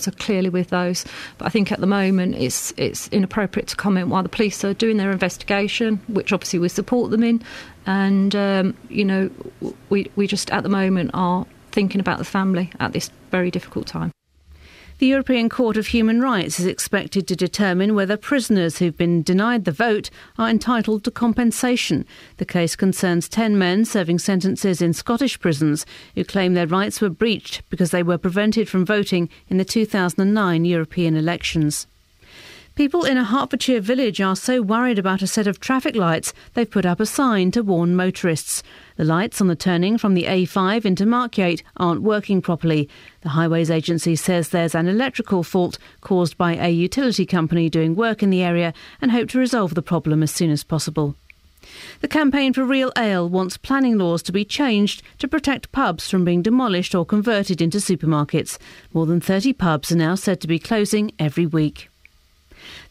thoughts are clearly with those. But I think at the moment it's it's inappropriate to comment while the police are doing their investigation, which obviously we support them in. And um, you know, we we just at the moment are thinking about the family at this very difficult time. The European Court of Human Rights is expected to determine whether prisoners who've been denied the vote are entitled to compensation. The case concerns 10 men serving sentences in Scottish prisons who claim their rights were breached because they were prevented from voting in the 2009 European elections. People in a Hertfordshire village are so worried about a set of traffic lights they've put up a sign to warn motorists. The lights on the turning from the A5 into Markyate aren't working properly. The Highways Agency says there's an electrical fault caused by a utility company doing work in the area and hope to resolve the problem as soon as possible. The Campaign for Real Ale wants planning laws to be changed to protect pubs from being demolished or converted into supermarkets. More than 30 pubs are now said to be closing every week.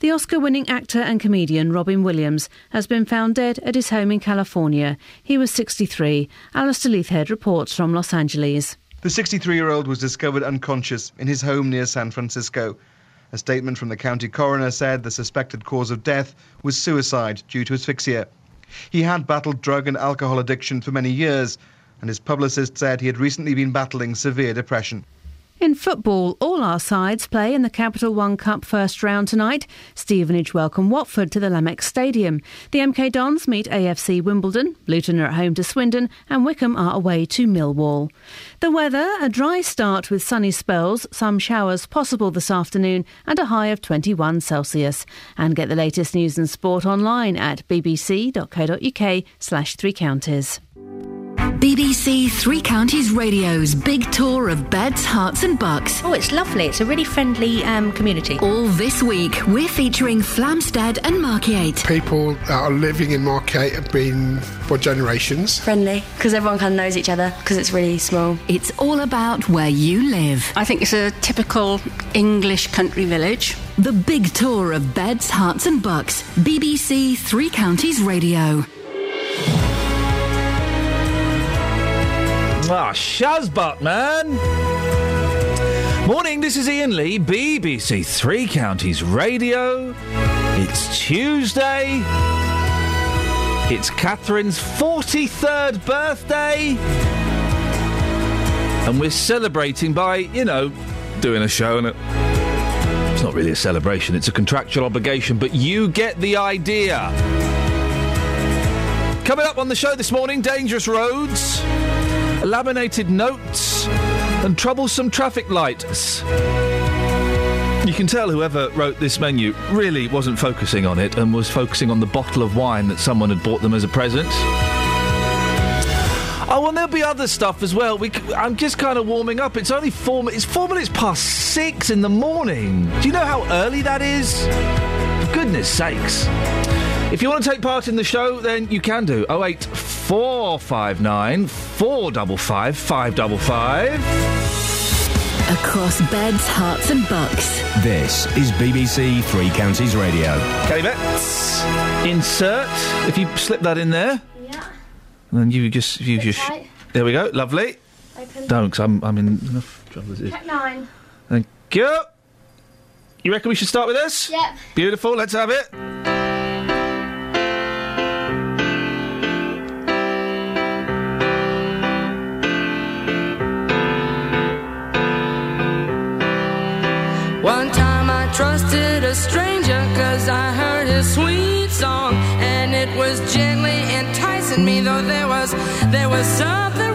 The Oscar winning actor and comedian Robin Williams has been found dead at his home in California. He was 63. Alastair Leithead reports from Los Angeles. The 63 year old was discovered unconscious in his home near San Francisco. A statement from the county coroner said the suspected cause of death was suicide due to asphyxia. He had battled drug and alcohol addiction for many years, and his publicist said he had recently been battling severe depression. In football, all our sides play in the Capital One Cup first round tonight. Stevenage welcome Watford to the Lamex Stadium. The MK Dons meet AFC Wimbledon, Luton are at home to Swindon, and Wycombe are away to Millwall. The weather, a dry start with sunny spells, some showers possible this afternoon, and a high of 21 Celsius. And get the latest news and sport online at bbc.co.uk slash three counties. BBC Three Counties Radio's big tour of beds, Herts, and bucks. Oh, it's lovely. It's a really friendly um, community. All this week, we're featuring Flamstead and Markyate. People that are living in Markyate have been for generations. Friendly, because everyone kind of knows each other, because it's really small. It's all about where you live. I think it's a typical English country village. The big tour of beds, Herts, and bucks. BBC Three Counties Radio. Ah, Shazbot, man. Morning, this is Iain Lee, BBC Three Counties Radio. It's Tuesday. It's Catherine's 43rd birthday. And we're celebrating by, you know, doing a show and it. It's not really a celebration, it's a contractual obligation, but you get the idea. Coming up on the show this morning, dangerous roads laminated notes, and troublesome traffic lights. You can tell whoever wrote this menu really wasn't focusing on it and was focusing on the bottle of wine that someone had bought them as a present. Oh, and there'll be other stuff as well. We, c- I'm just kind of warming up. It's only four. It's four minutes past six in the morning. Do you know how early that is? For goodness sakes! If you want to take part in the show, then you can do. 08 459 455 555. Across beds, Herts, and bucks. This is BBC Three Counties Radio. Kelly Betts, insert. If you slip that in there. Yeah. And then you just. You just there we go. Lovely. Open. Don't, 'cause I'm, I'm in enough trouble as it is. Check nine. Thank you. You reckon we should start with this? Yep. Beautiful, let's have it. Was gently enticing me though there was there was something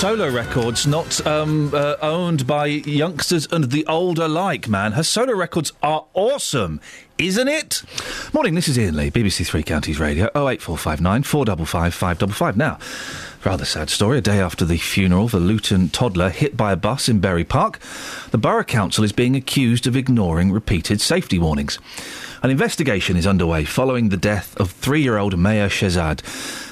solo records not um, uh, owned by youngsters and the old alike, man? Her solo records are awesome, isn't it? Morning, this is Iain Lee, BBC Three Counties Radio, 08459 455 555. Now, rather sad story. A day after the funeral of a Luton toddler hit by a bus in Bury Park, the Borough Council is being accused of ignoring repeated safety warnings. An investigation is underway following the death of three year old Maya Shehzad.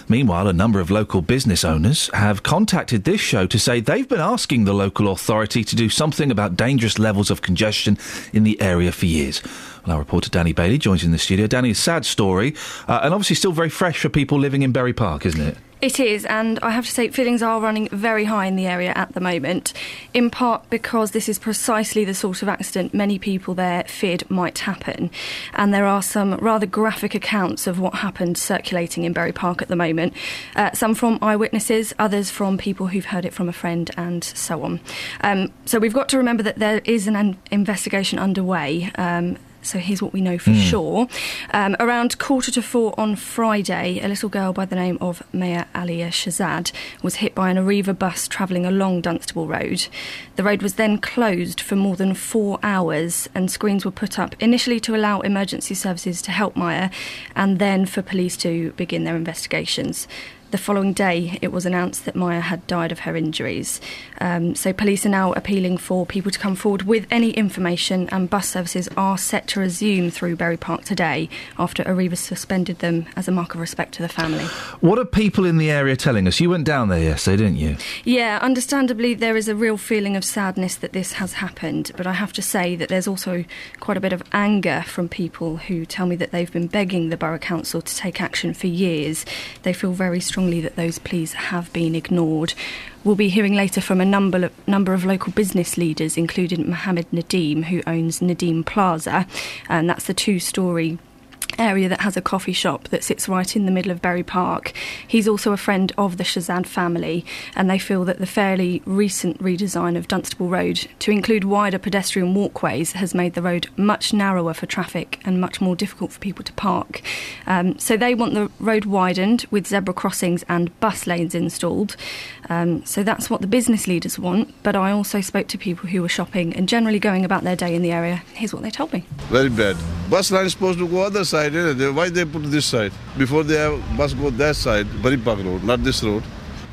Meanwhile, a number of local business owners have contacted this show to say they've been asking the local authority to do something about dangerous levels of congestion in the area for years. Well, our reporter Danny Bailey joins in the studio. Danny, a sad story, uh, and obviously still very fresh for people living in Bury Park, isn't it? It is, and I have to say, feelings are running very high in the area at the moment, in part because this is precisely the sort of accident many people there feared might happen. And there are some rather graphic accounts of what happened circulating in Bury Park at the moment. Uh, some from eyewitnesses, others from people who've heard it from a friend, and so on. Um, so we've got to remember that there is an investigation underway. Um, so here's what we know for Mm. sure. Um, around quarter to four on Friday, a little girl by the name of Maya Alia Shazad was hit by an Arriva bus travelling along Dunstable Road. The road was then closed for more than four hours, and screens were put up initially to allow emergency services to help Maya, and then for police to begin their investigations. The following day, it was announced that Maya had died of her injuries. Um, so, police are now appealing for people to come forward with any information, and bus services are set to resume through Bury Park today after Arriva suspended them as a mark of respect to the family. What are people in the area telling us? You went down there yesterday, didn't you? Yeah, understandably, there is a real feeling of sadness that this has happened, but I have to say that there's also quite a bit of anger from people who tell me that they've been begging the Borough Council to take action for years. They feel very strongly that those pleas have been ignored. We'll be hearing later from a number of, number of local business leaders, including Mohammed Nadim, who owns Nadim Plaza, and that's the two story area that has a coffee shop that sits right in the middle of Bury Park. He's also a friend of the Shazad family, and they feel that the fairly recent redesign of Dunstable Road to include wider pedestrian walkways has made the road much narrower for traffic and much more difficult for people to park. Um, so they want the road widened with zebra crossings and bus lanes installed. Um, so that's what the business leaders want. But I also spoke to people who were shopping and generally going about their day in the area. Here's what they told me. Very bad. Bus line is supposed to go other side. You know, they- why they put this side? Before they have bus go that side, Bury Park Road, not this road.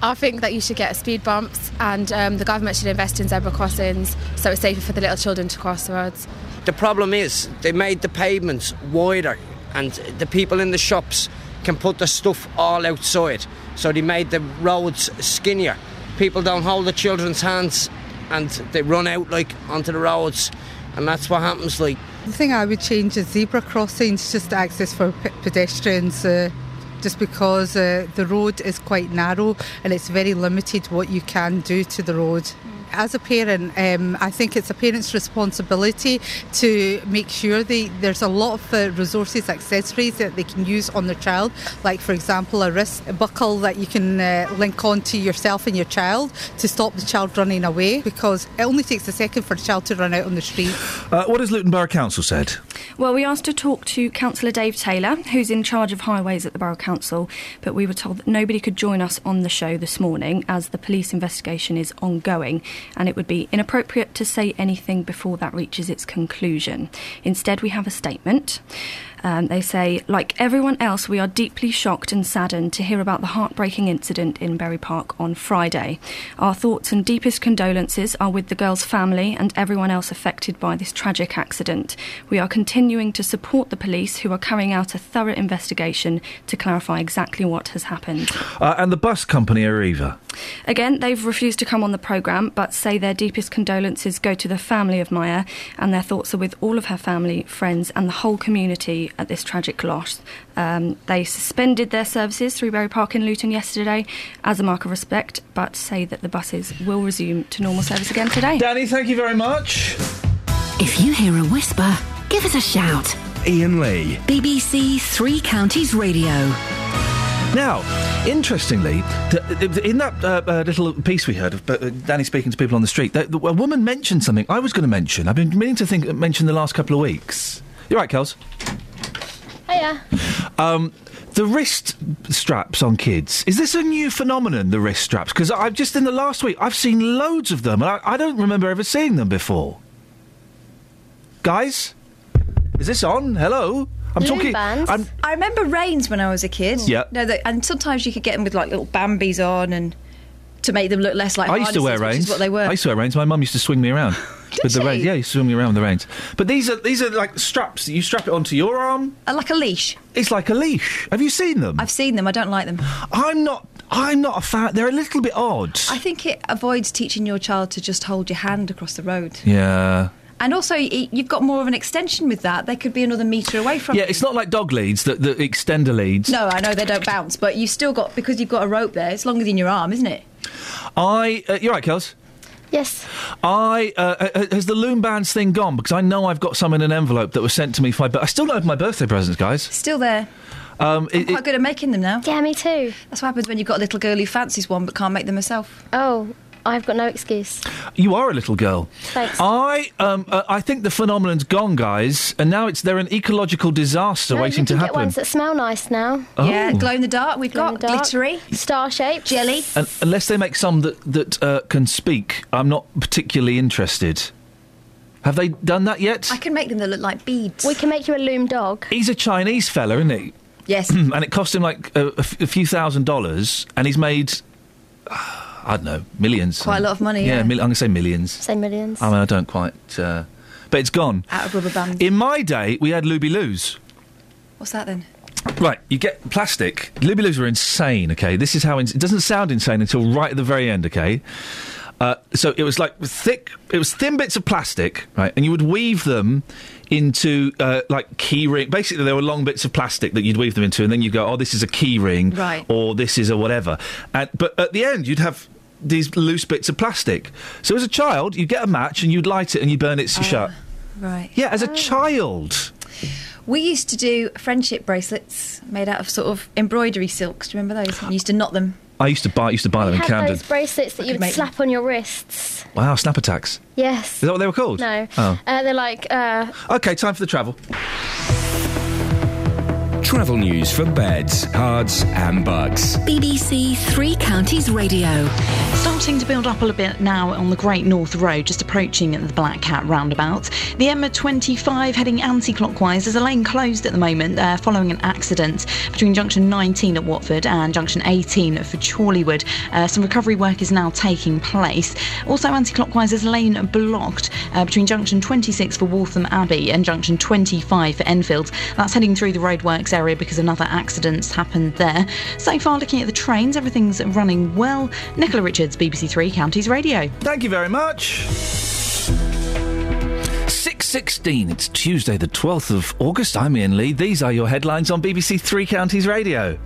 I think that you should get speed bumps and um, the government should invest in zebra crossings so it's safer for the little children to cross the roads. The problem is they made the pavements wider and the people in the shops can put the stuff all outside. So they made the roads skinnier. People don't hold the children's hands and they run out like onto the roads and that's what happens like. The thing I would change is zebra crossings, just access for pe- pedestrians. Uh, just because uh, the road is quite narrow and it's very limited what you can do to the road. As a parent, um, I think it's a parent's responsibility to make sure they, there's a lot of uh, resources, accessories that they can use on their child, like, for example, a wrist buckle that you can uh, link on to yourself and your child to stop the child running away because it only takes a second for the child to run out on the street. Uh, what has Luton Borough Council said? Well, we asked to talk to Councillor Dave Taylor, who's in charge of highways at the Borough Council, but we were told that nobody could join us on the show this morning as the police investigation is ongoing and it would be inappropriate to say anything before that reaches its conclusion. Instead, we have a statement. Um, they say, like everyone else, we are deeply shocked and saddened to hear about the heartbreaking incident in Bury Park on Friday. Our thoughts and deepest condolences are with the girl's family and everyone else affected by this tragic accident. We are continuing to support the police who are carrying out a thorough investigation to clarify exactly what has happened. Uh, and the bus company Arriva. Again, they've refused to come on the programme, but say their deepest condolences go to the family of Maya, and their thoughts are with all of her family, friends, and the whole community at this tragic loss. Um, they suspended their services through Bury Park in Luton yesterday as a mark of respect, but say that the buses will resume to normal service again today. Danny, thank you very much. If you hear a whisper, give us a shout. Iain Lee. BBC Three Counties Radio. Now, interestingly, in that uh, uh, little piece we heard of uh, Danny speaking to people on the street, a woman mentioned something I was going to mention. I've been meaning to think mention the last couple of weeks. You're right, Kels. Hiya. Um, The wrist straps on kids. Is this a new phenomenon, the wrist straps? Because I've just in the last week, I've seen loads of them, and I, I don't remember ever seeing them before. Guys? Is this on? Hello? I'm talking. I'm, I remember reins when I was a kid. Yeah. No, that, and sometimes you could get them with like little Bambies on and to make them look less like I used to wear reins. what they were. I used to wear reins. My mum used to swing me around with the she? reins. Yeah, to swing me around with the reins. But these are these are like straps that you strap it onto your arm. Uh, like a leash. It's like a leash. Have you seen them? I've seen them. I don't like them. I'm not. I'm not a fan. They're a little bit odd. I think it avoids teaching your child to just hold your hand across the road. Yeah. And also, you've got more of an extension with that. They could be another metre away from Yeah, you. it's not like dog leads, that the extender leads. No, I know they don't bounce, but you still got because you've got a rope there. It's longer than your arm, isn't it? I. Uh, you're right, Kels. Yes. I uh, uh, has the loom bands thing gone? Because I know I've got some in an envelope that was sent to me. For, but I still don't have my birthday presents, guys. Still there. Um, I'm it- quite it- good at making them now. Yeah, me too. That's what happens when you've got a little girl who fancies one but can't make them herself. Oh, I've got no excuse. you are a little girl. Thanks. I um, uh, I think the phenomenon's gone, guys, and now it's they're an ecological disaster No, waiting you to can happen. get ones that smell nice now. Oh. Yeah, glow in the dark. We've Glow got dark. glittery, star shaped, jelly. Un- unless they make some that that uh, can speak, I'm not particularly interested. Have they done that yet? I can make them that look like beads. We can make you a loom dog. He's a Chinese fella, isn't he? Yes. and it cost him like a, a f- a few thousand dollars, and he's made, I don't know, millions. Quite a lot of money, yeah. mil- I'm going to say millions. Say millions. I mean, I don't quite. Uh, but it's gone. Out of rubber bands. In my day, we had Luby Loos. What's that then? Right, you get plastic. Luby Loos are insane, okay? This is how... In- it doesn't sound insane until right at the very end, okay? Uh, so it was like thick... It was thin bits of plastic, right? And you would weave them into, uh, like, key ring... Basically, there were long bits of plastic that you'd weave them into, and then you'd go, oh, this is a key ring. Right. Or this is a whatever. And, but at the end, you'd have these loose bits of plastic. So as a child, you'd get a match, and you'd light it, and you'd burn it shut. Right. Yeah, as a child. We used to do friendship bracelets made out of sort of embroidery silks. Do you remember those? And you used to knot them. I used to buy, I used to buy them We in Camden. those bracelets that I you would make slap on your wrists. Wow, snap attacks. Yes. Is that what they were called? No. Oh. Uh, they're like uh, Okay, time for the travel. Travel news for beds, cards, and bugs. BBC Three Counties Radio. Starting to build up a little bit now on the Great North Road, just approaching the Black Cat roundabout. The M25 heading anti clockwise. There's a lane closed at the moment uh, following an accident between junction 19 at Watford and junction 18 for Chorleywood. Uh, some recovery work is now taking place. Also, anti clockwise, there's a lane blocked uh, between junction 26 for Waltham Abbey and junction 25 for Enfield. That's heading through the roadworks area because another accident's happened there. So far, looking at the trains, everything's running well. Nicola Richards, BBC Three Counties Radio. Thank you very much. 6.16, it's Tuesday the 12th of August. I'm Iain Lee. These are your headlines on BBC Three Counties Radio.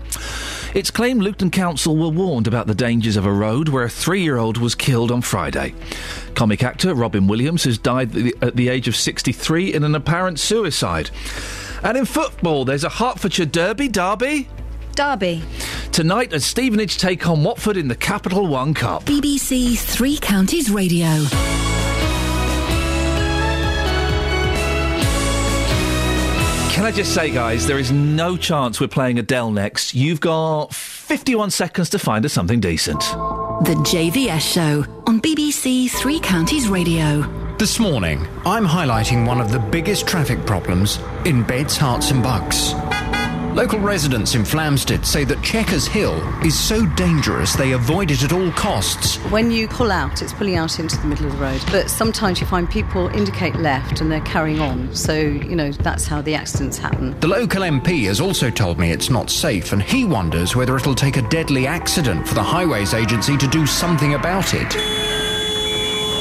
It's claimed Luton Council were warned about the dangers of a road where a three-year-old was killed on Friday. Comic actor Robin Williams has died at the- at the age of 63 in an apparent suicide. And in football, there's a Hertfordshire Derby, Derby. Derby. Tonight, as Stevenage take on Watford in the Capital One Cup. BBC Three Counties Radio. Can I just say, guys, there is no chance we're playing Adele next. You've got 51 seconds to find us something decent. The JVS Show on BBC Three Counties Radio. This morning, I'm highlighting one of the biggest traffic problems in Beds, Herts and Bucks. Local residents in Flamstead say that Checkers Hill is so dangerous they avoid it at all costs. When you pull out, it's pulling out into the middle of the road. But sometimes you find people indicate left and they're carrying on. So, you know, that's how the accidents happen. The local MP has also told me it's not safe, and he wonders whether it'll take a deadly accident for the Highways Agency to do something about it.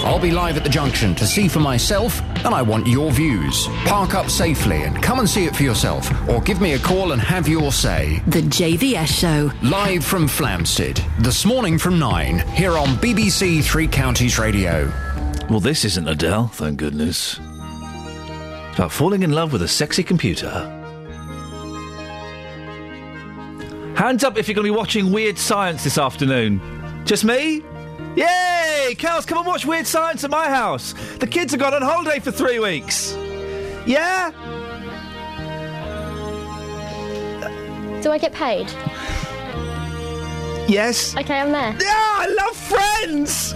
I'll be live at the junction to see for myself, and I want your views. Park up safely and come and see it for yourself, or give me a call and have your say. The JVS Show. Live from Flamstead, this morning from 9, here on BBC Three Counties Radio. Well, this isn't Adele, thank goodness. It's about falling in love with a sexy computer. Hands up if you're going to be watching Weird Science this afternoon. Just me? Yay! Cows, come and watch Weird Science at my house. The kids have gone on holiday for three weeks. Yeah? Do I get paid? Yes. Okay, I'm there. Yeah, I love Friends.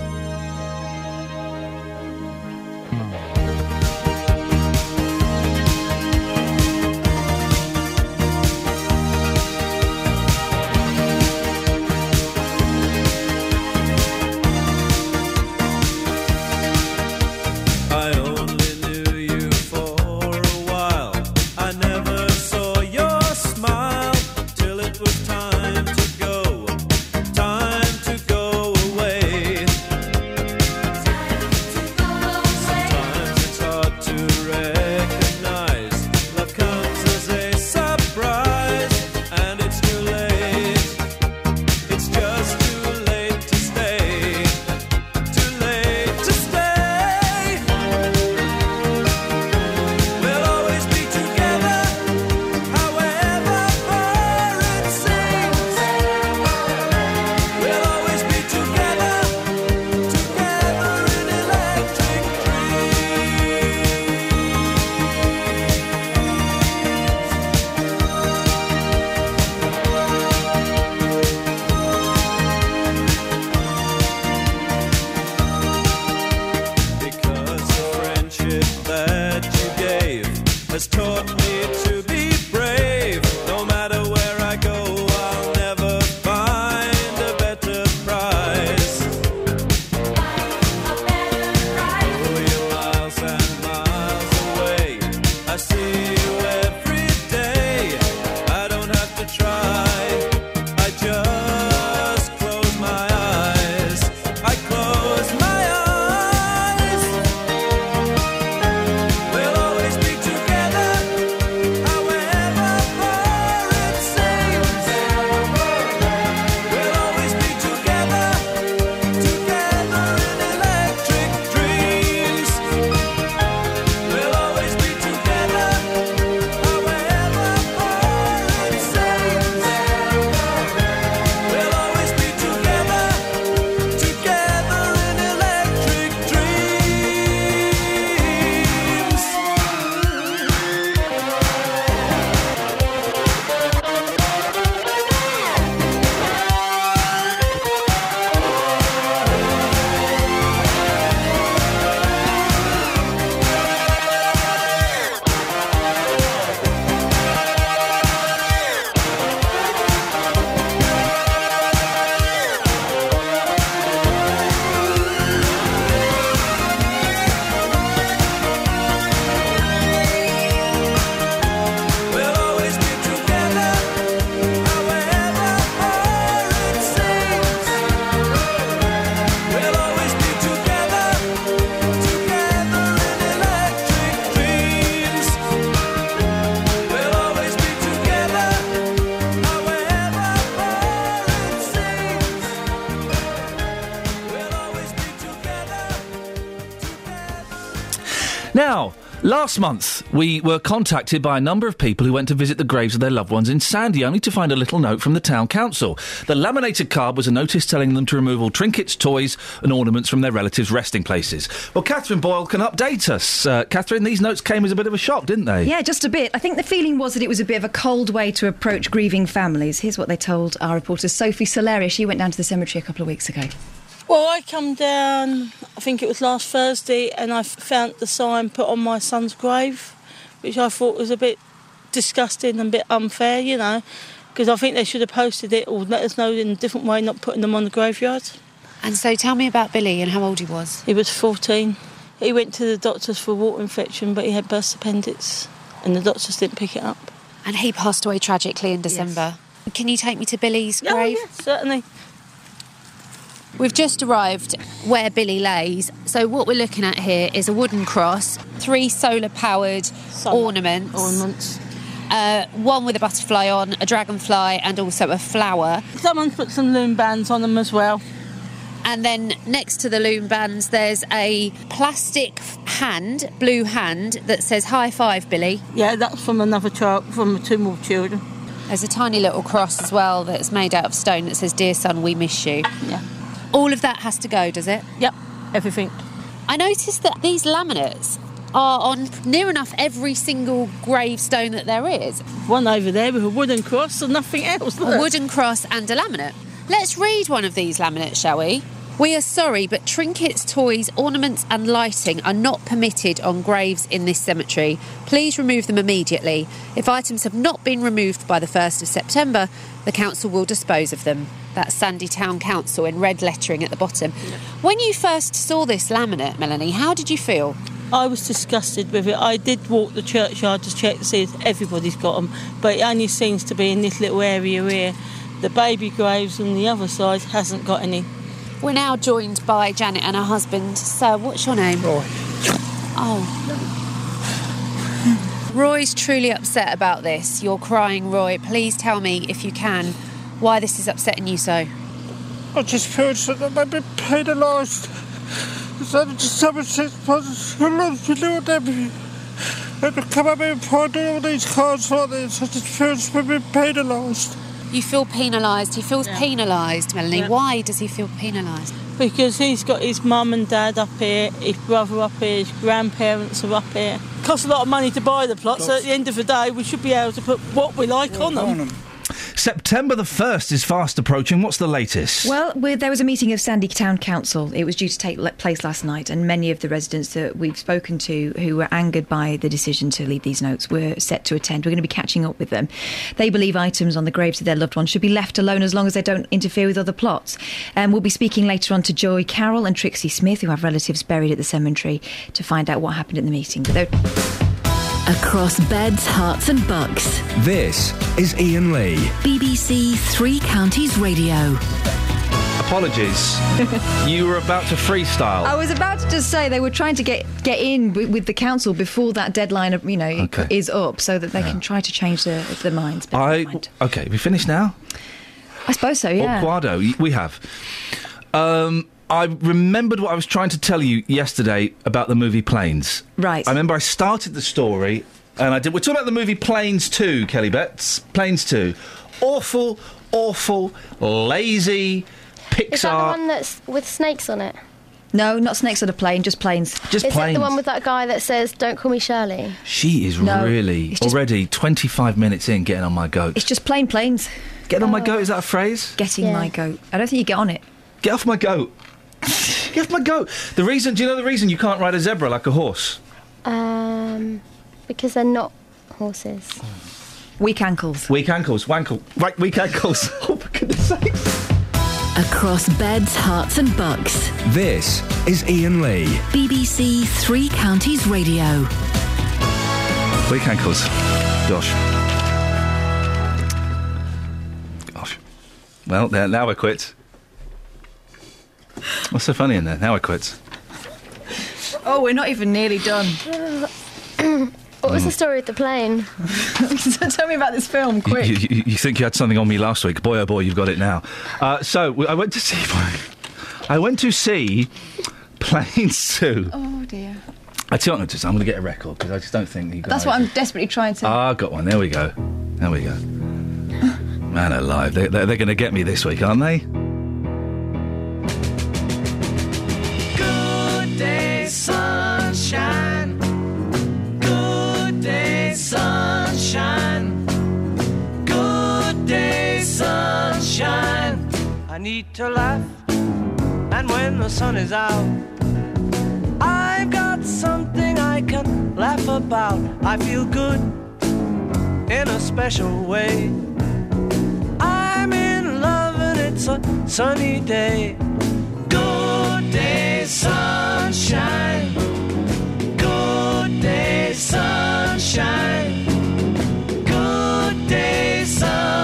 Last month we were contacted by a number of people who went to visit the graves of their loved ones in Sandy, only to find a little note from the town council. The laminated card was a notice telling them to remove all trinkets, toys, and ornaments from their relatives' resting places. Well, Catherine Boyle can update us. Uh, Catherine, these notes came as a bit of a shock, didn't they? Yeah, just a bit. I think the feeling was that it was a bit of a cold way to approach grieving families. Here's what they told our reporter Sophie Solaria. She went down to the cemetery a couple of weeks ago. Well, I come down, I think it was last Thursday, and I found the sign put on my son's grave, which I thought was a bit disgusting and a bit unfair, you know, because I think they should have posted it or let us know in a different way, not putting them on the graveyard. And so tell me about Billy and how old he was. He was 14. He went to the doctors for a water infection, but he had burst appendix, and the doctors didn't pick it up. And he passed away tragically in December. Can you take me to Billy's grave? Oh, grave? yeah, certainly. We've just arrived where Billy lays. So what we're looking at here is a wooden cross, three solar-powered ornaments. Ornaments. Uh, one with a butterfly on, a dragonfly, and also a flower. Someone's put some loom bands on them as well. And then next to the loom bands, there's a plastic hand, blue hand, that says "High five, Billy." Yeah, that's from another child, from two more children. There's a tiny little cross as well that's made out of stone that says "Dear son, we miss you." Yeah. All of that has to go, does it? Yep, everything. I noticed that these laminates are on near enough every single gravestone that there is. One over there with a wooden cross and nothing else. A wooden cross and a laminate. Let's read one of these laminates, shall we? We are sorry, but trinkets, toys, ornaments, and lighting are not permitted on graves in this cemetery. Please remove them immediately. If items have not been removed by the 1st of September, the council will dispose of them. That's Sandy Town Council in red lettering at the bottom. When you first saw this laminate, Melanie, how did you feel? I was disgusted with it. I did walk the churchyard to check to see if everybody's got them, but it only seems to be in this little area here. The baby graves on the other side hasn't got any. We're now joined by Janet and her husband. Sir, what's your name? Roy. Oh. Roy's truly upset about this. You're crying, Roy. Please tell me, if you can, why this is upsetting you so. I just feel that they might be penalised. So I just a six months to do with them. And to come up and find all these cards like this, I just feel to be penalised. You feel penalised. He feels penalised, Melanie. Yeah. Why does he feel penalised? Because he's got his mum and dad up here, his brother up here, his grandparents are up here. It Costs a lot of money to buy the plots, so at the end of the day, we should be able to put what we like on them. September the 1st is fast approaching. What's the latest? Well, there was a meeting of Sandy Town Council. It was due to take place last night, and many of the residents that we've spoken to who were angered by the decision to leave these notes were set to attend. We're going to be catching up with them. They believe items on the graves of their loved ones should be left alone as long as they don't interfere with other plots. Um, we'll be speaking later on to Joy Carroll and Trixie Smith, who have relatives buried at the cemetery, to find out what happened at the meeting. But they're- Across beds, Herts, and bucks. This is Iain Lee. BBC Three Counties Radio. Apologies. you were about to freestyle. I was about to just say they were trying to get get in with, with the council before that deadline, of, you know, Okay. is up, so that they can try to change their their minds. But I okay. We finished now. I suppose so. Yeah. Or Quado, y- we have. Um, I remembered what I was trying to tell you yesterday about the movie Planes. Right. I remember I started the story, and I did. We're talking about the movie Planes Two, Kelly Betts. Planes Two, awful, awful, lazy, Pixar. Is that the one that's with snakes on it? No, not snakes on a plane, just planes. Just Is planes. it the one with that guy that says "Don't call me Shirley"? She is No, really it's just- already 25 minutes in getting on my goat. It's just plain planes. Getting on my oh. goat, is that a phrase? Getting Yeah. my goat. I don't think you get on it. Get off my goat. Get off my goat. The reason, do you know the reason you can't ride a zebra like a horse? Um, because they're not horses. Weak ankles. Weak ankles, wankle, right, weak ankles. oh, for goodness sakes. Across beds, Herts, and bucks. This is Iain Lee. BBC Three Counties Radio. Weak ankles. Gosh. Gosh. Well, now we're quits. What's so funny in there? Now we're quits. Oh, we're not even nearly done. what was the story with the plane? Tell me about this film, You, quick. you, you- you think you had something on me last week? Boy, oh boy, you've got it now. Uh, so w- I went to see. I went to see Planes Two. Oh dear. I tell you what I'm going to do. I'm going to get a record because I just don't think you guys. That's what I'm desperately trying to. Ah, I got one. There we go. There we go. Man alive, they, they're, they're going to get me this week, aren't they? Sunshine. I need to laugh, and when the sun is out, I've got something I can laugh about. I feel good in a special way. I'm in love, and it's a sunny day. Good day, sunshine. Good day, sunshine. Good day, sunshine.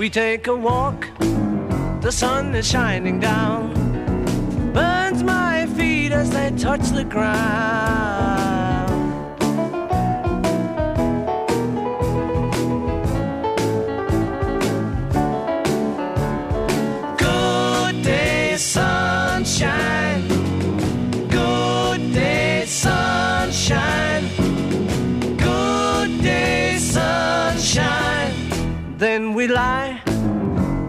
We take a walk, the sun is shining down. Burns my feet as they touch the ground. Good day, sunshine. Good day, sunshine. Good day, sunshine. Then we lie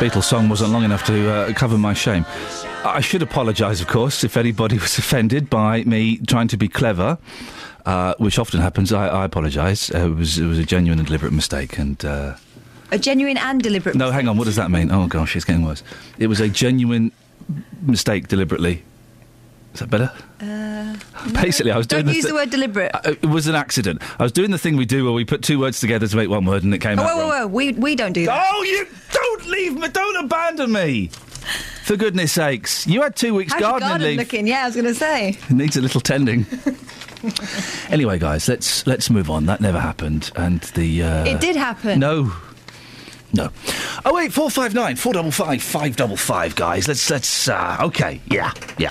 Beatles song wasn't long enough to uh, cover my shame. I should apologise, of course, if anybody was offended by me trying to be clever, uh, which often happens. I, I apologise. Uh, it was it was a genuine and deliberate mistake, and. Uh, A genuine and deliberate. no, hang on. What does that mean? Oh gosh, it's getting worse. It was a genuine mistake, deliberately. Is that better? Uh, Basically, I was don't doing use the, the word deliberate. Uh, it was an accident. I was doing the thing we do where we put two words together to make one word, and it came Oh, out whoa, whoa, whoa! We we don't do that. Oh, you don't leave me! Don't abandon me! For goodness sakes, you had two weeks How's your gardening garden leave. looking? Yeah, I was going to say. It needs a little tending. anyway, guys, let's let's move on. That never happened, and the uh, it did happen. No. No. Oh wait, four five nine, four double five, five double five, guys. Let's let's uh, okay, yeah, yeah.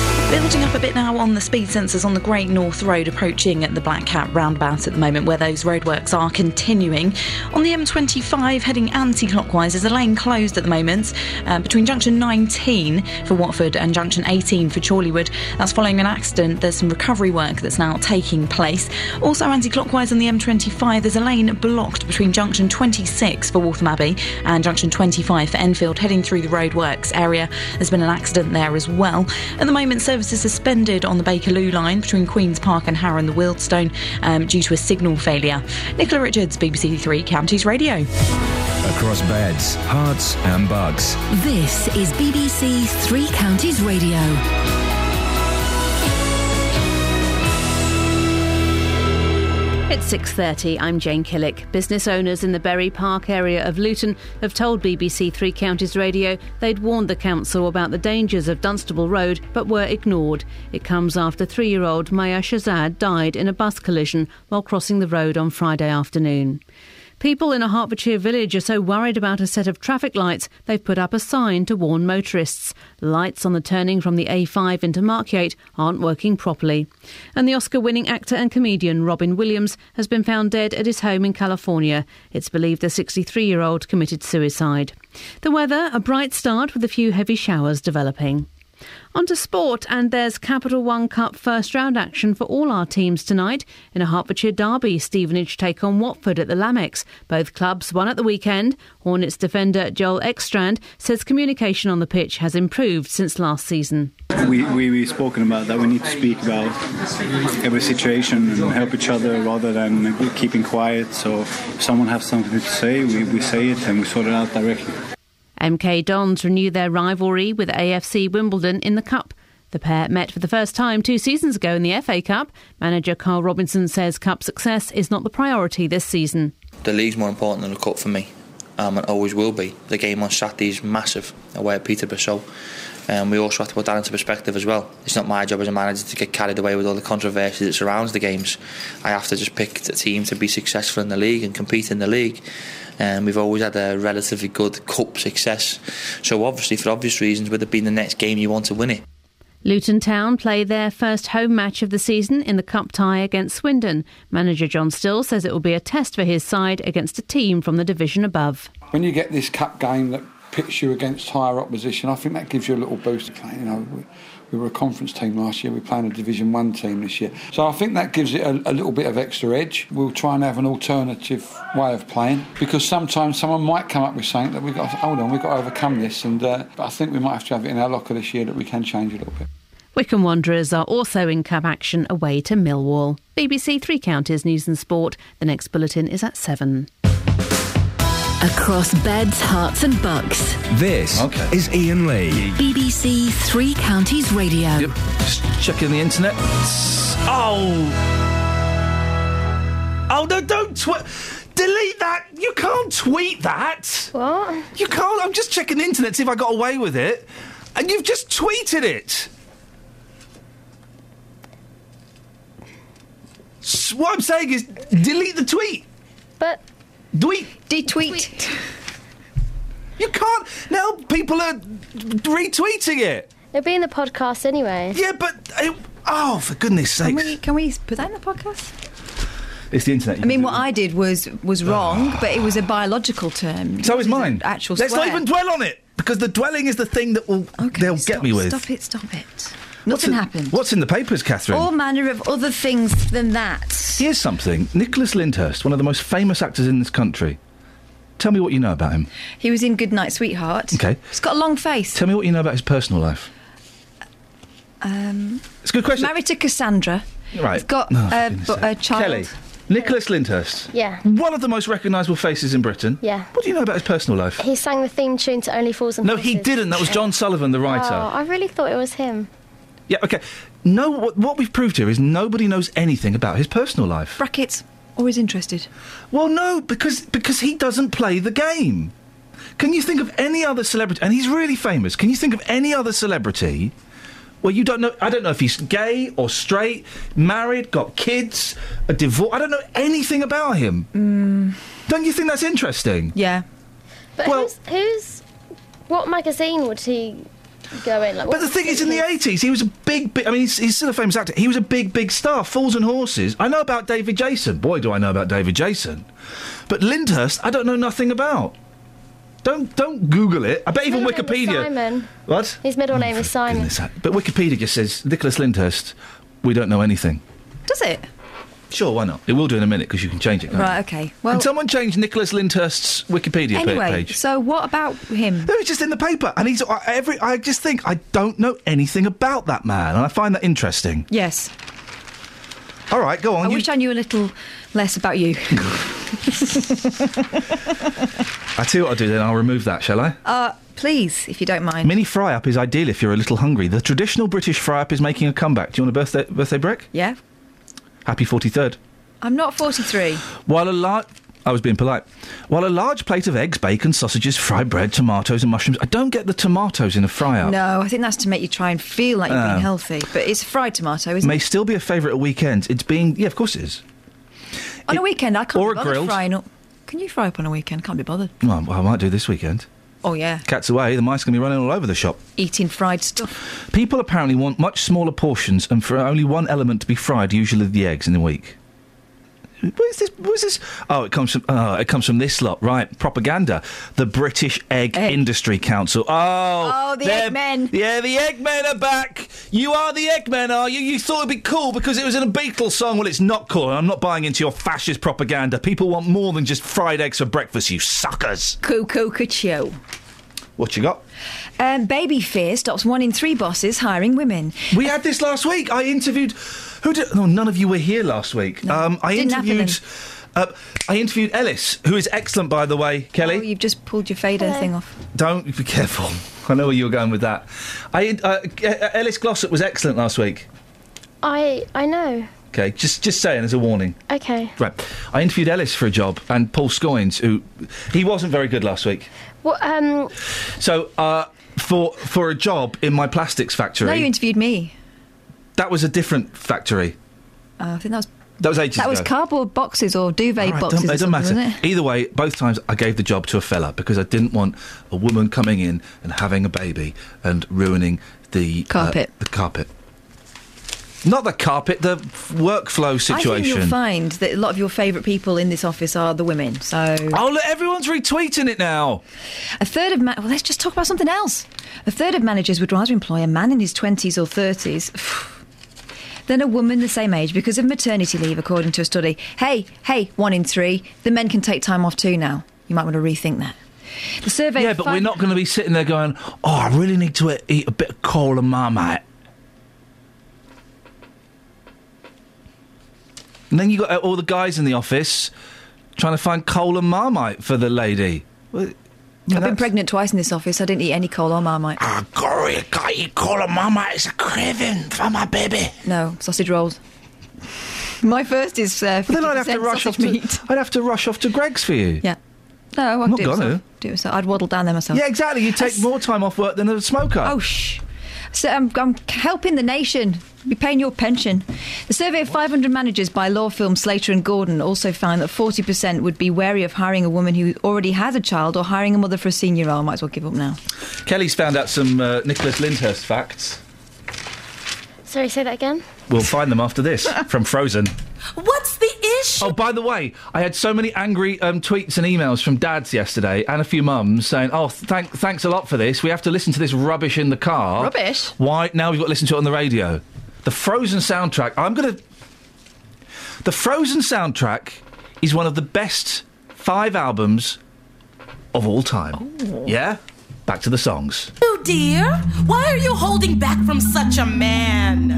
Building up a bit now on the speed sensors on the Great North Road approaching at the Black Cat roundabout at the moment where those roadworks are continuing. On the M25 heading anti-clockwise is a lane closed at the moment uh, between junction 19 for Watford and junction 18 for Chorleywood. That's following an accident. There's some recovery work that's now taking place. Also anti-clockwise on the M25 there's a lane blocked between junction 26 for Waltham Abbey and junction 25 for Enfield heading through the roadworks area. There's been an accident there as well. At the moment services suspended on the Bakerloo line between Queen's Park and Harrow and the Wealdstone um, due to a signal failure. Nicola Richards, BBC Three Counties Radio. Across beds, Herts, and bugs. This is BBC Three Counties Radio. It's 6:30. I'm Jane Killick. Business owners in the Bury Park area of Luton have told BBC Three Counties Radio they'd warned the council about the dangers of Dunstable Road but were ignored. It comes after 3-year-old Maya Shazad died in a bus collision while crossing the road on Friday afternoon. People in a Hertfordshire village are so worried about a set of traffic lights they've put up a sign to warn motorists. Lights on the turning from the A5 into Markyate aren't working properly. And the Oscar winning actor and comedian Robin Williams has been found dead at his home in California. It's believed the 63 year old committed suicide. The weather, a bright start with a few heavy showers developing. On to sport, and there's Capital One Cup first round action for all our teams tonight. In a Hertfordshire derby, Stevenage take on Watford at the Lamex. Both clubs won at the weekend. Hornets defender Joel Ekstrand says communication on the pitch has improved since last season. We, we, we've spoken about that. We need to speak about every situation and help each other rather than keeping quiet. So if someone has something to say, we, we say it and we sort it out directly. MK Dons renew their rivalry with AFC Wimbledon in the Cup. The pair met for the first time two seasons ago in the FA Cup. Manager Karl Robinson says Cup success is not the priority this season. The league's more important than the cup for me, um, and always will be. The game on Saturday is massive away at Peterborough, so um, we also have to put that into perspective as well. It's not my job as a manager to get carried away with all the controversy that surrounds the games. I have to just pick a team to be successful in the league and compete in the league. Um, we've always had a relatively good cup success, so obviously, for obvious reasons, with it being the next game, you want to win it. Luton Town play their first home match of the season in the cup tie against Swindon. Manager John Still says it will be a test for his side against a team from the division above. When you get this cup game that pits you against higher opposition, I think that gives you a little boost. You know, we, we were a conference team last year. We're playing a Division One team this year, so I think that gives it a, a little bit of extra edge. We'll try and have an alternative way of playing because sometimes someone might come up with something that we've got. Hold on, we've got to overcome this, and uh, I think we might have to have it in our locker this year that we can change a little bit. Wycombe Wanderers are also in cup action away to Millwall. BBC Three Counties News and Sport. The next bulletin is at seven. Across beds, Herts, and bucks. This is Iain Lee. BBC Three Counties Radio. Yep. Just checking the internet. Oh. Oh, no, don't tweet. Delete that. You can't tweet that. What? You can't. I'm just checking the internet to see if I got away with it. And you've just tweeted it. S- What I'm saying is, delete the tweet. But tweet, detweet. You can't. Now people are retweeting it. It'll be in the podcast anyway. Yeah, but it, oh, for goodness' Can sake! we, can we put that in the podcast? It's the internet. I mean, what I did was was ah. wrong, but it was a biological term. so is mine. Actual Let's swear. not even dwell on it because the dwelling is the thing that will okay, they'll get me with. Stop it! Stop it! What's Nothing in- happened. What's in the papers, Catherine? All manner of other things than that. Here's something. Nicholas Lyndhurst, one of the most famous actors in this country. Tell me what you know about him. He was in Good Night, Sweetheart. Okay. He's got a long face. Tell me what you know about his personal life. Um, It's a good question. Married to Cassandra. Right. He's got Oh, for a, goodness bu- sake. a child. Kelly. Nicholas Lyndhurst. Yeah. One of the most recognisable faces in Britain. Yeah. What do you know about his personal life? He sang the theme tune to Only Fools and Horses. No, he didn't. That was John Sullivan, the writer. Oh, I really thought it was him. Yeah, okay. No, what, what we've proved here is nobody knows anything about his personal life. Brackets. Always interested. Well, no, because because he doesn't play the game. Can you think of any other celebrity? And he's really famous. Can you think of any other celebrity? Well, you don't know. I don't know if he's gay or straight, married, got kids, a divorce. I don't know anything about him. Mm, Don't you think that's interesting? yeah. But who's, who's. What magazine would he go in? Like, But the thing is, in the eighties, he was a big, big. I mean, he's, he's still a famous actor. He was a big, big star. Fools and Horses. I know about David Jason. Boy, do I know about David Jason. But Lyndhurst, I don't know nothing about. Don't don't Google it. I bet even Middle name is Wikipedia. Simon. What? His middle oh, name is Simon. But Wikipedia just says Nicholas Lyndhurst. We don't know anything. Does it? Sure, why not? It will do in a minute because you can change it. Right. Okay. Well. Can someone change Nicholas Lyndhurst's Wikipedia anyway, page? so what about him? No, it's just in the paper, and he's I- every. I just think I don't know anything about that man, and I find that interesting. Yes. All right, go on. I you- wish I knew a little less about you. I tell you what I'll do then. I'll remove that, shall I? uh, please, if you don't mind. Mini fry up is ideal if you're a little hungry. The traditional British fry up is making a comeback. Do you want a birthday birthday break? Yeah. Happy forty third. I'm not 43. While a large, I was being polite. While a large plate of eggs, bacon, sausages, fried bread, tomatoes, and mushrooms. I don't get the tomatoes in a fry up. No, I think that's to make you try and feel like you're Oh. being ah. healthy. But it's fried tomato, isn't May it? still be a favourite at weekends. It's being yeah, of course it is. On a weekend, I can't or be bothered grilled. frying up. Can you fry up on a weekend? Can't be bothered. Well, I might do this weekend. Oh yeah, Cats away, the mice can be running all over the shop. eating fried stuff. People apparently want much smaller portions and for only one element to be fried, usually the eggs in a week. Where's this? Where's this? Oh, it comes from. Oh, it comes from this lot, right? Propaganda. The British Egg, Industry Council. Oh, Oh, the Eggmen. Yeah, the Eggmen are back. You are the Eggmen, are you? You thought it'd be cool because it was in a Beatles song. Well, it's not cool. I'm not buying into your fascist propaganda. People want more than just fried eggs for breakfast. You suckers. Cuckoo cacio. What you got? Um, baby fear stops one in three bosses hiring women. We had this last week. I interviewed. Who did? No, none of you were here last week. um, I Didn't interviewed. Uh, I interviewed Ellis, who is excellent, by the way. Kelly, Oh, you've just pulled your fader Hello. thing off. don't be careful. I know where you were going with that. I uh, uh, Ellis Glossop was excellent last week. I I know. Okay, just just saying as a warning. Okay. Right, I interviewed Ellis for a job, and Paul Scoins, who he wasn't very good last week. Well, um, So uh, for for a job in my plastics factory, No, you interviewed me. That was a different factory. Uh, I think that was That was ages that was ago. cardboard boxes or duvet All right, boxes. don't, it doesn't matter. it? Either way, both times I gave the job to a fella because I didn't want a woman coming in and having a baby and ruining the uh, Carpet. the carpet. Not the carpet, the workflow I situation. think you'll find that a lot of your favourite people in this office are the women. So oh, look, everyone's retweeting it now. a third of ma- well, let's just talk about something else. A third of managers would rather employ a man in his twenties or thirties. Than a woman the same age because of maternity leave, according to a study. Hey, hey, one in three. The men can take time off too now. You might want to rethink that. The survey. Yeah, but we're not going to be sitting there going, "Oh, I really need to eat- a bit of coal and marmite." And then you got all the guys in the office trying to find coal and marmite for the lady. Well, I've been pregnant twice in this office. I didn't eat any coal or marmite. Ah, Gory, I can't eat coal and marmite. It's a craving for my baby. No, sausage rolls. My first is uh, But then I'd have to rush off sausage to. meat. I'd have to rush off to Greggs for you. Yeah. No, I'd not do it gonna. Do it myself. I'd waddle down there myself. Yeah, exactly. You take more time off work than a smoker. Oh, shh. So I'm, I'm helping the nation. Be paying your pension. The survey of 500 managers by law firm Slater and Gordon also found that 40% would be wary of hiring a woman who already has a child or hiring a mother for a senior role. Might as well give up now. Kelly's found out some uh, Nicholas Lyndhurst facts. Sorry, say that again. We'll find them after this from Frozen. What's the issue? Oh, by the way, I had so many angry um, tweets and emails from dads yesterday and a few mums saying, "Oh, thank, thanks a lot for this. We have to listen to this rubbish in the car. Rubbish? Why now? We've got to listen to it on the radio. The Frozen soundtrack. I'm gonna. The Frozen soundtrack is one of the best five albums of all time. Yeah. Back to the songs. Oh dear, why are you holding back from such a man?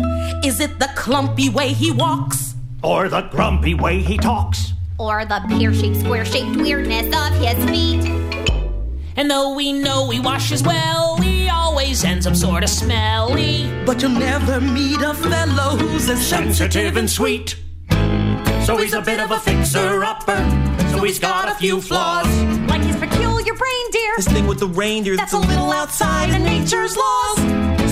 Is it the clumpy way he walks? Or the grumpy way he talks? Or the pear shaped, square shaped weirdness of his feet. And though we know he washes well, he always ends up sorta smelly. But you'll never meet a fellow who's as Sensitive and sweet. So he's a bit of a fixer-upper. So he's got a few flaws. Like his peculiar reindeer. This thing with the reindeer that's a little outside of nature's laws.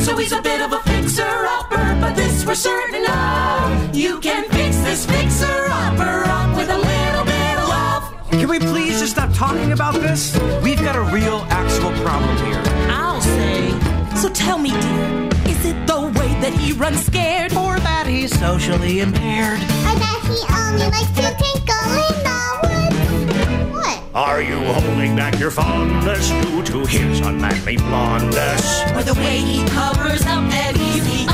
So he's a bit of a fixer-upper, but this we're certain of. You can fix this fixer-upper up with a little bit of love. Can we please just stop talking about this? We've got a real, actual problem here. I'll say. So tell me, dear, is it the way that he runs scared? Or that he's socially impaired? I bet he only likes to tinkle in the woods. What? Are you holding back your fondness due to his unmanly blondness? Or the way he covers up that he's the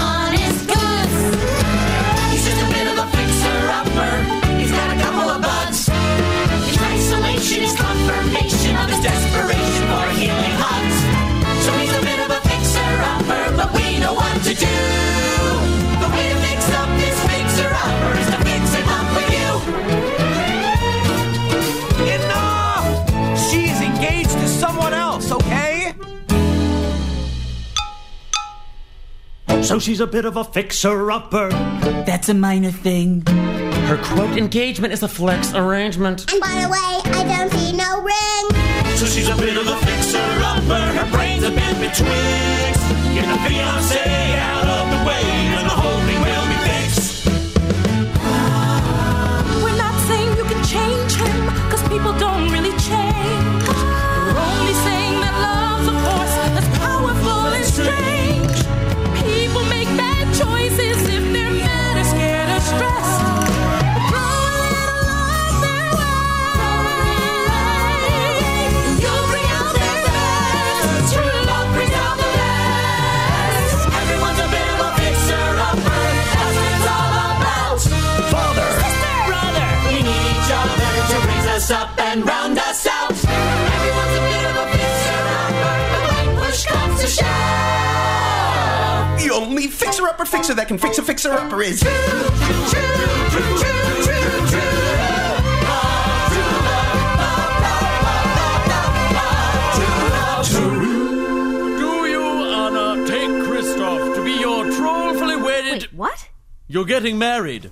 to do. The way to fix up this fixer-upper is to fix him up with you. Enough! She's engaged to someone else, okay? So she's a bit of a fixer-upper. That's a minor thing. Her quote engagement is a flex arrangement. And by the way, I don't see no ring. So she's a bit of a fixer-upper. Her brain's a bit betwixt. Get the fiancé out of the way, fix is... Do you, Anna, take Christoph to be your trollfully wedded. what? You're getting married.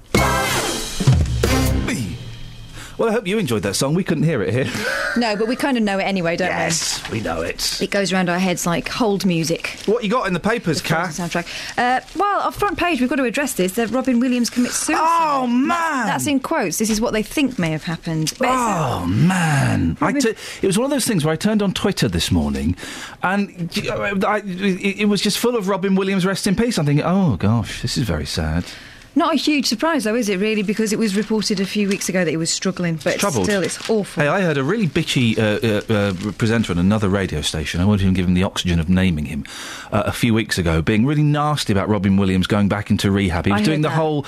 Well, I hope you enjoyed that song. We couldn't hear it here. No, but we kind of know it anyway, don't we? yes, we know it. It goes around our heads like hold music. What you got in the papers, Kat? Soundtrack. Uh, well, our front page, we've got to address this that Robin Williams commits suicide. Oh, man! That's in quotes. This is what they think may have happened. But Oh man! I t- it was one of those things where I turned on Twitter this morning, and I, it, it was just full of Robin Williams rest in peace. I'm thinking, oh gosh, this is very sad. Not a huge surprise, though, is it, really? Because it was reported a few weeks ago that he was struggling, but Troubled. still, it's awful. Hey, I heard a really bitchy uh, uh, uh, presenter on another radio station. I won't even give him the oxygen of naming him. Uh, a few weeks ago, being really nasty about Robin Williams going back into rehab. He was heard doing the that. whole,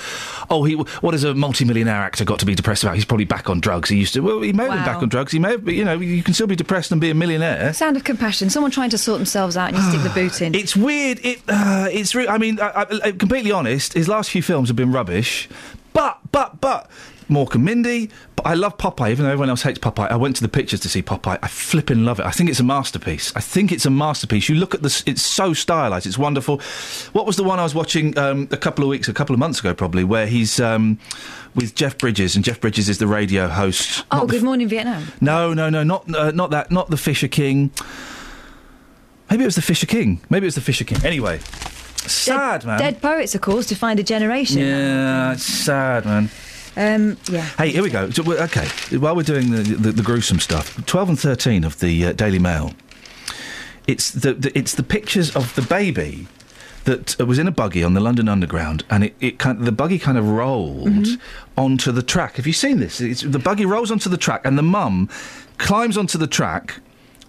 oh, he what has a multi-millionaire actor got to be depressed about? He's probably back on drugs. He used to. Well, he may have been back on drugs. He may have, you know, you can still be depressed and be a millionaire. Sound of compassion. Someone trying to sort themselves out and you stick the boot in. It's weird. It uh, it's. Re- I mean, I, I, I- completely honest. His last few films have been rubbish, but but but. Mork and Mindy, but I love Popeye, even though everyone else hates Popeye. I went to the pictures to see Popeye. I flipping love it. I think it's a masterpiece. I think it's a masterpiece. You look at this; it's so stylized. It's wonderful. What was the one I was watching um, a couple of weeks, a couple of months ago, probably, where he's um, with Jeff Bridges, and Jeff Bridges is the radio host. oh, Good Morning Vietnam. no, no, no, not uh, not that, not the Fisher King. Maybe it was the Fisher King. Maybe it was the Fisher King. Anyway, Sad, man. Dead poets, of course, to find a generation. Yeah, it's sad, man. Um, yeah. Hey, here we go. Okay, while we're doing the, the, the gruesome stuff, 12 and 13 of the uh, Daily Mail, it's the, the, it's the pictures of the baby that uh, was in a buggy on the London Underground, and it, it kind the buggy kind of rolled onto the track. Have you seen this? It's, the buggy rolls onto the track, and the mum climbs onto the track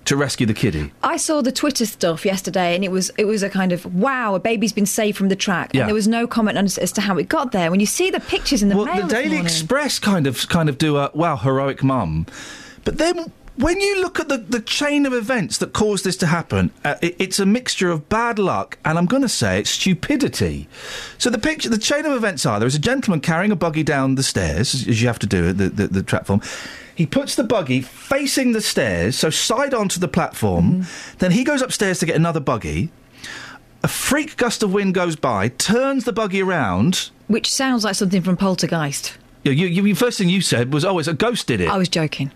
to rescue the kiddie. I saw the Twitter stuff yesterday, and it was it was a kind of wow, a baby's been saved from the track, Yeah. and there was no comment on, as to how it got there. When you see the pictures in the well, mail the Daily. Express kind of kind of do a wow heroic mum, but then when you look at the, the chain of events that caused this to happen, uh, it, it's a mixture of bad luck and I'm going to say it's stupidity. So the picture, the chain of events are: there is a gentleman carrying a buggy down the stairs, as as you have to do at the, the, the platform. He puts the buggy facing the stairs, so side onto the platform. Mm-hmm. Then he goes upstairs to get another buggy. A freak gust of wind goes by, turns the buggy around. which sounds like something from Poltergeist. You, you, you, first thing you said was, "Oh, it's a ghost did it." I was joking.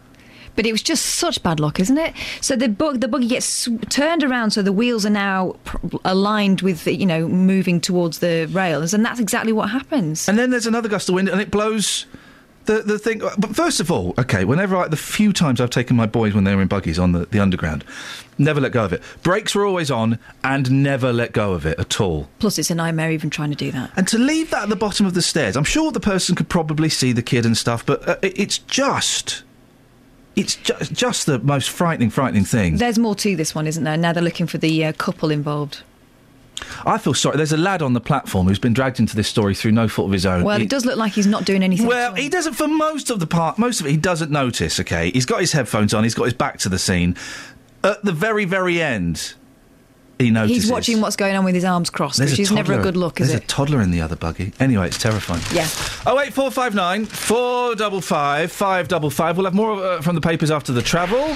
But it was just such bad luck, isn't it? So the bug, the buggy gets sw- turned around, so the wheels are now pr- aligned with, the, you know, moving towards the rails, and that's exactly what happens. And then there's another gust of wind, and it blows the the thing. But first of all, okay, whenever I, the few times I've taken my boys when they were in buggies on the, the underground, never let go of it. Brakes were always on, and never let go of it at all. Plus, it's a nightmare even trying to do that. And to leave that at the bottom of the stairs, I'm sure the person could probably see the kid and stuff, but uh, it- it's just. It's just, just the most frightening, frightening thing. There's more to this one, isn't there? Now they're looking for the uh, couple involved. I feel sorry. There's a lad on the platform who's been dragged into this story through no fault of his own. Well, He- it does look like he's not doing anything. Well, he doesn't for most of the part. Most of it, he doesn't notice. Okay, he's got his headphones on. He's got his back to the scene. At the very, very end, he notices. he's watching what's going on with his arms crossed, There's which is never a toddler- good look, is There's it? a toddler in the other buggy. Anyway, it's terrifying. Yeah. Oh wait, four five nine four double five five double five. We'll have more uh, from the papers after the travel.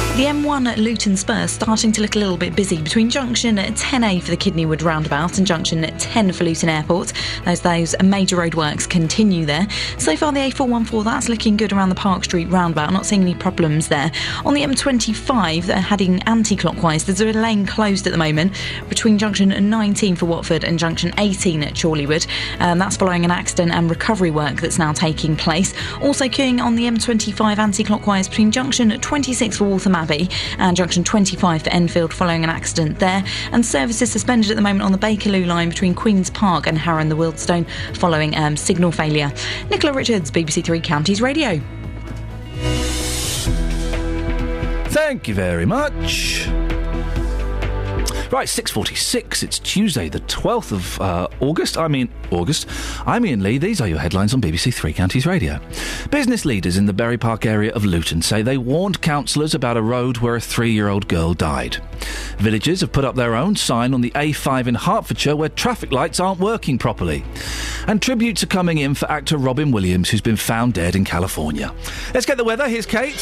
The M1 at Luton Spur starting to look a little bit busy between junction 10A for the Kidneywood roundabout and junction 10 for Luton Airport. As those major roadworks continue there. So far, the A414 that's looking good around the Park Street roundabout. Not seeing any problems there. On the M25, they're heading anti-clockwise. There's a lane closed at the moment between junction 19 for Watford and junction 18 at Chorleywood. Um, that's following an accident and recovery work that's now taking place. Also queuing on the M25 anti-clockwise between junction 26 for Waltham Abbey and junction 25 for Enfield following an accident there. And services suspended at the moment on the Bakerloo line between Queen's Park and Harrow and the Wealdstone following um, signal failure. Nicola Richards, BBC Three Counties Radio. Thank you very much. Right, 6.46. It's Tuesday, the 12th of uh, August. I mean, August. I'm Iain Lee. These are your headlines on BBC Three Counties Radio. Business leaders in the Bury Park area of Luton say they warned councillors about a road where a three year old girl died. Villagers have put up their own sign on the A5 in Hertfordshire where traffic lights aren't working properly. And tributes are coming in for actor Robin Williams, who's been found dead in California. Let's get the weather. Here's Kate.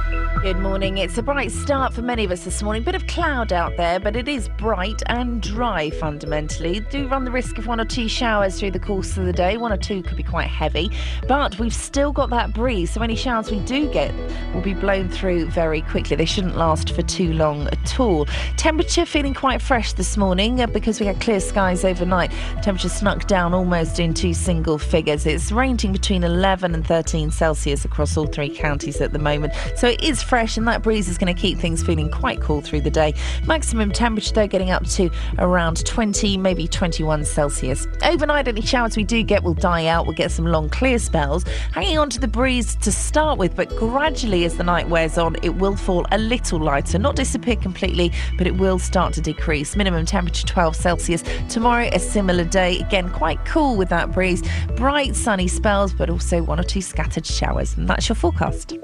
Good morning. It's a bright start for many of us this morning. Bit of cloud out there, but it is bright and dry fundamentally. Do run the risk of one or two showers through the course of the day. One or two could be quite heavy, but we've still got that breeze, so any showers we do get will be blown through very quickly. They shouldn't last for too long at all. Temperature feeling quite fresh this morning uh, because we had clear skies overnight. Temperature snuck down almost into single figures. It's ranging between 11 and 13 Celsius across all three counties at the moment, so it is fresh, and that breeze is going to keep things feeling quite cool through the day. Maximum temperature, though, getting up to around 20, maybe 21 Celsius. Overnight, any showers we do get will die out. We'll get some long, clear spells, hanging on to the breeze to start with, but gradually as the night wears on, it will fall a little lighter. Not disappear completely, but it will start to decrease. Minimum temperature 12 Celsius. Tomorrow, a similar day. Again, quite cool with that breeze. Bright, sunny spells, but also one or two scattered showers. And that's your forecast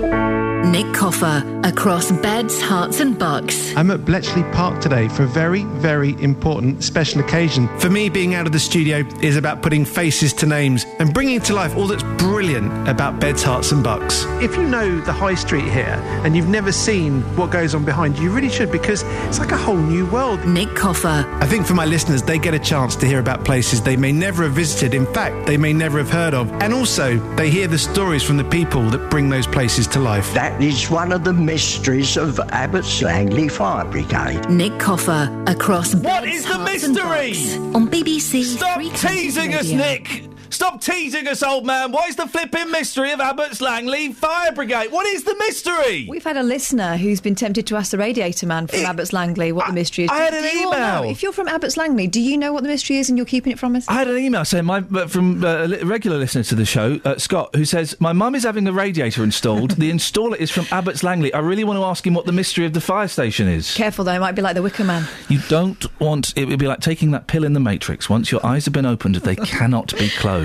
thank you Nick Coffer across beds, Herts, and bucks. I'm at Bletchley Park today for a very, very important special occasion. For me, being out of the studio is about putting faces to names and bringing to life all that's brilliant about beds, Herts, and bucks. If you know the high street here and you've never seen what goes on behind you, you really should because it's like a whole new world. Nick Coffer. I think for my listeners, they get a chance to hear about places they may never have visited. In fact, they may never have heard of. And also, they hear the stories from the people that bring those places to life. That is one of the mysteries of Abbots Langley Fire Brigade. Nick Coffer across What beds, is the and mystery? on BBC. Stop Three Counties teasing us, Nick! Stop teasing us, old man! What is the flipping mystery of Abbots Langley Fire Brigade? What is the mystery? We've had a listener who's been tempted to ask the radiator man from Abbots Langley what the mystery is. I had an email. If you're from Abbots Langley, do you know what the mystery is and you're keeping it from us? I had an email saying my uh, from uh, a regular listener to the show, uh, Scott, who says my mum is having a radiator installed. the installer is from Abbots Langley. I really want to ask him what the mystery of the fire station is. Careful though, it might be like the Wicker Man. You don't want it would be like taking that pill in the Matrix. Once your eyes have been opened, they cannot be closed.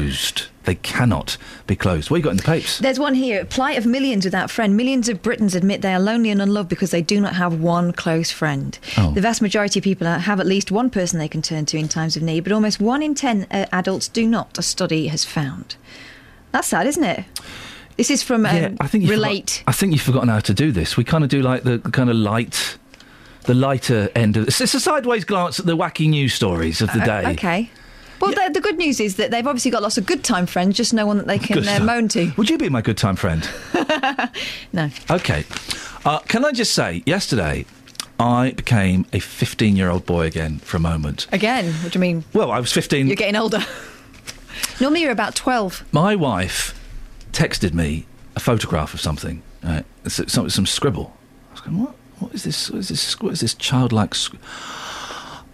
They cannot be closed. What you got in the papers? There's one here. Plight of millions without friend. Millions of Britons admit they are lonely and unloved because they do not have one close friend. Oh. The vast majority of people have at least one person they can turn to in times of need, but almost one in ten uh, adults do not. A study has found. That's sad, isn't it? This is from um, yeah, I think Relate. Forgot, I think you've forgotten how to do this. We kind of do like the, kind of light, the lighter end of. It's a sideways glance at the wacky news stories of the Uh, day. okay. Well, the, the good news is that they've obviously got lots of good time friends, just no one that they can uh, moan to. Would you be my good time friend? No. Okay. Uh, can I just say, yesterday I became a 15 year old boy again for a moment. Again, what do you mean? Well, I was 15. You're getting older. Normally you're about 12. My wife texted me a photograph of something, right? Some, some scribble. I was going, what? What is this? What is this? What is this childlike? Sc-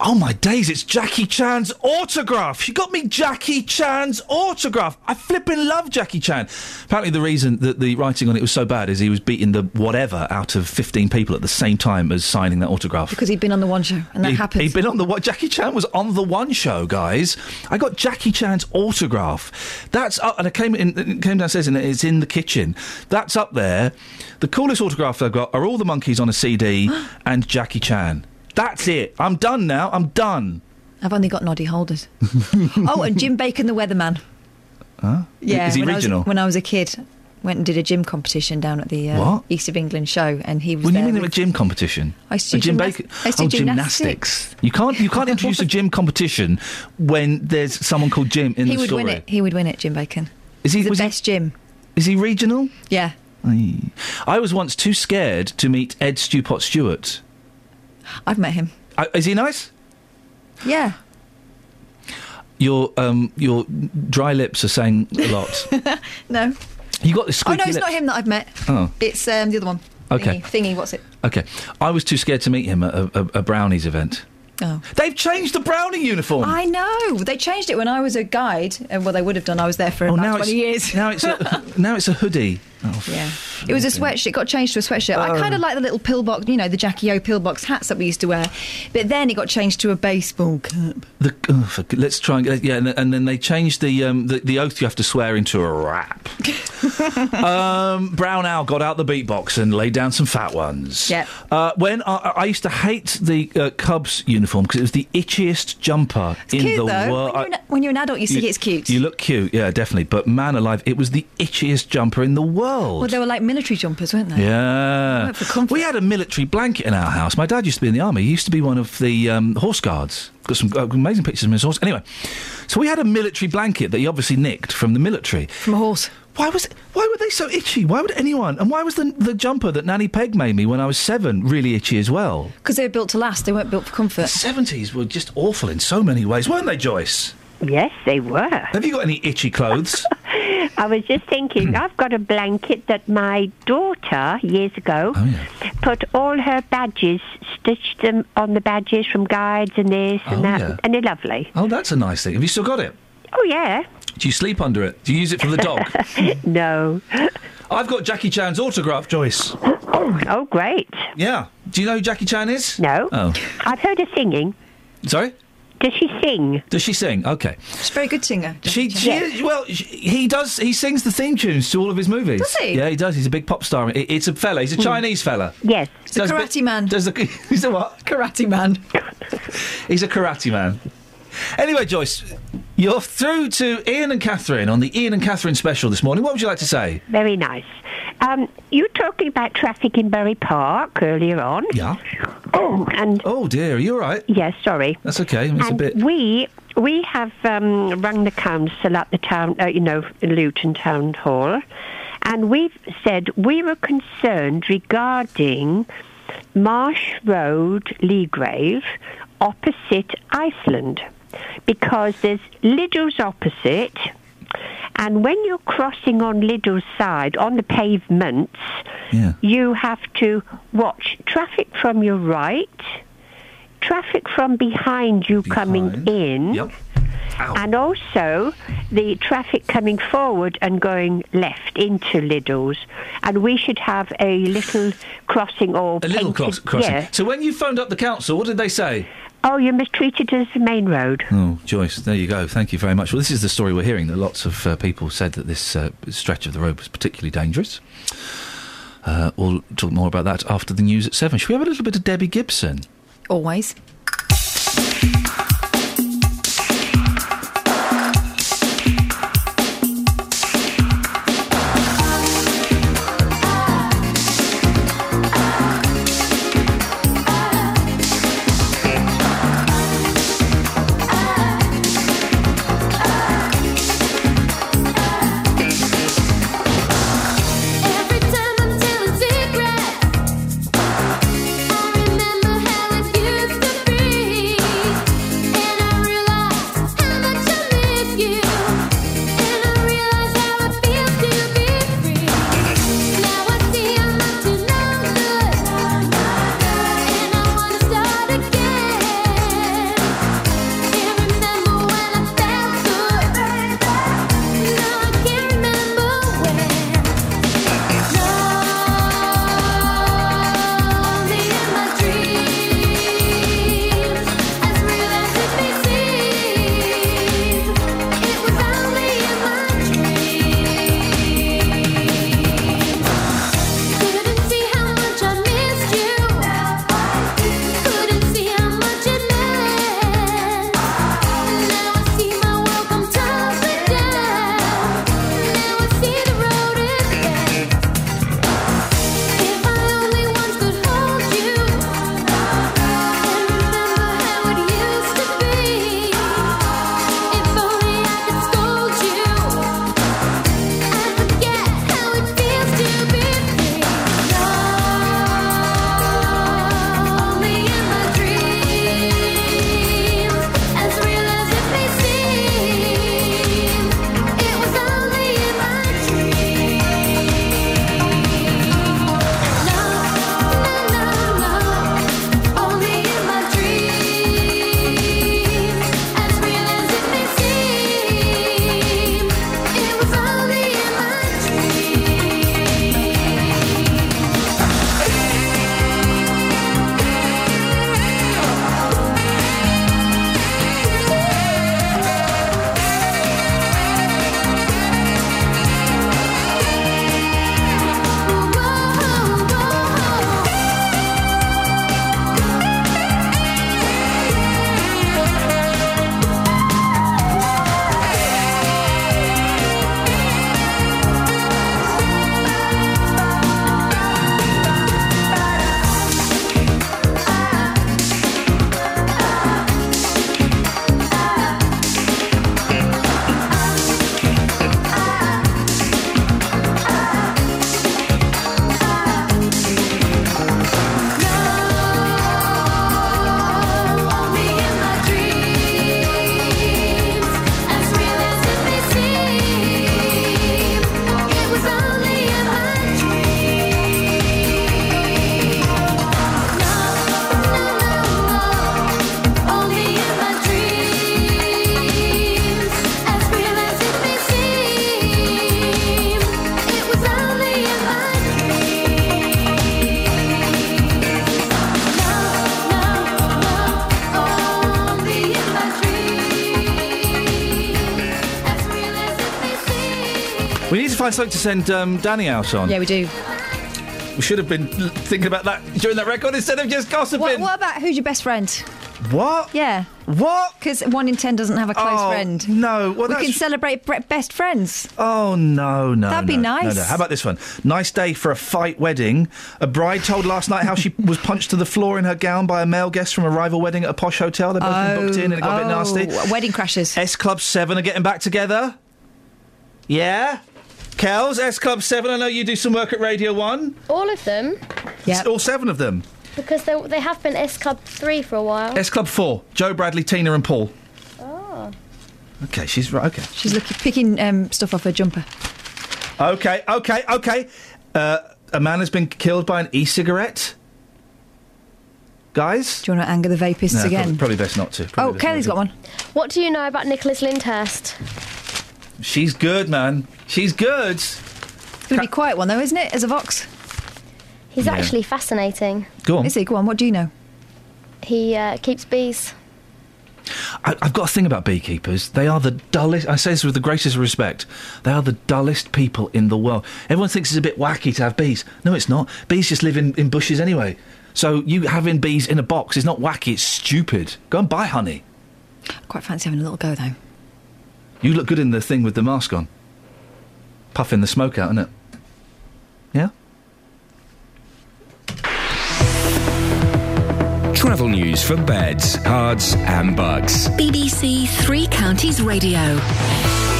oh my days! It's Jackie Chan's autograph. She got me Jackie Chan's autograph. I flipping love Jackie Chan. Apparently, the reason that the writing on it was so bad is he was beating the whatever out of fifteen people at the same time as signing that autograph. Because he'd been on the one show, and that He- happens. He'd been on the what? Jackie Chan was on the One Show, guys. I got Jackie Chan's autograph. That's up, and I came in, it came downstairs, and it's in the kitchen. That's up there. The coolest autograph I've got are all the monkeys on a CD and Jackie Chan. That's it. I'm done now. I'm done. I've only got noddy holders. oh, and Jim Bacon, the weatherman. Huh? Yeah, Is he when regional? I was, when I was a kid, went and did a gym competition down at the uh? East of England show, and he was What? When you there. mean a gym competition? I used to do gym gymnas- bacon. I used oh, do gymnastics. You can't. You can't introduce a gym competition when there's someone called Jim in he the would win it. He would win it, Jim Bacon. Is he He's the was he- best Jim? Is he regional? Yeah. I was once too scared to meet Ed Stewpot Stewart. I've met him. Uh, is he nice? Yeah. Your um, your dry lips are saying a lot. No. you got this Oh no, it's lips. not him that I've met. Oh, It's um, the other one. Okay. Thingy. Thingy. What's it? okay. I was too scared to meet him at a, a, a brownies event. Oh. They've changed the brownie uniform. I know. They changed it when I was a guide. And well, they would have done. I was there for oh, about now 20 it's years. now it's a, now it's a hoodie. Oh, Yeah. It was a sweatshirt. It got changed to a sweatshirt. I kind Oh. of like the little pillbox, you know, the Jackie O pillbox hats that we used to wear. But then it got changed to a baseball cap. The, oh, for, let's try and get yeah, and, and then they changed the, um, the the oath you have to swear into a rap. um, Brown Owl got out the beatbox and laid down some fat ones. Yeah. Uh, when I, I used to hate the uh, Cubs uniform because it was the itchiest jumper in Cute the world. When when you're an adult, you see it's cute. You look cute, yeah, definitely. But man alive, it was the itchiest jumper in the world. Well, they were like military jumpers, weren't they? Yeah. Comfort. We had a military blanket in our house. My dad used to be in the army. He used to be one of the um, horse guards. Got some uh, amazing pictures of his horse. Anyway, so we had a military blanket that he obviously nicked from the military. From a horse. Why was it, why were they so itchy? Why would anyone? And why was the the jumper that Nanny Peg made me when I was seven really itchy as well? Because they were built to last. They weren't built for comfort. The seventies were just awful in so many ways, weren't they, Joyce? Yes, they were. Have you got any itchy clothes? I was just thinking, hmm. I've got a blanket that my daughter, years ago, oh, put all her badges, stitched them on the badges from guides and this and Oh, that, yeah. and they're lovely. oh, that's a nice thing. Have you still got it? Oh, yeah. Do you sleep under it? Do you use it for the dog? no. I've got Jackie Chan's autograph, Joyce. Oh, great. Yeah. Do you know who Jackie Chan is? No. Oh. I've heard her singing. Sorry? Does she sing? Does she sing? Okay. She's a very good singer. She, she is, well, sh he does. He sings the theme tunes to all of his movies. Does he? Yeah, he does. He's a big pop star. It- it's a fella. He's a Hmm. Chinese fella. Yes. He's a karate man. Does the, he's a what? Karate man. He's a karate man. Anyway, Joyce, you're through to Iain and Catherine on the Iain and Catherine special this morning. What would you like to say? Very nice. Um, you were talking about traffic in Bury Park earlier on. Yeah. Oh, and Oh dear, are you all right? yes, sorry. That's okay. It's a bit. we we have um, rung the council at the town, uh, you know, Luton Town Hall, and we've said we were concerned regarding Marsh Road, Leagrave, opposite Iceland, because there's Lidl's opposite. And when you're crossing on Lidl's side, on the pavements, you have to watch traffic from your right, traffic from behind you coming in, and also the traffic coming forward and going left into Lidl's. And we should have a little crossing or A little cross- crossing. Yeah. So when you phoned up the council, what did they say? Oh, you must treat it as the main road. Oh, Joyce, there you go. Thank you very much. Well, this is the story we're hearing that lots of uh, people said that this uh, stretch of the road was particularly dangerous. Uh, we'll talk more about that after the news at seven. Should we have a little bit of Debbie Gibson? Always. Find something to send um, Danny out on. Yeah, we do. We should have been thinking about that during that record instead of just gossiping. What, what about who's your best friend? What? Yeah. What? Because one in ten doesn't have a close Oh, friend. No. Well, we that's- can celebrate bre- best friends. Oh no, no. That'd be nice. No, no. How about this one? Nice day for a fight wedding. A bride told last night how she was punched to the floor in her gown by a male guest from a rival wedding at a posh hotel. They've both been booked in and it got a bit Oh, nasty. Wedding crashes. S Club 7 are getting back together. Yeah? Kels, S Club 7, I know you do some work at Radio 1. All of them, Yeah. All seven of them. because they, they have been S Club 3 for a while. S Club 4, Jo, Bradley, Tina, and Paul. Oh. Okay, she's right. Okay. She's looking, picking um, stuff off her jumper. Okay, okay, okay. Uh, a man has been killed by an e cigarette. Guys? Do you want to anger the vapists No, again? Probably, probably best not to. oh, Probably best Kelly's not got one. What do you know about Nicholas Lyndhurst? To. She's good, man. She's good. It's going to be a quiet one, though, isn't it, as a Vox? He's Yeah. actually fascinating. Go on. Is he? Go on, what do you know? He uh, keeps bees. I, I've got a thing about beekeepers. They are the dullest. I say this with the greatest respect. They are the dullest people in the world. Everyone thinks it's a bit wacky to have bees. No, it's not. Bees just live in, in bushes anyway. So you having bees in a box is not wacky. It's stupid. Go and buy honey. I quite fancy having a little go, though. You look good in the thing with the mask on. Puffing the smoke out, isn't it? Yeah. Travel news for beds, cards, and bugs. BBC Three Counties Radio.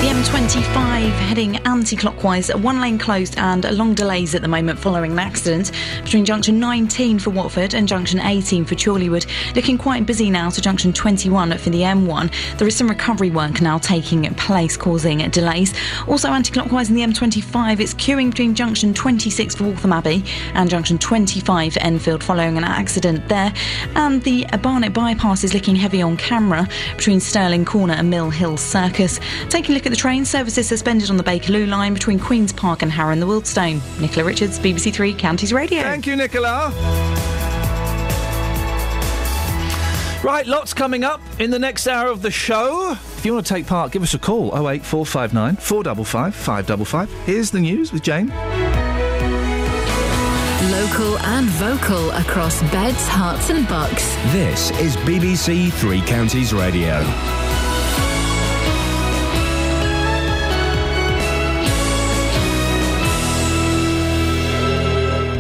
The M25 heading anti clockwise, one lane closed and long delays at the moment following an accident between junction 19 for Watford and junction 18 for Chorleywood. Looking quite busy now to junction 21 for the M1. There is some recovery work now taking place, causing delays. Also, anti clockwise in the M25, it's queuing between junction 26 for Waltham Abbey and junction 25 for Enfield following an accident there. And the Barnet bypass is looking heavy on camera between Stirling Corner and Mill Hill Circus. Taking a look at the train service is suspended on the Bakerloo line between Queen's Park and Harrow and the Wealdstone. Nicola Richards, BBC Three Counties Radio. Thank you, Nicola. Right, lots coming up in the next hour of the show. If you want to take part, give us a call 08459 455 555. Here's the news with Jane. Local and vocal across beds, Herts, and bucks. This is BBC Three Counties Radio.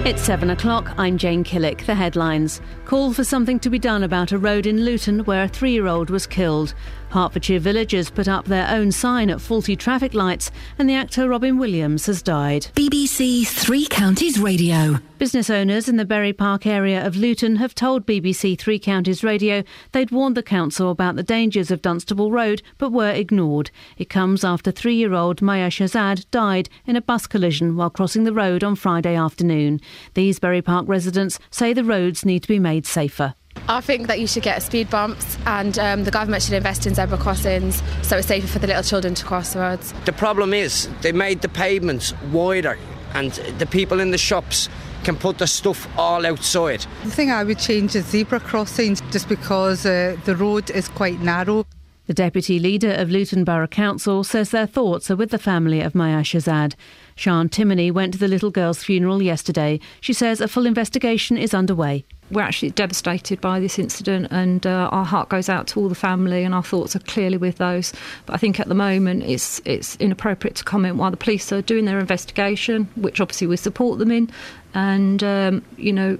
It's seven o'clock. I'm Jane Killick. The headlines. Call for something to be done about a road in Luton where a three year old was killed. Hertfordshire villagers put up their own sign at faulty traffic lights, and the actor Robin Williams has died. BBC Three Counties Radio. Business owners in the Bury Park area of Luton have told BBC Three Counties Radio they'd warned the council about the dangers of Dunstable Road but were ignored. It comes after three year old Maya Shazad died in a bus collision while crossing the road on Friday afternoon. These Bury Park residents say the roads need to be made safer. I think that you should get speed bumps and um, the government should invest in zebra crossings so it's safer for the little children to cross the roads. The problem is they made the pavements wider and the people in the shops can put the stuff all outside. The thing I would change is zebra crossings just because uh, the road is quite narrow. The deputy leader of Luton Borough Council says their thoughts are with the family of Maya Shazad. Sian Timoney went to the little girl's funeral yesterday. She says a full investigation is underway. We're actually devastated by this incident, and uh, our heart goes out to all the family, and our thoughts are clearly with those. But I think at the moment it's it's inappropriate to comment while the police are doing their investigation, which obviously we support them in, and um, you know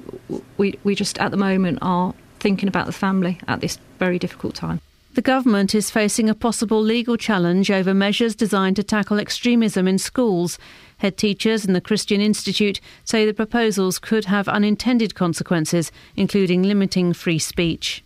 we we just at the moment are thinking about the family at this very difficult time. The government is facing a possible legal challenge over measures designed to tackle extremism in schools. Head teachers in the Christian Institute say the proposals could have unintended consequences, including limiting free speech.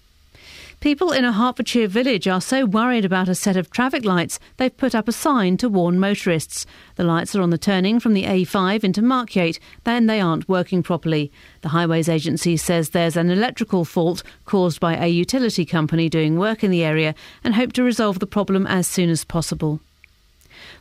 People in a Hertfordshire village are so worried about a set of traffic lights they've put up a sign to warn motorists. The lights are on the turning from the A5 into Markyate, then they aren't working properly. The Highways Agency says there's an electrical fault caused by a utility company doing work in the area and hope to resolve the problem as soon as possible.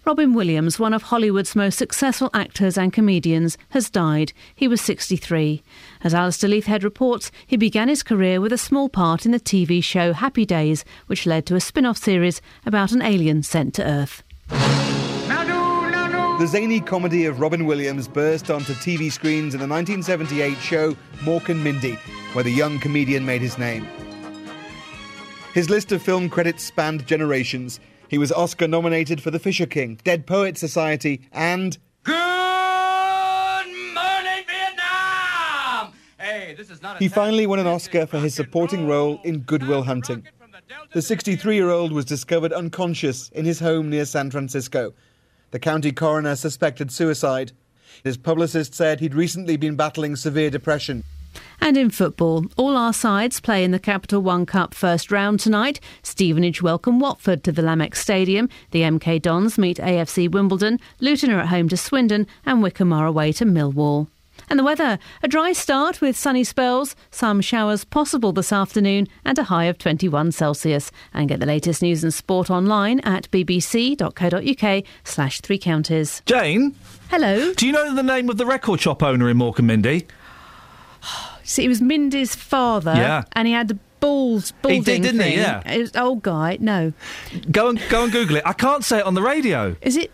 Robin Williams, one of Hollywood's most successful actors and comedians, has died. He was 63. As Alastair Leithead reports, he began his career with a small part in the TV show Happy Days, which led to a spin off series about an alien sent to Earth. Nanu, nanu, The zany comedy of Robin Williams burst onto TV screens in the 1978 show Mork and Mindy, where the young comedian made his name. His list of film credits spanned generations. He was Oscar nominated for The Fisher King, Dead Poets Society, and Good morning, Vietnam! Hey, this is not a he finally won an Oscar for his supporting role in Good Will Hunting. The 63 year old was discovered unconscious in his home near San Francisco. The county coroner suspected suicide. His publicist said he'd recently been battling severe depression. And in football, all our sides play in the Capital One Cup first round tonight. Stevenage welcome Watford to the Lamex Stadium. The MK Dons meet AFC Wimbledon. Luton are at home to Swindon, and Wycombe are away to Millwall. And the weather a dry start with sunny spells, some showers possible this afternoon, and a high of 21 Celsius. And get the latest news and sport online at bbc.co.uk slash three counties. Jane? Hello. Do you know the name of the record shop owner in Mork and Mindy? See, it was Mindy's father, Yeah. and he had the balls, He did, didn't he? Yeah. It was old guy. No, Go and go and Google it. I can't say it on the radio. is it?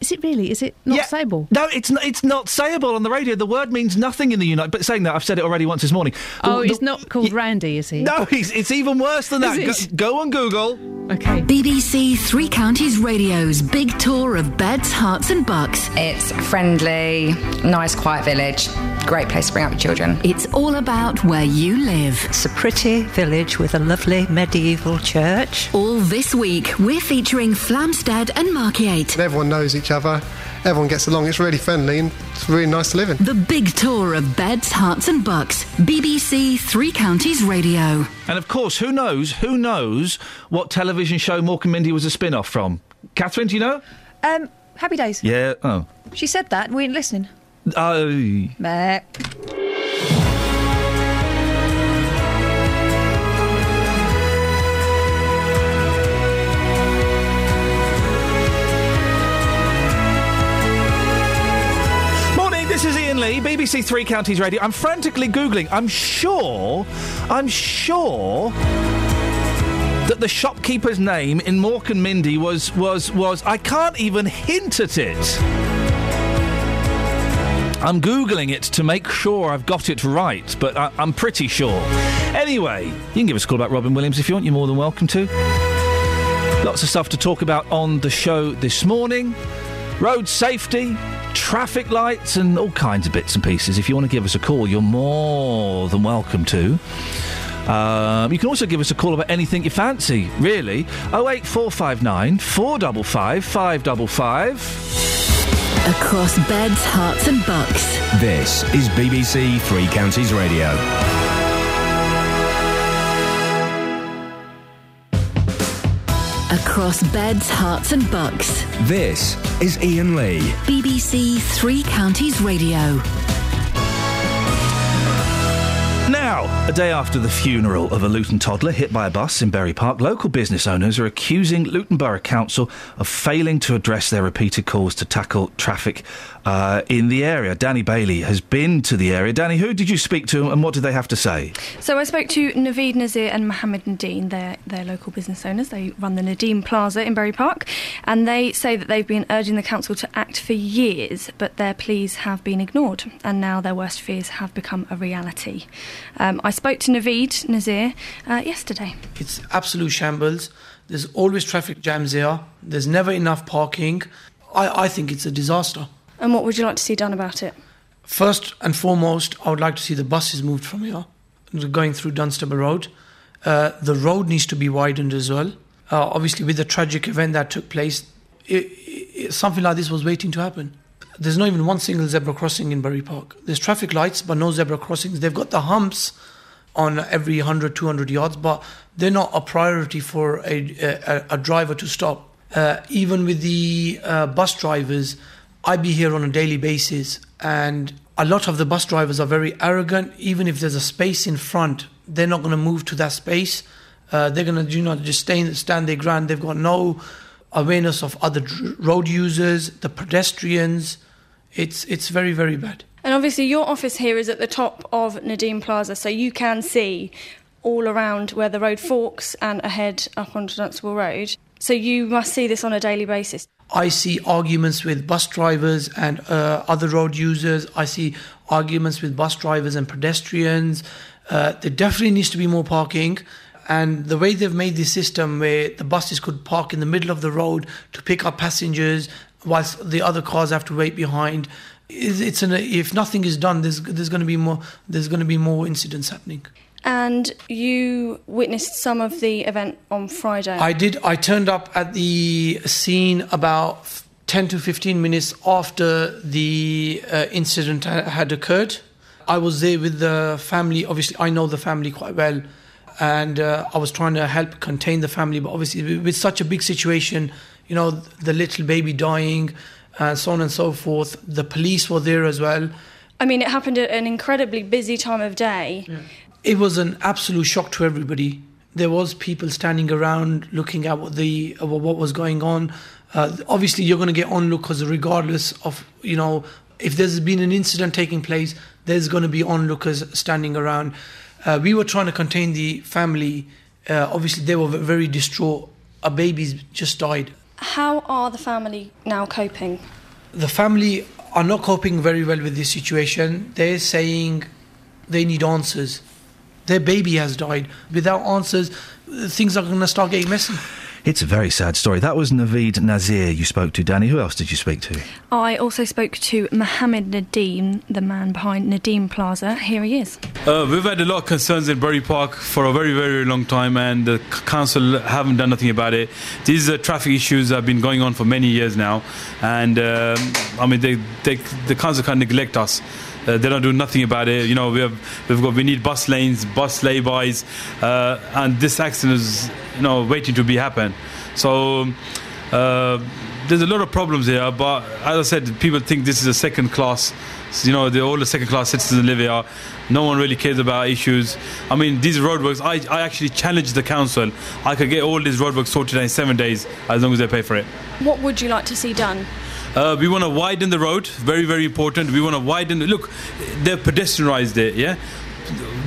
Is it really? Is it not Yeah. Sable? No, it's not, it's not sayable on the radio. The word means nothing in the United. But saying that, I've said it already once this morning. Oh, The- he's not called Randy, is he? No, he's, it's even worse than that. Go, go on Google. Okay. BBC Three Counties Radio's big tour of beds, Herts, and bucks. It's friendly, nice, quiet village. Great place to bring up your children. It's all about where you live. It's a pretty village with a lovely medieval church. All this week, we're featuring Flamstead and Markyate. Everyone knows each other. Everyone gets along. It's really friendly and it's really nice to live in. The big tour of beds, Herts, and bucks. BBC Three Counties Radio. And of course, who knows? Who knows what television show Mork and Mindy was a spin-off from? Catherine, do you know? Um, happy days. Yeah. Oh. She said that and we weren't listening. Oh. Meh. BBC Three Counties Radio. I'm frantically Googling. I'm sure, I'm sure that the shopkeeper's name in Mork and Mindy was, was, was, I can't even hint at it. I'm Googling it to make sure I've got it right, but I, I'm pretty sure. Anyway, you can give us a call about Robin Williams if you want, you're more than welcome to. Lots of stuff to talk about on the show this morning road safety, traffic lights, and all kinds of bits and pieces. If you want to give us a call, you're more than welcome to. Um, you can also give us a call about anything you fancy, really. 08459 455 555. Across beds, Herts, and bucks. This is BBC Three Counties Radio. Across beds, Herts, and bucks. This is Iain Lee. BBC Three Counties Radio. Now, a day after the funeral of a Luton toddler hit by a bus in Bury Park, local business owners are accusing Luton Borough Council of failing to address their repeated calls to tackle traffic uh, in the area. Danny Bailey has been to the area. Danny, who did you speak to and what did they have to say? So I spoke to Naveed Nazir and Mohammed Nadeem. They're, they're local business owners. They run the Nadeem Plaza in Bury Park. And they say that they've been urging the council to act for years, but their pleas have been ignored. And now their worst fears have become a reality. Um, I spoke to Naveed Nazir uh, yesterday. It's absolute shambles. There's always traffic jams here. There's never enough parking. I, I think it's a disaster. And what would you like to see done about it? First and foremost, I would like to see the buses moved from here, going through Dunstable Road. Uh, the road needs to be widened as well. Uh, obviously, with the tragic event that took place, it, it, something like this was waiting to happen. There's not even one single zebra crossing in Bury Park. There's traffic lights, but no zebra crossings. They've got the humps on every 100, 200 yards, but they're not a priority for a, a, a driver to stop. Uh, even with the uh, bus drivers, I be here on a daily basis, and a lot of the bus drivers are very arrogant. Even if there's a space in front, they're not going to move to that space. Uh, they're going to, you know, just stay, stand their ground. They've got no awareness of other road users, the pedestrians. It's it's very very bad. And obviously, your office here is at the top of Nadeem Plaza, so you can see all around where the road forks and ahead up onto Dunstable Road. So you must see this on a daily basis. I see arguments with bus drivers and uh, other road users. I see arguments with bus drivers and pedestrians. Uh, there definitely needs to be more parking. And the way they've made this system where the buses could park in the middle of the road to pick up passengers whilst the other cars have to wait behind, it's an, if nothing is done, there's, there's going to be more there's going to be more incidents happening. And you witnessed some of the event on Friday. I did. I turned up at the scene about 10 to 15 minutes after the uh, incident had occurred. I was there with the family. Obviously, I know the family quite well. And uh, I was trying to help contain the family. But obviously, with, with such a big situation, you know, the little baby dying, and so on and so forth, the police were there as well. I mean, it happened at an incredibly busy time of day. It was an absolute shock to everybody. There was people standing around looking at what the what was going on. Uh, obviously, you're going to get onlookers regardless of you know if there's been an incident taking place. There's going to be onlookers standing around. Uh, we were trying to contain the family. Uh, obviously, they were very distraught. A baby's just died. How are the family now coping? the family are not coping very well with this situation. They're saying they need answers. Their baby has died. Without answers, things are going to start getting messy. It's a very sad story. That was Naveed Nazir you spoke to, Danny. Who else did you speak to? I also spoke to Mohammed Nadeem, the man behind Nadeem Plaza. Here he is. Uh, we've had a lot of concerns in Bury Park for a very, very long time, and the council haven't done nothing about it. These uh, traffic issues have been going on for many years now, and um, I mean, they, they, the council can't neglect us. Uh, they don't do nothing about it. You know, we have, we've got we need bus lanes, bus laybys, uh, and this accident is you know waiting to be happen. So. Uh, there's a lot of problems here, but as I said, people think this is a second class. You know, the, all the second class citizens live here. No one really cares about issues. I mean, these roadworks, I, I actually challenged the council. I could get all these roadworks sorted in seven days as long as they pay for it. What would you like to see done? Uh, we want to widen the road. Very, very important. We want to widen. Look, they're pedestrianised there. Yeah,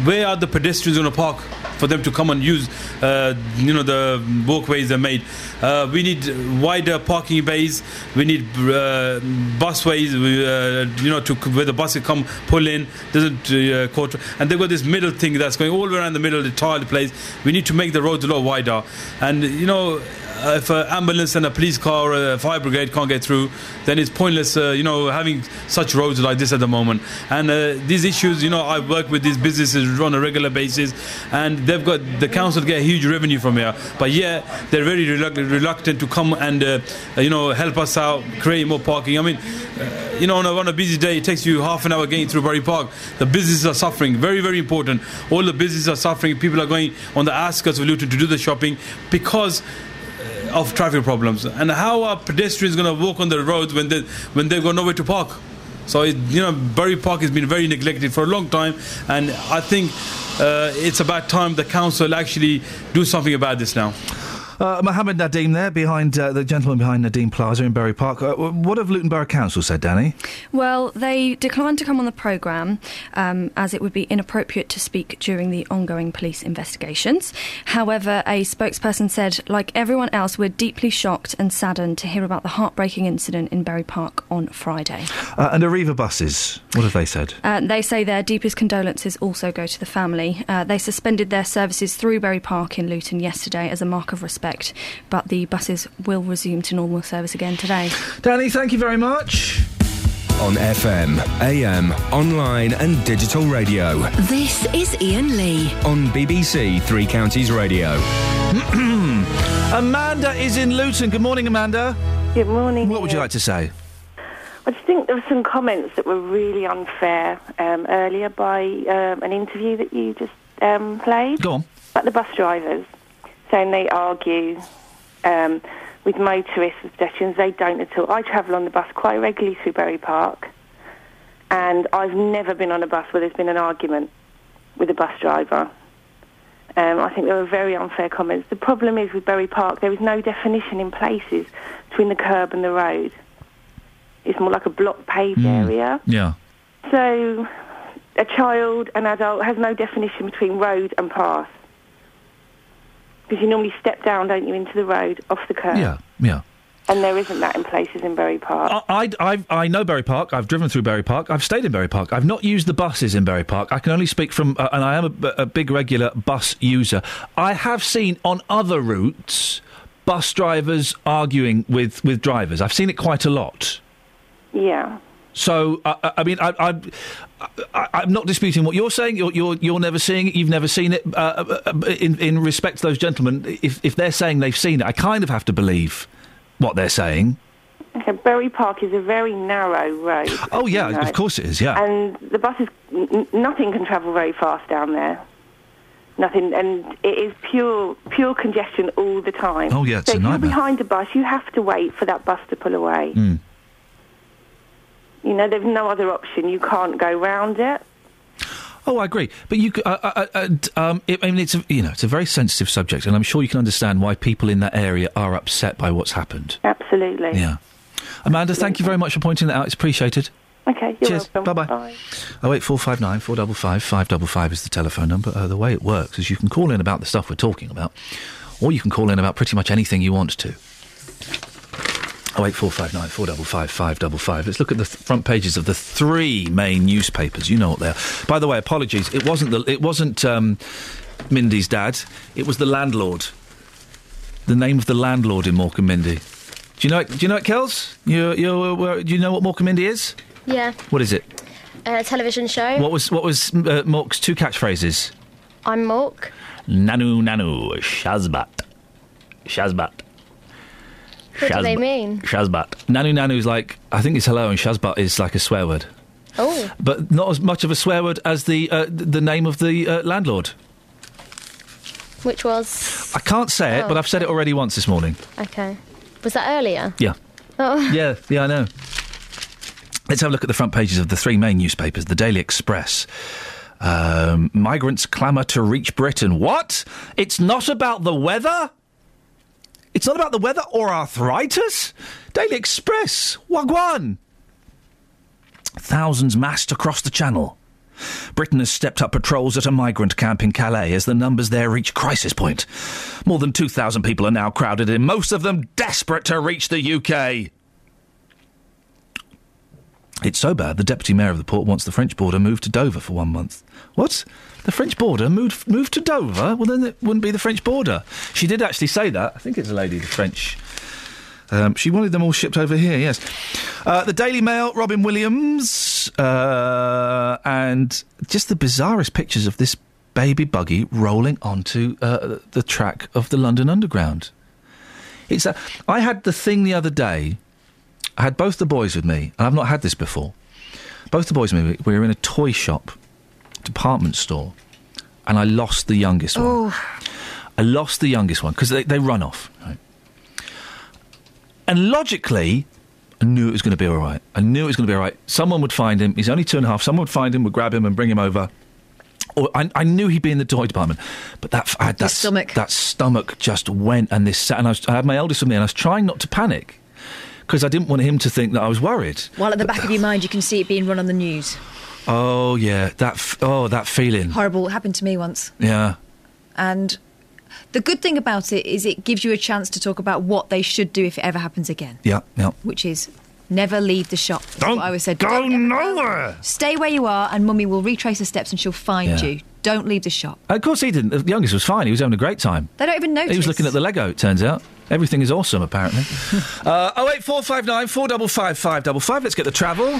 where are the pedestrians going to park for them to come and use? Uh, you know the walkways are made. Uh, we need wider parking bays. We need uh, busways. Uh, you know to where the buses come pull in. Doesn't uh, quarter. And they've got this middle thing that's going all around the middle of the tiled place. We need to make the roads a lot wider. And you know uh, if an ambulance and a police car or a fire brigade can't get through, then it's pointless, uh, you know, having such roads like this at the moment. And uh, these issues, you know, I work with these businesses on a regular basis, and they've got the council get huge revenue from here, but yeah, they're very reluctant, reluctant to come and, uh, you know, help us out, create more parking. I mean, uh, you know, on a, on a busy day, it takes you half an hour getting through Bury Park. The businesses are suffering. Very, very important. All the businesses are suffering. People are going on the outskirts of Luton to do the shopping because of traffic problems. And how are pedestrians going to walk on the roads when they when they've got nowhere to park? So it, you know, Bury Park has been very neglected for a long time, and I think uh, it's about time the council actually do something about this now. Uh, Mohammed Nadeem there, behind uh, the gentleman behind Nadeem Plaza in Bury Park. Uh, what have Luton Borough Council said, Danny? Well, they declined to come on the programme um, as it would be inappropriate to speak during the ongoing police investigations. However, a spokesperson said, like everyone else, we're deeply shocked and saddened to hear about the heartbreaking incident in Bury Park on Friday. Uh, and Arriva buses, what have they said? Uh, they say their deepest condolences also go to the family. Uh, they suspended their services through Bury Park in Luton yesterday as a mark of respect, but the buses will resume to normal service again today. Danny, thank you very much. On FM, AM, online, and digital radio. This is Iain Lee. On BBC Three Counties Radio. Amanda is in Luton. Good morning, Amanda. Good morning. What would you like to say? I just think there were some comments that were really unfair um, earlier by um, an interview that you just um, played. Go on. About the bus drivers, saying they argue um, with motorists and pedestrians. They don't at all. I travel on the bus quite regularly through Bury Park, and I've never been on a bus where there's been an argument with a bus driver. Um, I think there were very unfair comments. The problem is with Bury Park, there is no definition in places between the curb and the road. It's more like a block paved area. Yeah. So a child, an adult, has no definition between road and path. Because you normally step down, don't you, into the road, off the curb. Yeah, yeah. and there isn't that in places in Bury Park. I, I, I, know Bury Park. I've driven through Bury Park. I've stayed in Bury Park. I've not used the buses in Bury Park. I can only speak from, uh, and I am a, a big regular bus user. I have seen on other routes bus drivers arguing with, with drivers. I've seen it quite a lot. yeah. So, I- I mean, I, I'm not disputing what you're saying. You're, you're, you're never seeing it. You've never seen it. Uh, uh, uh, in, in respect to those gentlemen, if, if they're saying they've seen it, I kind of have to believe what they're saying. Okay, Bury Park is a very narrow road. Oh, yeah, you know. of course it is, yeah. And the buses, n- nothing can travel very fast down there. Nothing, and it is pure, pure congestion all the time. Oh, yeah, it's so a if you're behind a bus, you have to wait for that bus to pull away. Mm. You know, there's no other option. You can't go round it. Oh, I agree. But you, uh, uh, uh, um, it, I mean, it's a, you know, it's a very sensitive subject, and I'm sure you can understand why people in that area are upset by what's happened. Absolutely. Yeah. Amanda, thank you very much for pointing that out. It's appreciated. Okay, you're Cheers. Bye-bye. Bye. Oh eight four five nine four double five five double five is the telephone number. Uh, the way it works is you can call in about the stuff we're talking about, or you can call in about pretty much anything you want to. Oh eight four five nine four double five five double five. Let's look at the th- front pages of the three main newspapers. You know what they are. By the way, apologies. It wasn't the. It wasn't um, Mindy's dad. It was the landlord. The name of the landlord in Mork and Mindy. Do you know it? Do you know it, Kels? You, you, uh, do you know what Mork and Mindy is? Yeah, What is it? a television show. What was what was uh, Mork's two catchphrases? I'm Mork. Nanu nanu Shazbot. Shazbot. What do they mean? Shazbot. Nanu nanu is like I think it's hello and Shazbot is like a swear word. Oh, But not as much of a swear word as the uh, the name of the uh, landlord. which was I can't say it, Oh. but I've said it already once this morning. okay. Was that earlier? Yeah. Oh, Yeah, yeah, I know. Let's have a look at the front pages of the three main newspapers. The Daily Express. Um, migrants clamour to reach Britain. What? It's not about the weather? It's not about the weather or arthritis? Daily Express. Wagwan. Thousands massed across the channel. Britain has stepped up patrols at a migrant camp in Calais as the numbers there reach crisis point. More than 2,000 people are now crowded in, most of them desperate to reach the UK. It's so bad, the deputy mayor of the port wants the French border moved to Dover for one month. What? The French border moved moved to Dover? Well, then it wouldn't be the French border. She did actually say that. I think it's a lady, the French. Um, she wanted them all shipped over here, yes. Uh, the Daily Mail, Robin Williams, uh, and just the bizarrest pictures of this baby buggy rolling onto uh, the track of the London Underground. It's a, I had the thing the other day. I had both the boys with me, and I've not had this before. Both the boys me. We were in a toy shop, department store, and I lost the youngest one. Oh, I lost the youngest one because they, they run off. Right? And logically, I knew it was going to be all right. I knew it was going to be all right. Someone would find him. He's only two and a half. Someone would find him, would grab him, and bring him over. Or I, I knew he'd be in the toy department, but that I had that stomach. that stomach just went, and this sat, and I, was, I had my eldest with me, and I was trying not to panic because I didn't want him to think that I was worried. while at the back of your mind you can see it being run on the news. Oh yeah, that f- oh that feeling. Horrible. It happened to me once. Yeah, And the good thing about it is it gives you a chance to talk about what they should do if it ever happens again, yeah, yeah. which is never leave the shop. That's Don't what I always said. go Don't nowhere. Stay where you are, and Mummy will retrace the steps and she'll find Yeah. you. Don't leave the shop. Of course he didn't. The youngest was fine. He was having a great time. They don't even notice. He was looking at the Lego. It turns out everything is awesome. Apparently. uh, oh eight four five nine four double five five double five. Let's get the travel.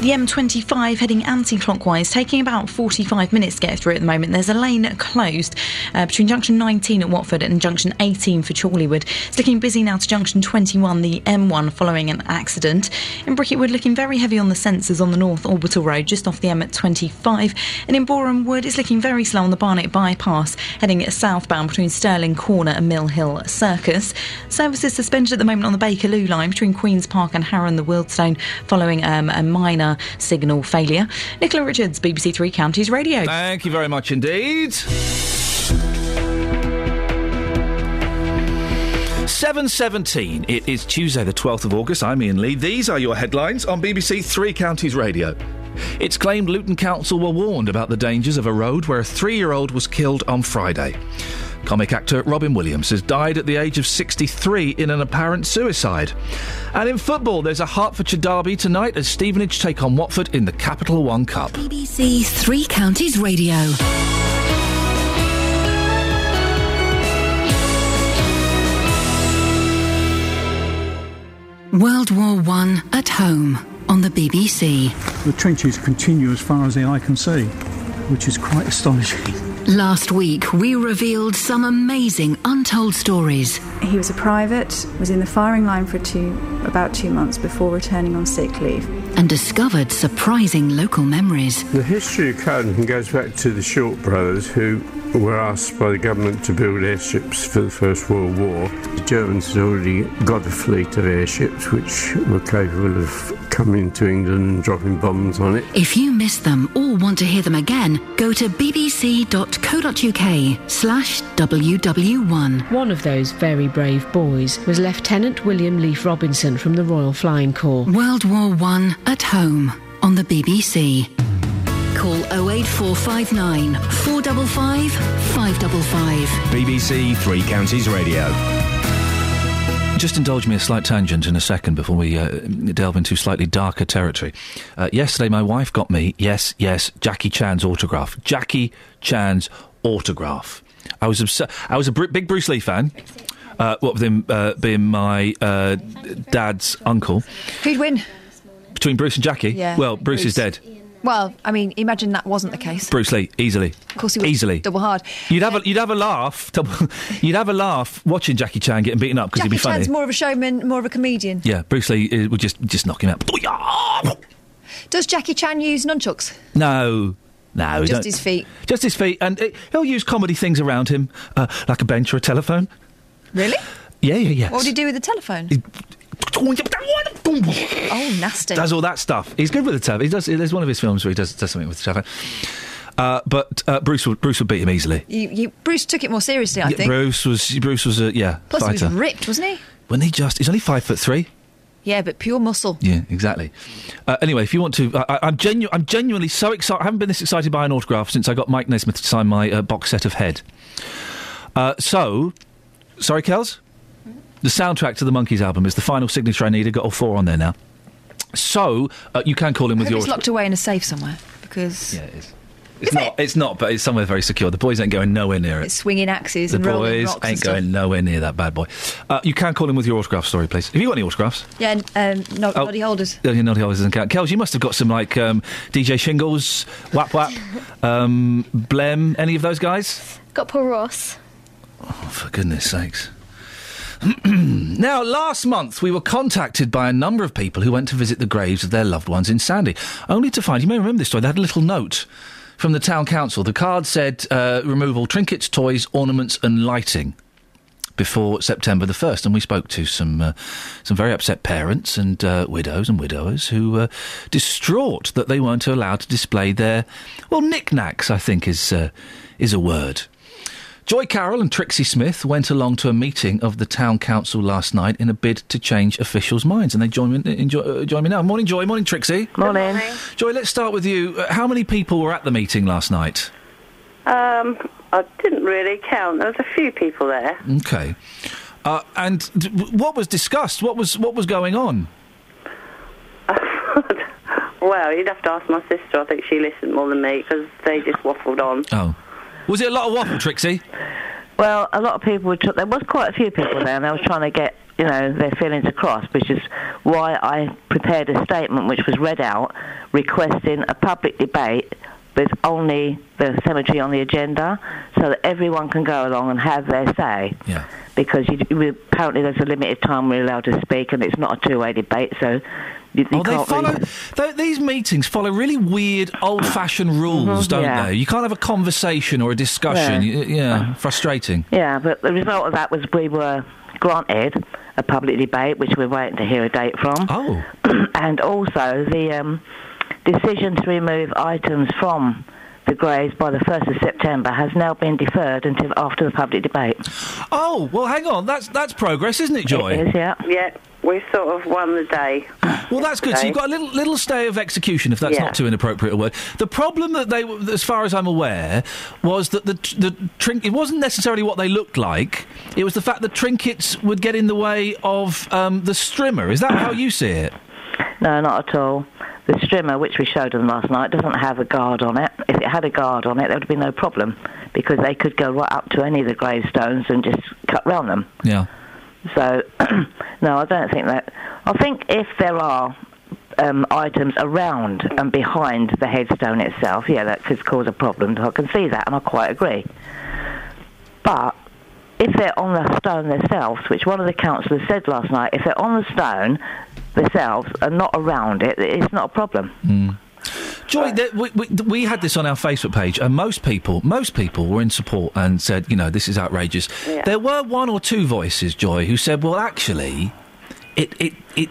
The M25 heading anti-clockwise, taking about 45 minutes to get through at the moment. There's a lane closed uh, between junction 19 at Watford and junction 18 for Chorleywood. It's looking busy now to junction 21, the M1, following an accident. In Bricket Wood, looking very heavy on the sensors on the North Orbital Road, just off the M25. And in Boreham Wood, it's looking very slow on the Barnet bypass, heading southbound between Stirling Corner and Mill Hill Circus. Services suspended at the moment on the Bakerloo line between Queen's Park and Harrow and the Wealdstone, following um, a minor signal failure. Nicola Richards, BBC Three Counties Radio. Thank you very much indeed. Seven seventeen. It is Tuesday, the twelfth of August. I'm Iain Lee. These are your headlines on BBC Three Counties Radio. It's claimed Luton Council were warned about the dangers of a road where a three year old was killed on Friday. Comic actor Robin Williams has died at the age of 63 in an apparent suicide. And in football, there's a Hertfordshire derby tonight as Stevenage take on Watford in the Capital One Cup. BBC Three Counties Radio. World War One at home on the BBC. The trenches continue as far as the eye can see, which is quite astonishing. Last week, we revealed some amazing untold stories. He was a private, was in the firing line for two, about two months before returning on sick leave. And discovered surprising local memories. The history of Cardington goes back to the Short brothers who were asked by the government to build airships for the First World War. The Germans had already got a fleet of airships which were capable of coming to England and dropping bombs on it. If you miss them or want to hear them again, go to bbc.co.uk slash WW1. One of those very brave boys was Lieutenant William Leefe Robinson from the Royal Flying Corps. World War One at home on the BBC. Call 08459 455 555. BBC Three Counties Radio. Just indulge me a slight tangent in a second before we uh, delve into slightly darker territory. Uh, yesterday, my wife got me, yes, yes, Jackie Chan's autograph. Jackie Chan's autograph. I was obs- I was a br- big Bruce Lee fan. Uh, what with him uh, being my uh, dad's uncle. Who'd win? Between Bruce and Jackie, Yeah, well, Bruce, is Bruce. dead. Well, I mean, imagine that wasn't the case. Bruce Lee, easily. Of course, he was easily. double hard. You'd have a you'd have a laugh. double- you'd have a laugh watching Jackie Chan getting beaten up because he'd be funny. Chan's more of a showman, more of a comedian. Yeah, Bruce Lee uh, would just just knock him out. Does Jackie Chan use nunchucks? No, no, Just his feet. Just his feet, and uh, he'll use comedy things around him, uh, like a bench or a telephone. Really? Yeah, yeah, yeah. What would he do with the telephone? Oh, nasty. Does all that stuff. He's good with the telephone. He does. There's one of his films where he does, does something with the telephone. Uh, but uh, Bruce would Bruce would beat him easily. You, you, Bruce took it more seriously, I Yeah, think. Bruce was Bruce was a yeah Plus, he was ripped, wasn't he? when he just he's only five foot three. Yeah, but pure muscle. Yeah, exactly. Uh, anyway, if you want to, I, I'm, genu- I'm genuinely so excited. I haven't been this excited by an autograph since I got Mike Nesmith to sign my uh, box set of Head. Uh, so, sorry, Kels? The soundtrack to the Monkees album is the final signature I need. I've Got all four on there now. So, uh, you can call in I with hope your. it's locked away in a safe somewhere because Yeah, it is. It's not. It's not, but it's somewhere very secure. The boys ain't going nowhere near it. it's swinging axes The and rolling The boys rocks and ain't stuff. going nowhere near that bad boy. Uh, you can call in with your autograph story, please. Have you got any autographs? Yeah, and, um, no, Oh. noddy holders. Oh, your Noddy Holders doesn't count. Kels, you must have got some like um, DJ Shingles, Wap Wap, um, Blem, any of those guys? Got Paul Ross. Oh, for goodness sakes. now, last month we were contacted by a number of people who went to visit the graves of their loved ones in Sandy, only to find, you may remember this story, they had a little note from the town council. The card said uh, remove all trinkets, toys, ornaments, and lighting before September the 1st. And we spoke to some, uh, some very upset parents and uh, widows and widowers who were distraught that they weren't allowed to display their, well, knickknacks, I think is, uh, is a word. Joy Carroll and Trixie Smith went along to a meeting of the town council last night in a bid to change officials' minds, and they join me, enjoy, uh, join me now. Morning, Joy. Morning, Trixie. Morning. Joy, let's start with you. Uh, how many people were at the meeting last night? Um, I didn't really count. There was a few people there. Okay. Uh, and d- w- what was discussed? What was what was going on? Well, you'd have to ask my sister. I think she listened more than me because they just waffled on. Oh, was it a lot of waffle, Trixie? Well, a lot of people took. There was quite a few people there, and they were trying to get you know their feelings across, which is why I prepared a statement which was read out requesting a public debate with only the cemetery on the agenda, so that everyone can go along and have their say. Yeah. Because you, you, apparently there's a limited time we're allowed to speak, and it's not a two-way debate, so. You, you Oh, they follow. really- th- these meetings follow really weird, old-fashioned rules, Mhm, don't yeah. they? You can't have a conversation or a discussion. Yeah. Yeah, frustrating. Yeah, but the result of that was we were granted a public debate, which we're waiting to hear a date from. Oh. and also the um, decision to remove items from the graves by the 1st of September has now been deferred until after the public debate. Oh, well, hang on. That's that's progress, isn't it, Joy? It is, yeah. Yeah, we sort of won the day. Well, that's good. So you've got a little little stay of execution, if that's Yeah. not too inappropriate a word. The problem that they, as far as I'm aware, was that the the trink. It wasn't necessarily what they looked like. It was the fact that trinkets would get in the way of um, the strimmer. Is that how you see it? No, not at all. The strimmer, which we showed them last night, doesn't have a guard on it. If it had a guard on it, there would be no problem because they could go right up to any of the gravestones and just cut round them. Yeah. So, no, I don't think that. I think if there are um, items around and behind the headstone itself, yeah, that could cause a problem. I can see that, and I quite agree. But if they're on the stone themselves, which one of the councillors said last night, if they're on the stone themselves and not around it, it's not a problem. Joy, there, we, we, we had this on our Facebook page, and most people, most people were in support and said, you know, this is outrageous. Yeah. There were one or two voices, Joy, who said, well, actually, it it it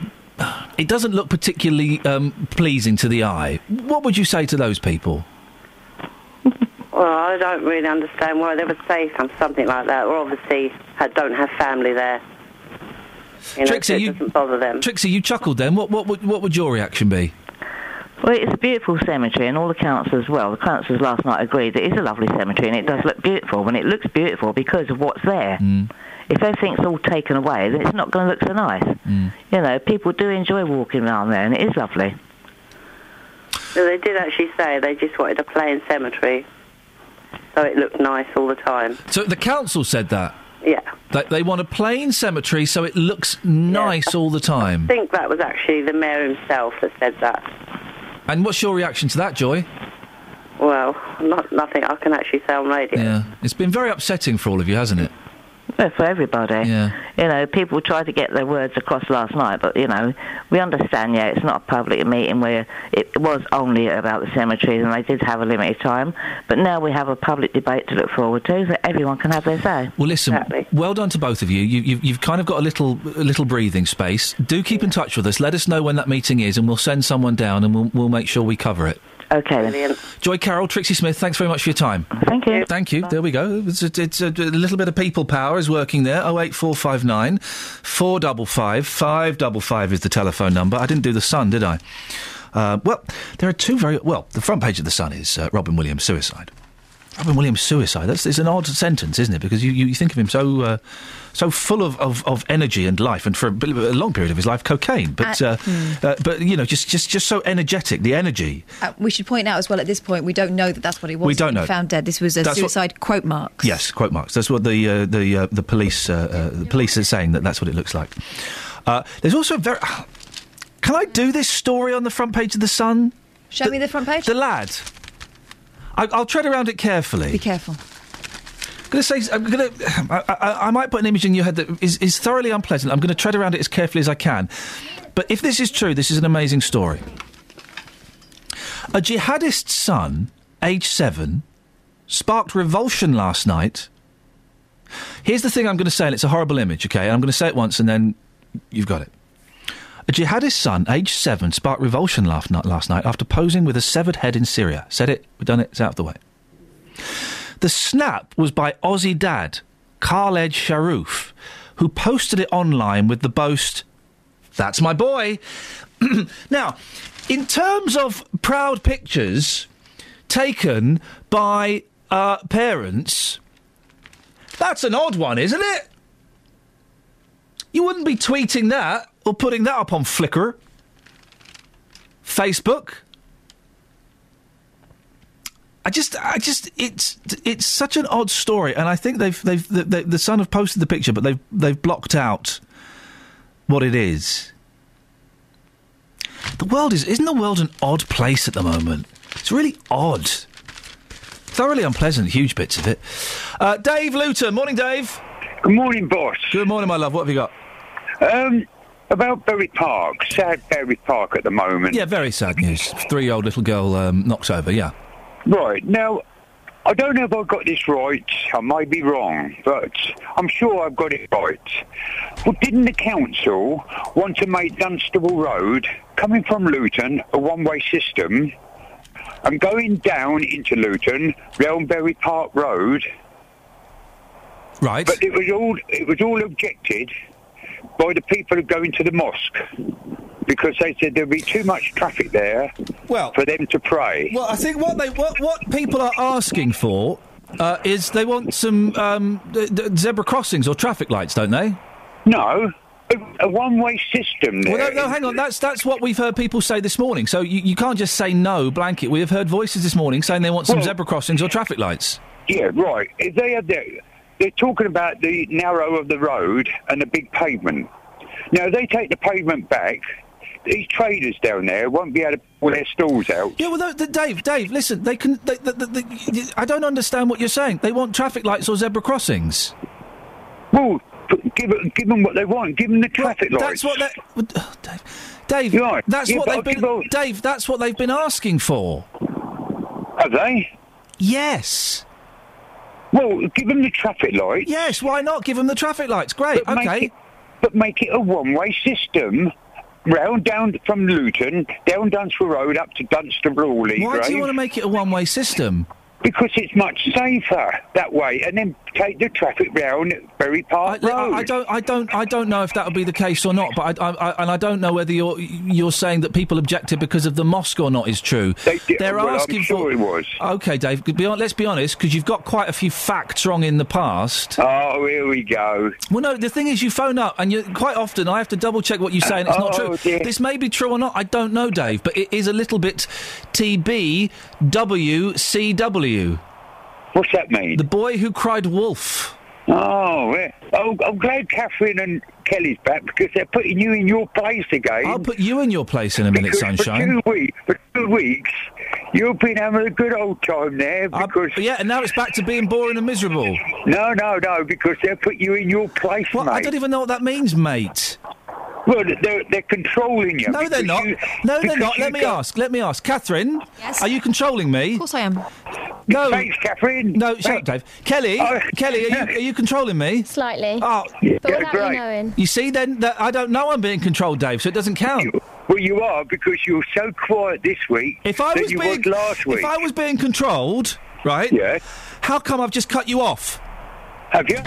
it doesn't look particularly um, pleasing to the eye. What would you say to those people? Well, I don't really understand why they would say some, something like that. Or obviously don't have family there. You know, Trixie, you- doesn't bother them. Trixie, you chuckled then. What what would what would your reaction be? Well, it's a beautiful cemetery, and all the councillors, well, the councillors last night agreed that it's a lovely cemetery, and it does look beautiful, and it looks beautiful because of what's there. Mm. If everything's all taken away, then it's not going to look so nice. Mm. You know, people do enjoy walking around there, and it is lovely. So they did actually say they just wanted a plain cemetery, so it looked nice all the time. So the council said that. Yeah. That they want a plain cemetery so it looks nice all the time. I think that was actually the mayor himself that said that. And what's your reaction to that, Joy? Well, not nothing I can actually say on radio. Yeah, it's been very upsetting for all of you, hasn't it? Well, for everybody. Yeah. You know, people tried to get their words across last night, but, you know, we understand, yeah, it's not a public meeting where it was only about the cemeteries and they did have a limited time, but now we have a public debate to look forward to so everyone can have their say. Well, listen. Well done to both of you. you you've, you've kind of got a little, a little breathing space. Do keep in touch with us. Let us know when that meeting is, and we'll send someone down, and we'll, we'll make sure we cover it. Okay. Then. Joy Carroll, Trixie Smith, thanks very much for your time. Thank you. Thank you. There we go. It's a, it's a, a little bit of people power is working there. Oh eight four five nine four double five five double five is the telephone number. I didn't do the Sun, did I? Uh, well, there are two very well. The front page of the Sun is uh, Robin Williams' suicide. Robin Williams' suicide. That's it's an odd sentence, isn't it? Because you, you think of him so uh, so full of, of, of energy and life, and for a, a long period of his life, cocaine. But Uh, uh, hmm. uh, but you know, just just just so energetic. The energy. Uh, we should point out as well at this point we don't know that that's what he was. We don't know. Found dead. This was a That's what- suicide quote mark. Yes, quote marks. That's what the uh, the uh, the police uh, uh, the police are saying that that's what it looks like. Uh, there's also a very. Can I do this story on the front page of the Sun? Show me the front page. The lad. I, I'll tread around it carefully. Be careful. Going to say. I'm going to. I, I, might put an image in your head that is, is thoroughly unpleasant. I'm going to tread around it as carefully as I can. But if this is true, this is an amazing story. A jihadist's son, age seven, sparked revulsion last night. Here's the thing I'm going to say, and it's a horrible image, okay? I'm going to say it once, and then you've got it. A jihadist son, aged seven, sparked revulsion last night, last night after posing with a severed head in Syria. Said it, we've done it, it's out of the way. The snap was by Aussie dad, Khaled Sharrouf, who posted it online with the boast, That's my boy. now, in terms of proud pictures taken by uh, parents, that's an odd one, isn't it? You wouldn't be tweeting that or putting that up on Flickr, Facebook. I just, I just, it's it's such an odd story, and I think they've they've the, the, the Sun have posted the picture, but they've they've blocked out what it is. The world is isn't the world an odd place at the moment? It's really odd, thoroughly unpleasant. Huge bits of it. Uh, Dave Luton, morning, Dave. Good morning, boss. Good morning, my love. What have you got? Um, about Bury Park, sad Bury Park at the moment. Yeah, very sad news. Three-year-old little girl um, knocked over. Yeah. Right now, I don't know if I got this right. I might be wrong, but I'm sure I've got it right. Well, didn't the council want to make Dunstable Road, coming from Luton, a one-way system, and going down into Luton, round Bury Park Road? Right. But it was all it was all objected by the people who go into the mosque because they said there'd be too much traffic there well, for them to pray. Well, I think what they what what people are asking for uh, is they want some um, d- d- zebra crossings or traffic lights, don't they? No, a, a one-way system there. Well, no, no, hang on. That's that's what we've heard people say this morning. So you, you can't just say no blanket. We have heard voices this morning saying they want some Well- zebra crossings or traffic lights. Yeah, right. If they their, they're talking about the narrow of the road and the big pavement. Now, if they take the pavement back, these traders down there won't be able to pull their stalls out. Yeah, well, Dave, Dave, listen. They can. They, the, the, the, I don't understand what you're saying. They want traffic lights or zebra crossings. Well, give, give them what they want. Give them the traffic That's lights. what they. oh, Dave, Dave Right. that's Yeah, what they've been. Dave, that's what they've been asking for. Have they? Yes. Well, give them the traffic lights. Yes, why not? Give them the traffic lights. Great. But okay. it- but make it a one-way system. Round down from Luton, down Dunstable Road up to Dunstable Hawley. Why do you want to make it a one-way system? Because it's much safer that way, and then take the traffic round Bury Park I, Road. I don't, I don't, I don't know if that would be the case or not. But I, I, I, and I don't know whether you're you're saying that people objected because of the mosque or not is true. They did- They're well, I'm asking sure for. it was. Okay, Dave. Be, let's be honest, because you've got quite a few facts wrong in the past. Oh, here we go. Well, no, the thing is, you phone up, and you quite often I have to double check what you say, and it's not Oh, true. dear. This may be true or not. I don't know, Dave, but it is a little bit TBWCW. What's that mean? The boy who cried wolf. Oh, yeah. oh, I'm glad Catherine and Kelly's back because they're putting you in your place again. I'll put you in your place in a minute, Because sunshine. For two, week, for two weeks, you've been having a good old time there because. yeah, and now it's back to being boring and miserable. No, no, no, because they put you in your place, Well, mate. I don't even know what that means, mate. Well, they're, they're controlling you. No, they're not. you- no, they're not. Let me got- ask. Let me ask. Catherine, Yes? are you controlling me? Of course I am. No. Thanks, Catherine. No, shut up, Dave. Kelly, Oh. Kelly, are you, are you controlling me? Slightly. Oh, but without you knowing. You see, then that I don't know I'm being controlled, Dave, so it doesn't count. Well, you are because you were so quiet this week If I was being, was last week. if I was being controlled, right? Yeah. How come I've just cut you off? Have you?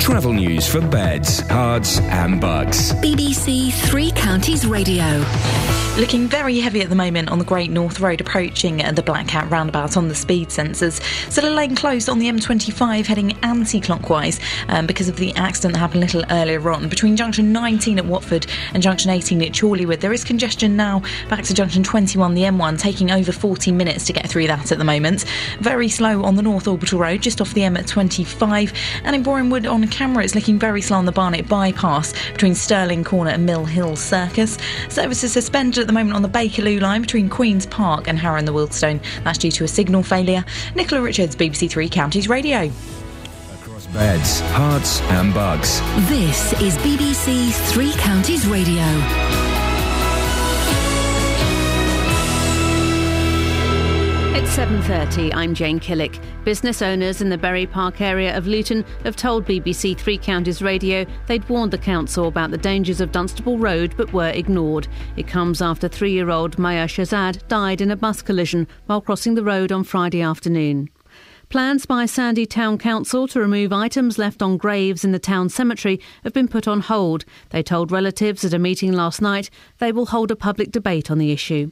Travel news for beds, cards, and Bucks. BBC Three Counties Radio. Looking very heavy at the moment on the Great North Road approaching the Black Cat roundabout on the speed sensors. Still a lane closed on the M25 heading anti clockwise um, because of the accident that happened a little earlier on. Between junction 19 at Watford and junction 18 at Chorleywood, there is congestion now back to junction 21, the M1, taking over 40 minutes to get through that at the moment. Very slow on the North Orbital Road, just off the M at 25, And in Borehamwood on camera, it's looking very slow on the Barnet bypass between Stirling Corner and Mill Hill Circus. Services suspended at the moment on the Bakerloo line between Queen's Park and Harrow and the Wealdstone. That's due to a signal failure. Nicola Richards, BBC Three Counties Radio. Across beds, cards, and Bucks. This is BBC Three Counties Radio. It's 7:30. I'm Jane Killick. Business owners in the Bury Park area of Luton have told BBC Three Counties Radio they'd warned the council about the dangers of Dunstable Road but were ignored. It comes after 3-year-old Maya Shazad died in a bus collision while crossing the road on Friday afternoon. Plans by Sandy Town Council to remove items left on graves in the town cemetery have been put on hold. They told relatives at a meeting last night they will hold a public debate on the issue.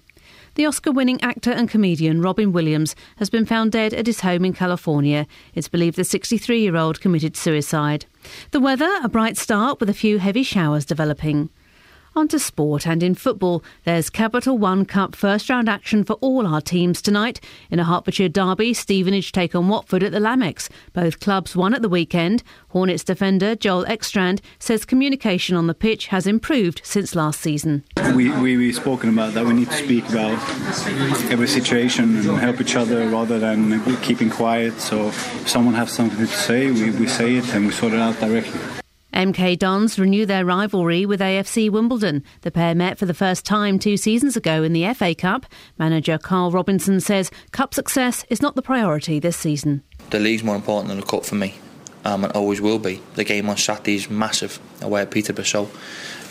The Oscar winning actor and comedian Robin Williams has been found dead at his home in California. It's believed the 63 year old committed suicide. The weather, a bright start with a few heavy showers developing. On to sport and in football, there's Capital One Cup first round action for all our teams tonight. In a Hertfordshire derby, Stevenage take on Watford at the Lamex. Both clubs won at the weekend. Hornets defender Joel Ekstrand says communication on the pitch has improved since last season. We, we, we've spoken about that. We need to speak about every situation and help each other rather than keeping quiet. So if someone has something to say, we, we say it and we sort it out directly. MK Dons renew their rivalry with AFC Wimbledon. The pair met for the first time two seasons ago in the FA Cup. Manager Karl Robinson says cup success is not the priority this season. The league's more important than the cup for me, um, and always will be. The game on Saturday is massive away at Peterborough, so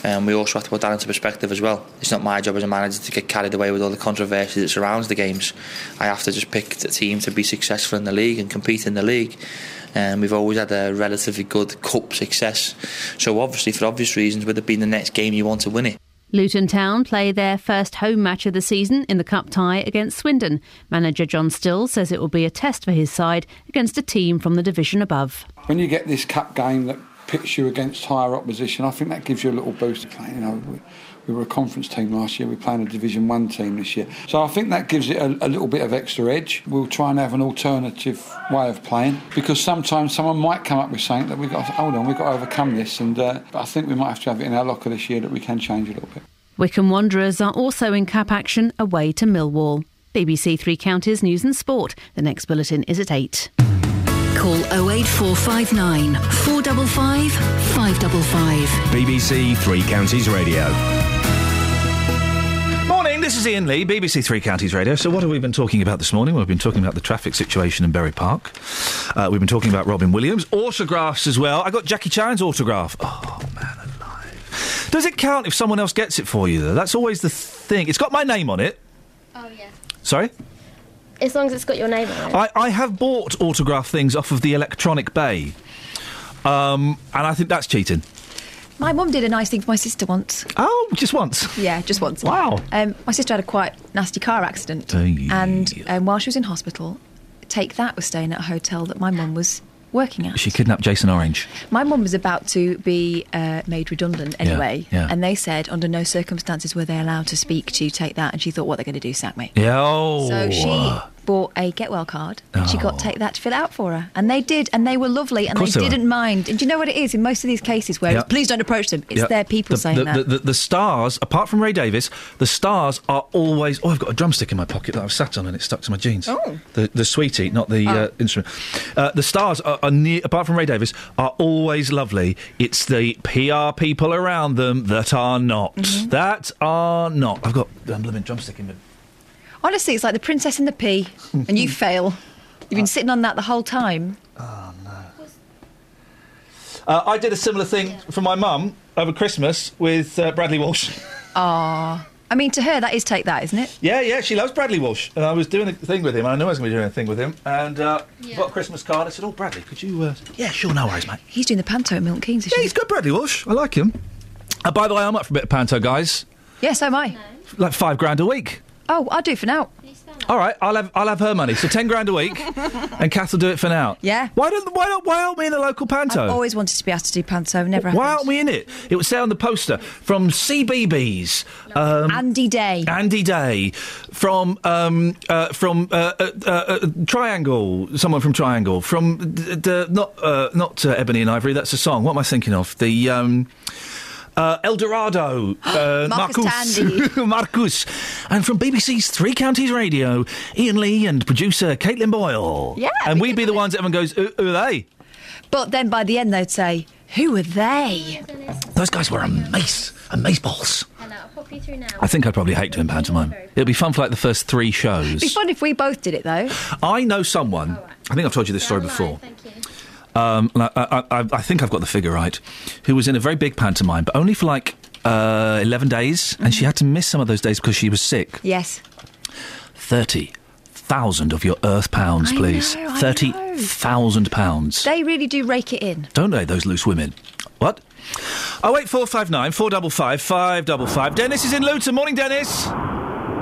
um, we also have to put that into perspective as well. It's not my job as a manager to get carried away with all the controversy that surrounds the games. I have to just pick a team to be successful in the league and compete in the league. And we've always had a relatively good cup success. So obviously, for obvious reasons, with it being the next game, you want to win it. Luton Town play their first home match of the season in the cup tie against Swindon. Manager John Still says it will be a test for his side against a team from the division above. When you get this cup game that pits you against higher opposition, I think that gives you a little boost to play. You know, we, we were a conference team last year. We're playing a Division One team this year, so I think that gives it a, a little bit of extra edge. We'll try and have an alternative way of playing because sometimes someone might come up with something that we've got. To, hold on, we've got to overcome this, and uh, I think we might have to have it in our locker this year that we can change a little bit. Wycombe Wanderers are also in cup action away to Millwall. BBC Three Counties News and Sport. The next bulletin is at 8. Call 08459 455 555. BBC Three Counties Radio. Morning, this is Iain Lee, BBC Three Counties Radio. So, what have we been talking about this morning? We've been talking about the traffic situation in Bury Park. Uh, we've been talking about Robin Williams, autographs as well. I got Jackie Chan's autograph. Oh, man alive. Does it count if someone else gets it for you, though? That's always the thing. It's got my name on it. Oh, yeah. Sorry? As long as it's got your name on it. I, I have bought autograph things off of the Electronic Bay. Um, and I think that's cheating. My mum did a nice thing for my sister once. Oh, just once? Yeah, just once. Wow. Um, my sister had a quite nasty car accident. Hey. And um, while she was in hospital, Take That was staying at a hotel that my mum was working at. She kidnapped Jason Orange. My mum was about to be uh, made redundant Yeah, anyway, yeah. and they said under no circumstances were they allowed to speak to Take That, and she thought, what they're going to do, sack me. Yeah. Oh. So she bought a Get Well card. and She got Take That to fill it out for her, and they did, and they were lovely, and they they didn't mind. And do you know what it is in most of these cases where it's, please don't approach them? It's Yeah. their people the, saying the, that. The, the, stars, apart from Ray Davies, the stars are always. Oh, I've got a drumstick in my pocket that I've sat on and it's stuck to my jeans. Oh. The, the sweetie, not the uh, instrument. Uh, the stars, are, are near, apart from Ray Davies, are always lovely. It's the PR people around them that are not. Mm-hmm. That are not. I've got a blooming drumstick in my. Honestly, it's like the princess and the pea, and you fail. You've been sitting on that the whole time. Oh, no. Uh, I did a similar thing for my mum over Christmas with uh, Bradley Walsh. Ah, I mean, to her, that is Take That, isn't it? Yeah, yeah, she loves Bradley Walsh. And I was doing a thing with him. and I knew I was going to be doing a thing with him. And uh, got a Christmas card. I said, Oh, Bradley, could you. Uh... Yeah, sure, no worries, mate. He's doing the panto at Milton Keynes. Yeah, he's good, Bradley Walsh. I like him. Uh, by the way, I'm up for a bit of panto, guys. Yes, am I. Like five grand a week. Oh, I'll do for now. All right, I'll have I'll have her money. So ten grand a week, and Kath will do it for now. Yeah. Why don't why don't why aren't we in a local panto? I've always wanted to be asked to do panto. Never why happened. aren't we in it? It would say on the poster from CBeebies. Um, Andy Day. Andy Day from um, uh, from uh, uh, uh, uh, Triangle. Someone from Triangle. From d- d- not uh, not uh, Ebony and Ivory. That's a song. What am I thinking of? The. Um, uh, El Dorado, uh, Marcus Tandy. Marcus, and from BBC's Three Counties Radio, Iain Lee and producer Caitlin Boyle. Yeah, and we'd be the ones that everyone goes, who, who are they? But then by the end, they'd say, Who are they? Those guys were amaze, amazeballs. Hello, I'll pop you through now. I think I'd probably hate doing pantomime. It'd be fun for like the first three shows. It'd be fun if we both did it, though. I know someone. I think I've told you this story before. Um, and I, I, I, I think I've got the figure right. Who was in a very big pantomime, but only for like uh, eleven days, and she had to miss some of those days because she was sick. Yes. Thirty thousand of your Earth pounds, please. know, Thirty thousand pounds. They really do rake it in. Don't they? Those loose women. What? Oh wait, four five nine four double five five double five. Dennis is in Luton. Morning, Dennis.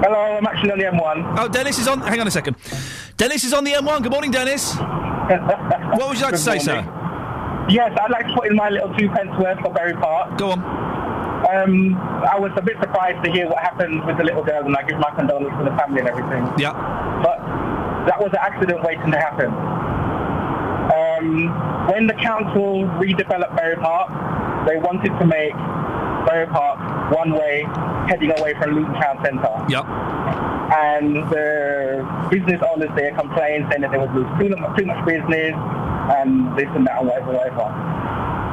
Hello, I'm actually on the M1. Oh, Dennis is on. Hang on a second. Dennis is on the M1. Good morning, Dennis. what would you like to say, sir? Yes, I'd like to put in my little two pence worth for Bury Park. Go on. Um, I was a bit surprised to hear what happened with the little girl, and I give my condolences to the family and everything. Yeah. But that was an accident waiting to happen. Um, when the council redeveloped Bury Park, they wanted to make Bury Park one way heading away from Luton Town Centre. Yep. And the business owners there complained saying that they would lose too, much- too much business and this and that and whatever, whatever.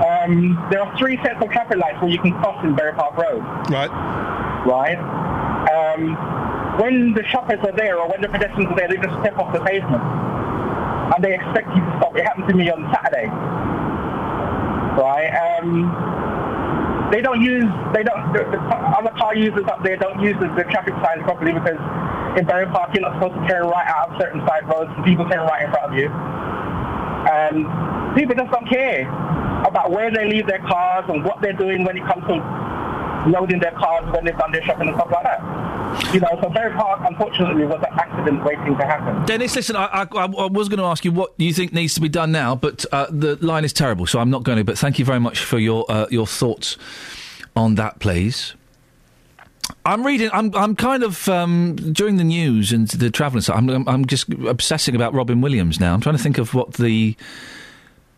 Um, there are three sets of traffic lights where you can cross in Bury Park Road. Right. Right? Um, when the shoppers are there or when the pedestrians are there, they just step off the pavement. And they expect you to stop. It happened to me on Saturday. Right? Um, they don't use, they don't, the, the other car users up there don't use the, the traffic signs properly because in Bury Park you're not supposed to turn right out of certain side roads and people turn right in front of you. And people just don't care about where they leave their cars and what they're doing when it comes to loading their cars when they've done their shopping and stuff like that. You know, so Bury Park, unfortunately, was an accident waiting to happen. Dennis, listen, I, I, I was going to ask you what you think needs to be done now, but uh, the line is terrible, so I'm not going to. But thank you very much for your uh, your thoughts on that, please. I'm reading. I'm. I'm kind of um, during the news and the travelling stuff. I'm. I'm just obsessing about Robin Williams now. I'm trying to think of what the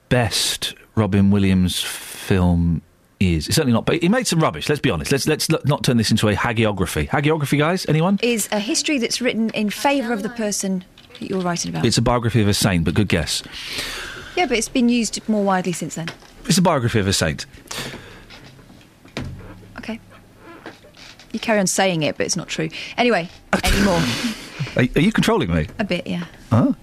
best Robin Williams film is. It's certainly not. But he made some rubbish. Let's be honest. Let's let's not turn this into a hagiography. Hagiography, guys. Anyone? Is a history that's written in favour of the person that you're writing about. It's a biography of a saint, but good guess. yeah, but it's been used more widely since then. It's a biography of a saint. Okay. You carry on saying it, but it's not true. Anyway, anymore. Are, are you controlling me? a bit, yeah. Oh.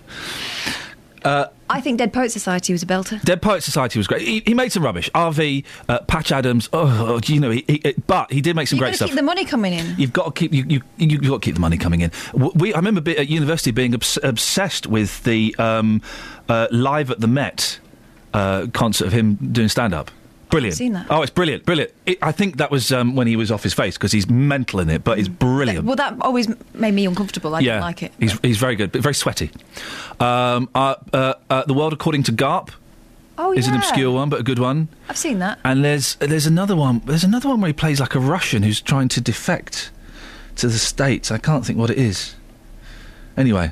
Uh, I think Dead Poet Society was a belter. Dead Poet Society was great. He, he made some rubbish. RV, uh, Patch Adams. Oh, you know, he, he, but he did make some You've great got to stuff. keep the money coming in. You've got to keep you, you you've got to keep the money coming in. We I remember at university being obs- obsessed with the um, uh, live at the Met uh, concert of him doing stand up. Brilliant. seen that. Oh, it's brilliant, brilliant. It, I think that was um, when he was off his face because he's mental in it, but he's brilliant. Well, that always made me uncomfortable. I yeah, didn't like it. He's he's very good, but very sweaty. Um, uh, uh, uh, the world according to Garp Oh, is an obscure one, but a good one. I've seen that. And there's there's another one. There's another one where he plays like a Russian who's trying to defect to the states. I can't think what it is. Anyway,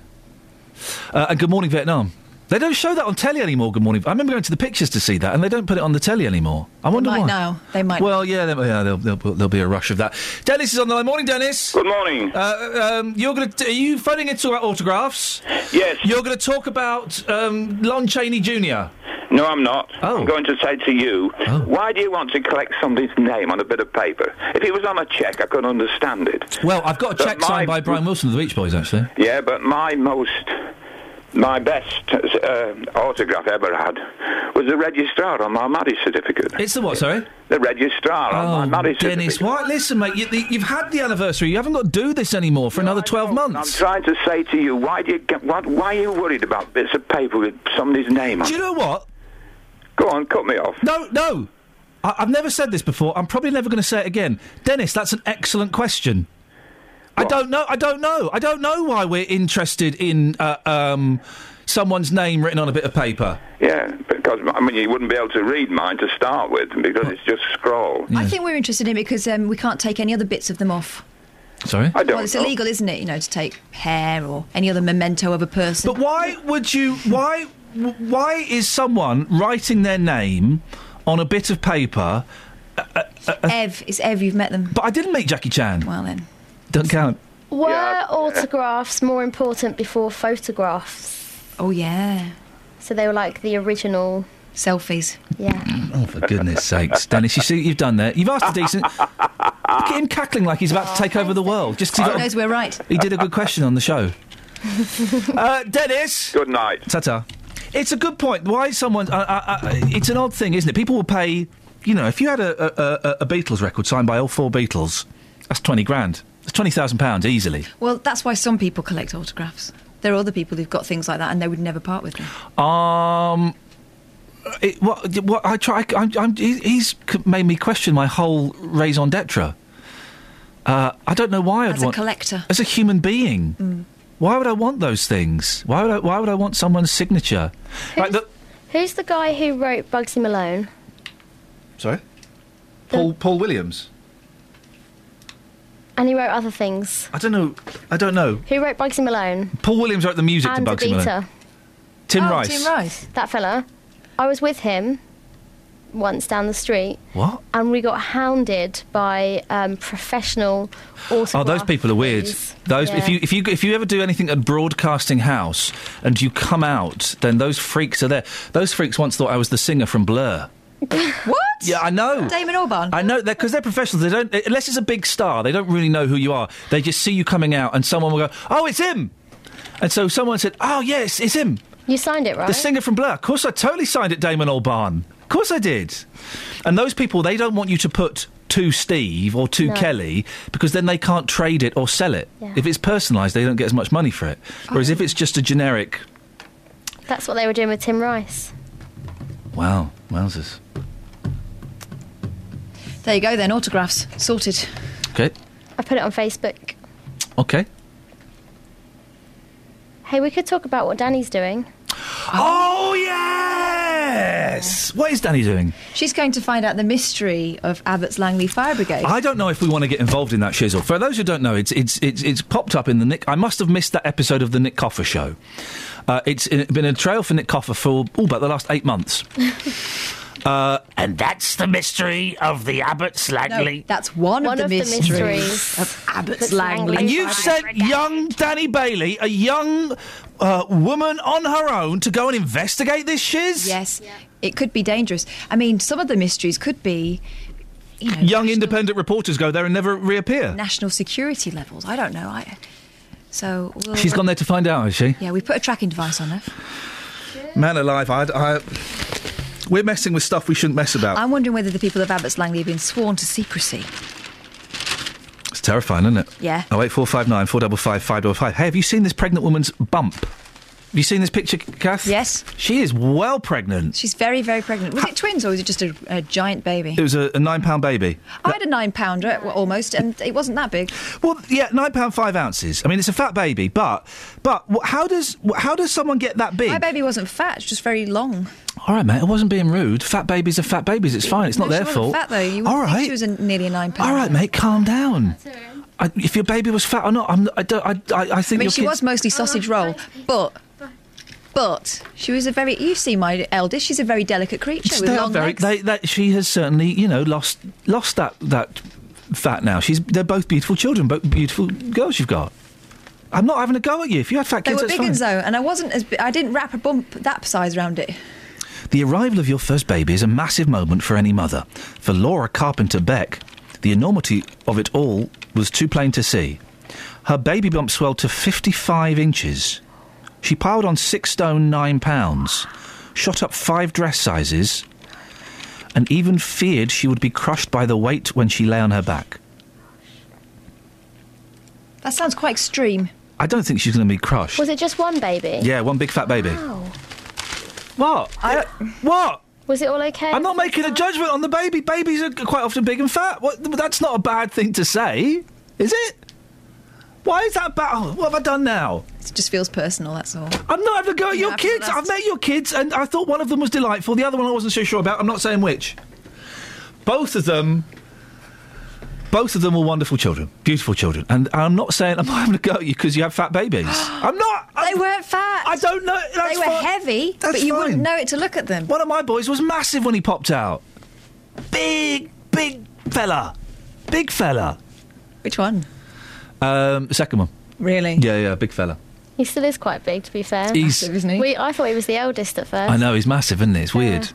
uh, and Good Morning Vietnam. They don't show that on telly anymore. Good Morning. I remember going to the pictures to see that, and they don't put it on the telly anymore. I wonder might why. now. They might. Well, yeah, there, yeah, there'll, there'll, there'll be a rush of that. Dennis is on the line. Morning, Dennis. Good morning. Uh, um, you're going to. Are you phoning in to talk about autographs? Yes. You're going to talk about um, Lon Chaney Jr. No, I'm not. Oh. I'm going to say to you, why do you want to collect somebody's name on a bit of paper? If it was on a cheque, I could understand it. Well, I've got a cheque signed by Brian Wilson of the Beach Boys, actually. Yeah, but my most, my best uh, autograph ever had was the registrar on my marriage certificate. It's the what? Sorry. The registrar on my marriage Oh, Dennis, certificate. why? Listen, mate, you, you've had the anniversary. You haven't got to do this anymore for another 12 months. I'm trying to say to you, why do you get, what, why are you worried about bits of paper with somebody's name on? Do you know what? Go on, cut me off. No, no. I, I've never said this before. I'm probably never going to say it again. Dennis, that's an excellent question. I don't know. I don't know. I don't know why we're interested in uh, um, someone's name written on a bit of paper. Yeah, because I mean, you wouldn't be able to read mine to start with because it's just scroll. I think we're interested in it because um, we can't take any other bits of them off. Sorry? I don't well, it's know. illegal, isn't it? You know, to take hair or any other memento of a person. But why would you? Why? Why is someone writing their name on a bit of paper? Ev, it's Ev. You've met them. But I didn't meet Jackie Chan. Well then, Don't count. Were autographs more important before photographs? Oh yeah. So they were like the original selfies. Yeah. Oh, for goodness sakes, Dennis! You see, what you've done there. You've asked a decent. Look at him cackling like he's about to take over the world. Just 'cause he, He got- knows we're right. he did a good question on the show. uh, Dennis. Good night. Ta-ta. It's a good point. Why someone? Uh, uh, uh, it's an odd thing, isn't it? People will pay. You know, if you had a, a, a, a Beatles record signed by all four Beatles, that's twenty grand. That's twenty thousand pounds easily. Well, that's why some people collect autographs. There are other people who've got things like that, and they would never part with them. Um. It, what, what I try. I'm, I'm, he's made me question my whole raison d'être. Uh, I don't know why I'd As a collector. as a human being. Mm. Why would I want those things? Why would I? Why would I want someone's signature? Like the, Who's the guy who wrote Bugsy Malone? sorry, Paul Paul Williams. And he wrote other things. I don't know. I don't know. Who wrote Bugsy Malone? Paul Williams wrote the music and to Bugsy Malone. Evita. Tim oh, Rice. Tim Rice. That fella. I was with him once down the street. What? And we got hounded by um, professional Oh, those people are weird. police. Those, if you if you if you ever do anything at Broadcasting House and you come out, then those freaks are there. Those freaks once thought I was the singer from Blur. What? Yeah, I know. Damon Albarn. I know because they're professionals. They don't unless it's a big star. They don't really know who you are. They just see you coming out, and someone will go, "Oh, it's him." And so someone said, "Oh, yes, it's him." You signed it, right? The singer from Blur. Of course, I totally signed it, Damon Albarn. Of course, I did. And those people, they don't want you to put to Steve or to No. Kelly because then they can't trade it or sell it. Yeah. If it's personalised, they don't get as much money for it. Whereas if it's just a generic That's what they were doing with Tim Rice. Wow, wowzers. There you go then, autographs. Sorted. Okay, I put it on Facebook. okay. Hey, we could talk about what Danny's doing. Oh, yes! What is Danny doing? She's going to find out the mystery of Abbots Langley Fire Brigade. I don't know if we want to get involved in that shizzle. For those who don't know, it's it's it's, it's popped up in the Nick. I must have missed that episode of the Nick Coffer show. Uh, it's uh, been a trail for Nick Coffer for oh, about the last eight months. uh, and that's the mystery of the Abbots Langley. No, that's one, One of, of the the mysteries, mysteries of Abbots Abbots Langley. Langley. And you've sent young Danny Bailey, a young uh, woman on her own, to go and investigate this shiz. Yes, it could be dangerous. I mean, some of the mysteries could be, you know, Young independent reporters go there and never reappear. national security levels. I don't know. I, so we'll, She's gone there to find out, has she? Yeah, we put a tracking device on her. Man alive, I, I, we're messing with stuff we shouldn't mess about. I'm wondering whether the people of Abbots Langley have been sworn to secrecy. It's terrifying, isn't it? Yeah. Oh eight four five nine four double five five double five. Hey, have you seen this pregnant woman's bump? Have you seen this picture, Kath? Yes. She is well pregnant. She's very, very pregnant. Was it twins or was it just a, a giant baby? It was a, a nine pound baby. I had a nine pounder uh, almost, and it wasn't that big. Well, yeah, nine pound five ounces. I mean, it's a fat baby, but but how does how does someone get that big? My baby wasn't fat; it's just very long. All right, mate. I wasn't being rude. Fat babies are fat babies. It's fine. It's not their fault. Fat though. You All think she was a, nearly a nine pounder. All right, mate. Calm down. I, if your baby was fat or not, I'm, I don't. I, I, I I think mean, your she kids- was mostly sausage roll, but but she was a very. You see, my eldest, she's a very delicate creature with They long very. legs. They, that she has certainly, you know, lost lost that that fat now. She's. They're both beautiful children, both beautiful girls. You've got. I'm not having a go at you. If you had fat They kids, were that's big fine. though, and I wasn't as. I didn't wrap a bump that size around it. The arrival of your first baby is a massive moment for any mother. For Laura Carpenter Beck, the enormity of it all was too plain to see. Her baby bump swelled to 55 inches. She piled on six stone nine pounds, shot up five dress sizes, and even feared she would be crushed by the weight when she lay on her back. That sounds quite extreme. I don't think she's going to be crushed. Was it just one baby? Yeah, one big fat baby. Wow. What? what? Was it all okay? I'm not making a judgment on the baby. Babies are quite often big and fat. What, that's not a bad thing to say, is it? Why is that bad? Oh, what have I done now? It just feels personal. That's all. I'm not having a go at You your kids. I've met your kids, and I thought one of them was delightful. The other one I wasn't so sure about. I'm not saying which. Both of them. Both of them were wonderful children, beautiful children, and I'm not saying I'm not having a go at you because you have fat babies. I'm not. they weren't fat. I don't know. They were fine. heavy, That's but you fine. wouldn't know it to look at them. One of my boys was massive when he popped out. Big, big fella, big fella. Which one? Um, the second one. Really? Yeah, yeah, big fella. He still is quite big, to be fair. He's- Massive, isn't he? We, I thought he was the eldest at first. I know he's massive, isn't he? It's weird.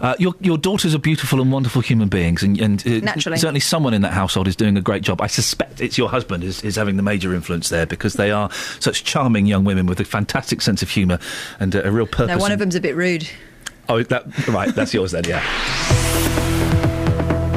Uh, your your daughters are beautiful and wonderful human beings, and, and uh, Naturally. certainly someone in that household is doing a great job. I suspect it's your husband is, is having the major influence there because they are such charming young women with a fantastic sense of humour and uh, a real purpose. No, one and- of them's a bit rude. Oh, that right. That's yours then. Yeah.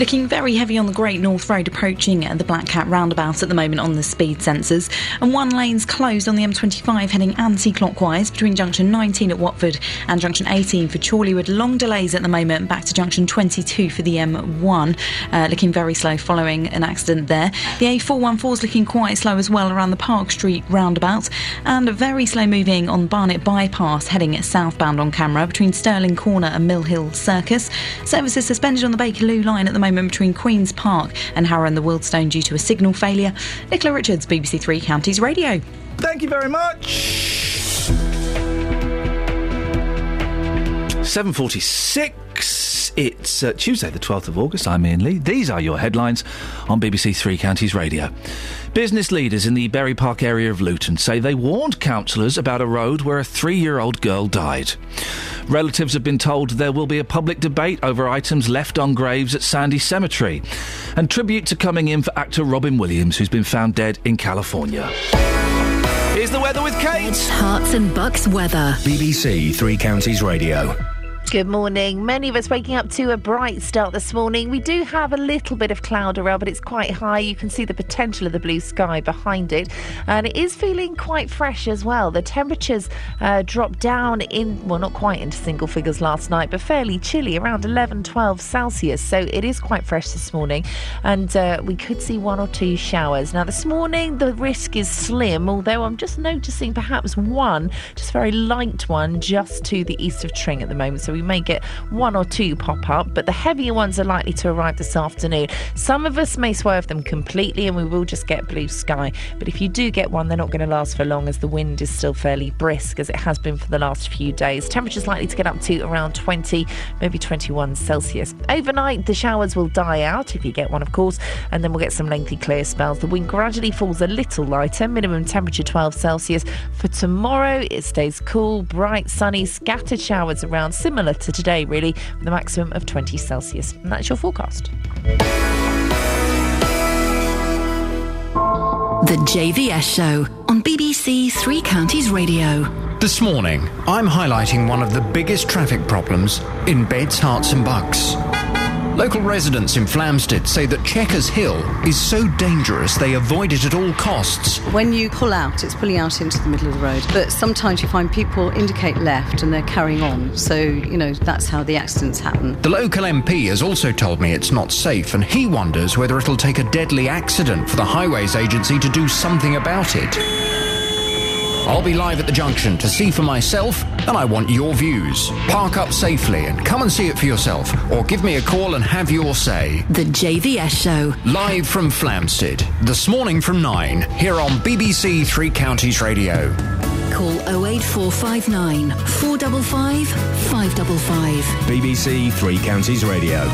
Looking very heavy on the Great North Road approaching the Black Cat roundabout at the moment on the speed sensors. And one lane's closed on the M25 heading anti clockwise between junction 19 at Watford and junction 18 for Chorleywood. Long delays at the moment back to junction 22 for the M1. Uh, looking very slow following an accident there. The A414 is looking quite slow as well around the Park Street roundabout. And very slow moving on Barnet Bypass heading southbound on camera between Stirling Corner and Mill Hill Circus. Services suspended on the Bakerloo line at the moment between Queen's Park and Harrow and the Wealdstone due to a signal failure. Nicola Richards, BBC Three Counties Radio. Thank you very much. 7.46. It's uh, Tuesday, the 12th of August. I'm Iain Lee. These are your headlines on BBC Three Counties Radio. Business leaders in the Bury Park area of Luton say they warned councillors about a road where a three year old girl died. Relatives have been told there will be a public debate over items left on graves at Sandy Cemetery. And tributes are coming in for actor Robin Williams, who's been found dead in California. Here's the weather with Kate. Herts and Bucks weather. BBC Three Counties Radio. Good morning. Many of us waking up to a bright start this morning. We do have a little bit of cloud around, but it's quite high. You can see the potential of the blue sky behind it, and it is feeling quite fresh as well. The temperatures uh, dropped down in, well, not quite into single figures last night, but fairly chilly, around 11, 12 Celsius. So it is quite fresh this morning, and uh, we could see one or two showers. Now, this morning, the risk is slim, although I'm just noticing perhaps one, just very light one, just to the east of Tring at the moment. So we may get one or two pop up, but the heavier ones are likely to arrive this afternoon. Some of us may swerve them completely and we will just get blue sky. But if you do get one, they're not going to last for long as the wind is still fairly brisk as it has been for the last few days. Temperatures likely to get up to around 20, maybe 21 Celsius. Overnight, the showers will die out if you get one, of course, and then we'll get some lengthy clear spells. The wind gradually falls a little lighter, minimum temperature 12 Celsius. For tomorrow, it stays cool, bright, sunny, scattered showers around, similar to today really, with a maximum of 20 Celsius. And that's your forecast. The JVS Show on BBC Three Counties Radio. This morning, I'm highlighting one of the biggest traffic problems in Beds, Herts and Bucks. Local residents in Flamstead say that Checkers Hill is so dangerous they avoid it at all costs. When you pull out, it's pulling out into the middle of the road. But sometimes you find people indicate left and they're carrying on. So, you know, that's how the accidents happen. The local MP has also told me it's not safe, and he wonders whether it'll take a deadly accident for the Highways Agency to do something about it. I'll be live at the junction to see for myself, and I want your views. Park up safely and come and see it for yourself, or give me a call and have your say. The JVS Show. Live from Flamstead, this morning from 9, here on BBC Three Counties Radio. Call 08459 455 555. BBC Three Counties Radio.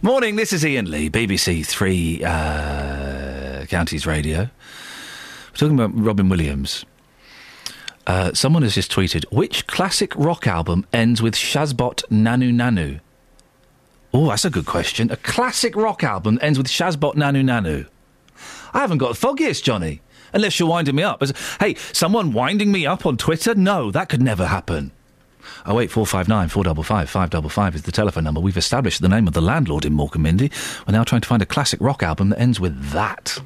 Morning, this is Iain Lee, BBC Three uh, Counties Radio. We're talking about Robin Williams. Uh, someone has just tweeted, which classic rock album ends with Shazbot Nanu Nanu? Oh, that's a good question. A classic rock album ends with Shazbot Nanu Nanu. I haven't got the foggiest, Johnny. Unless you're winding me up. Hey, someone winding me up on Twitter? No, that could never happen. Oh wait, four five nine four double five five double five is the telephone number. We've established the name of the landlord in Morecambe. We're now trying to find a classic rock album that ends with that.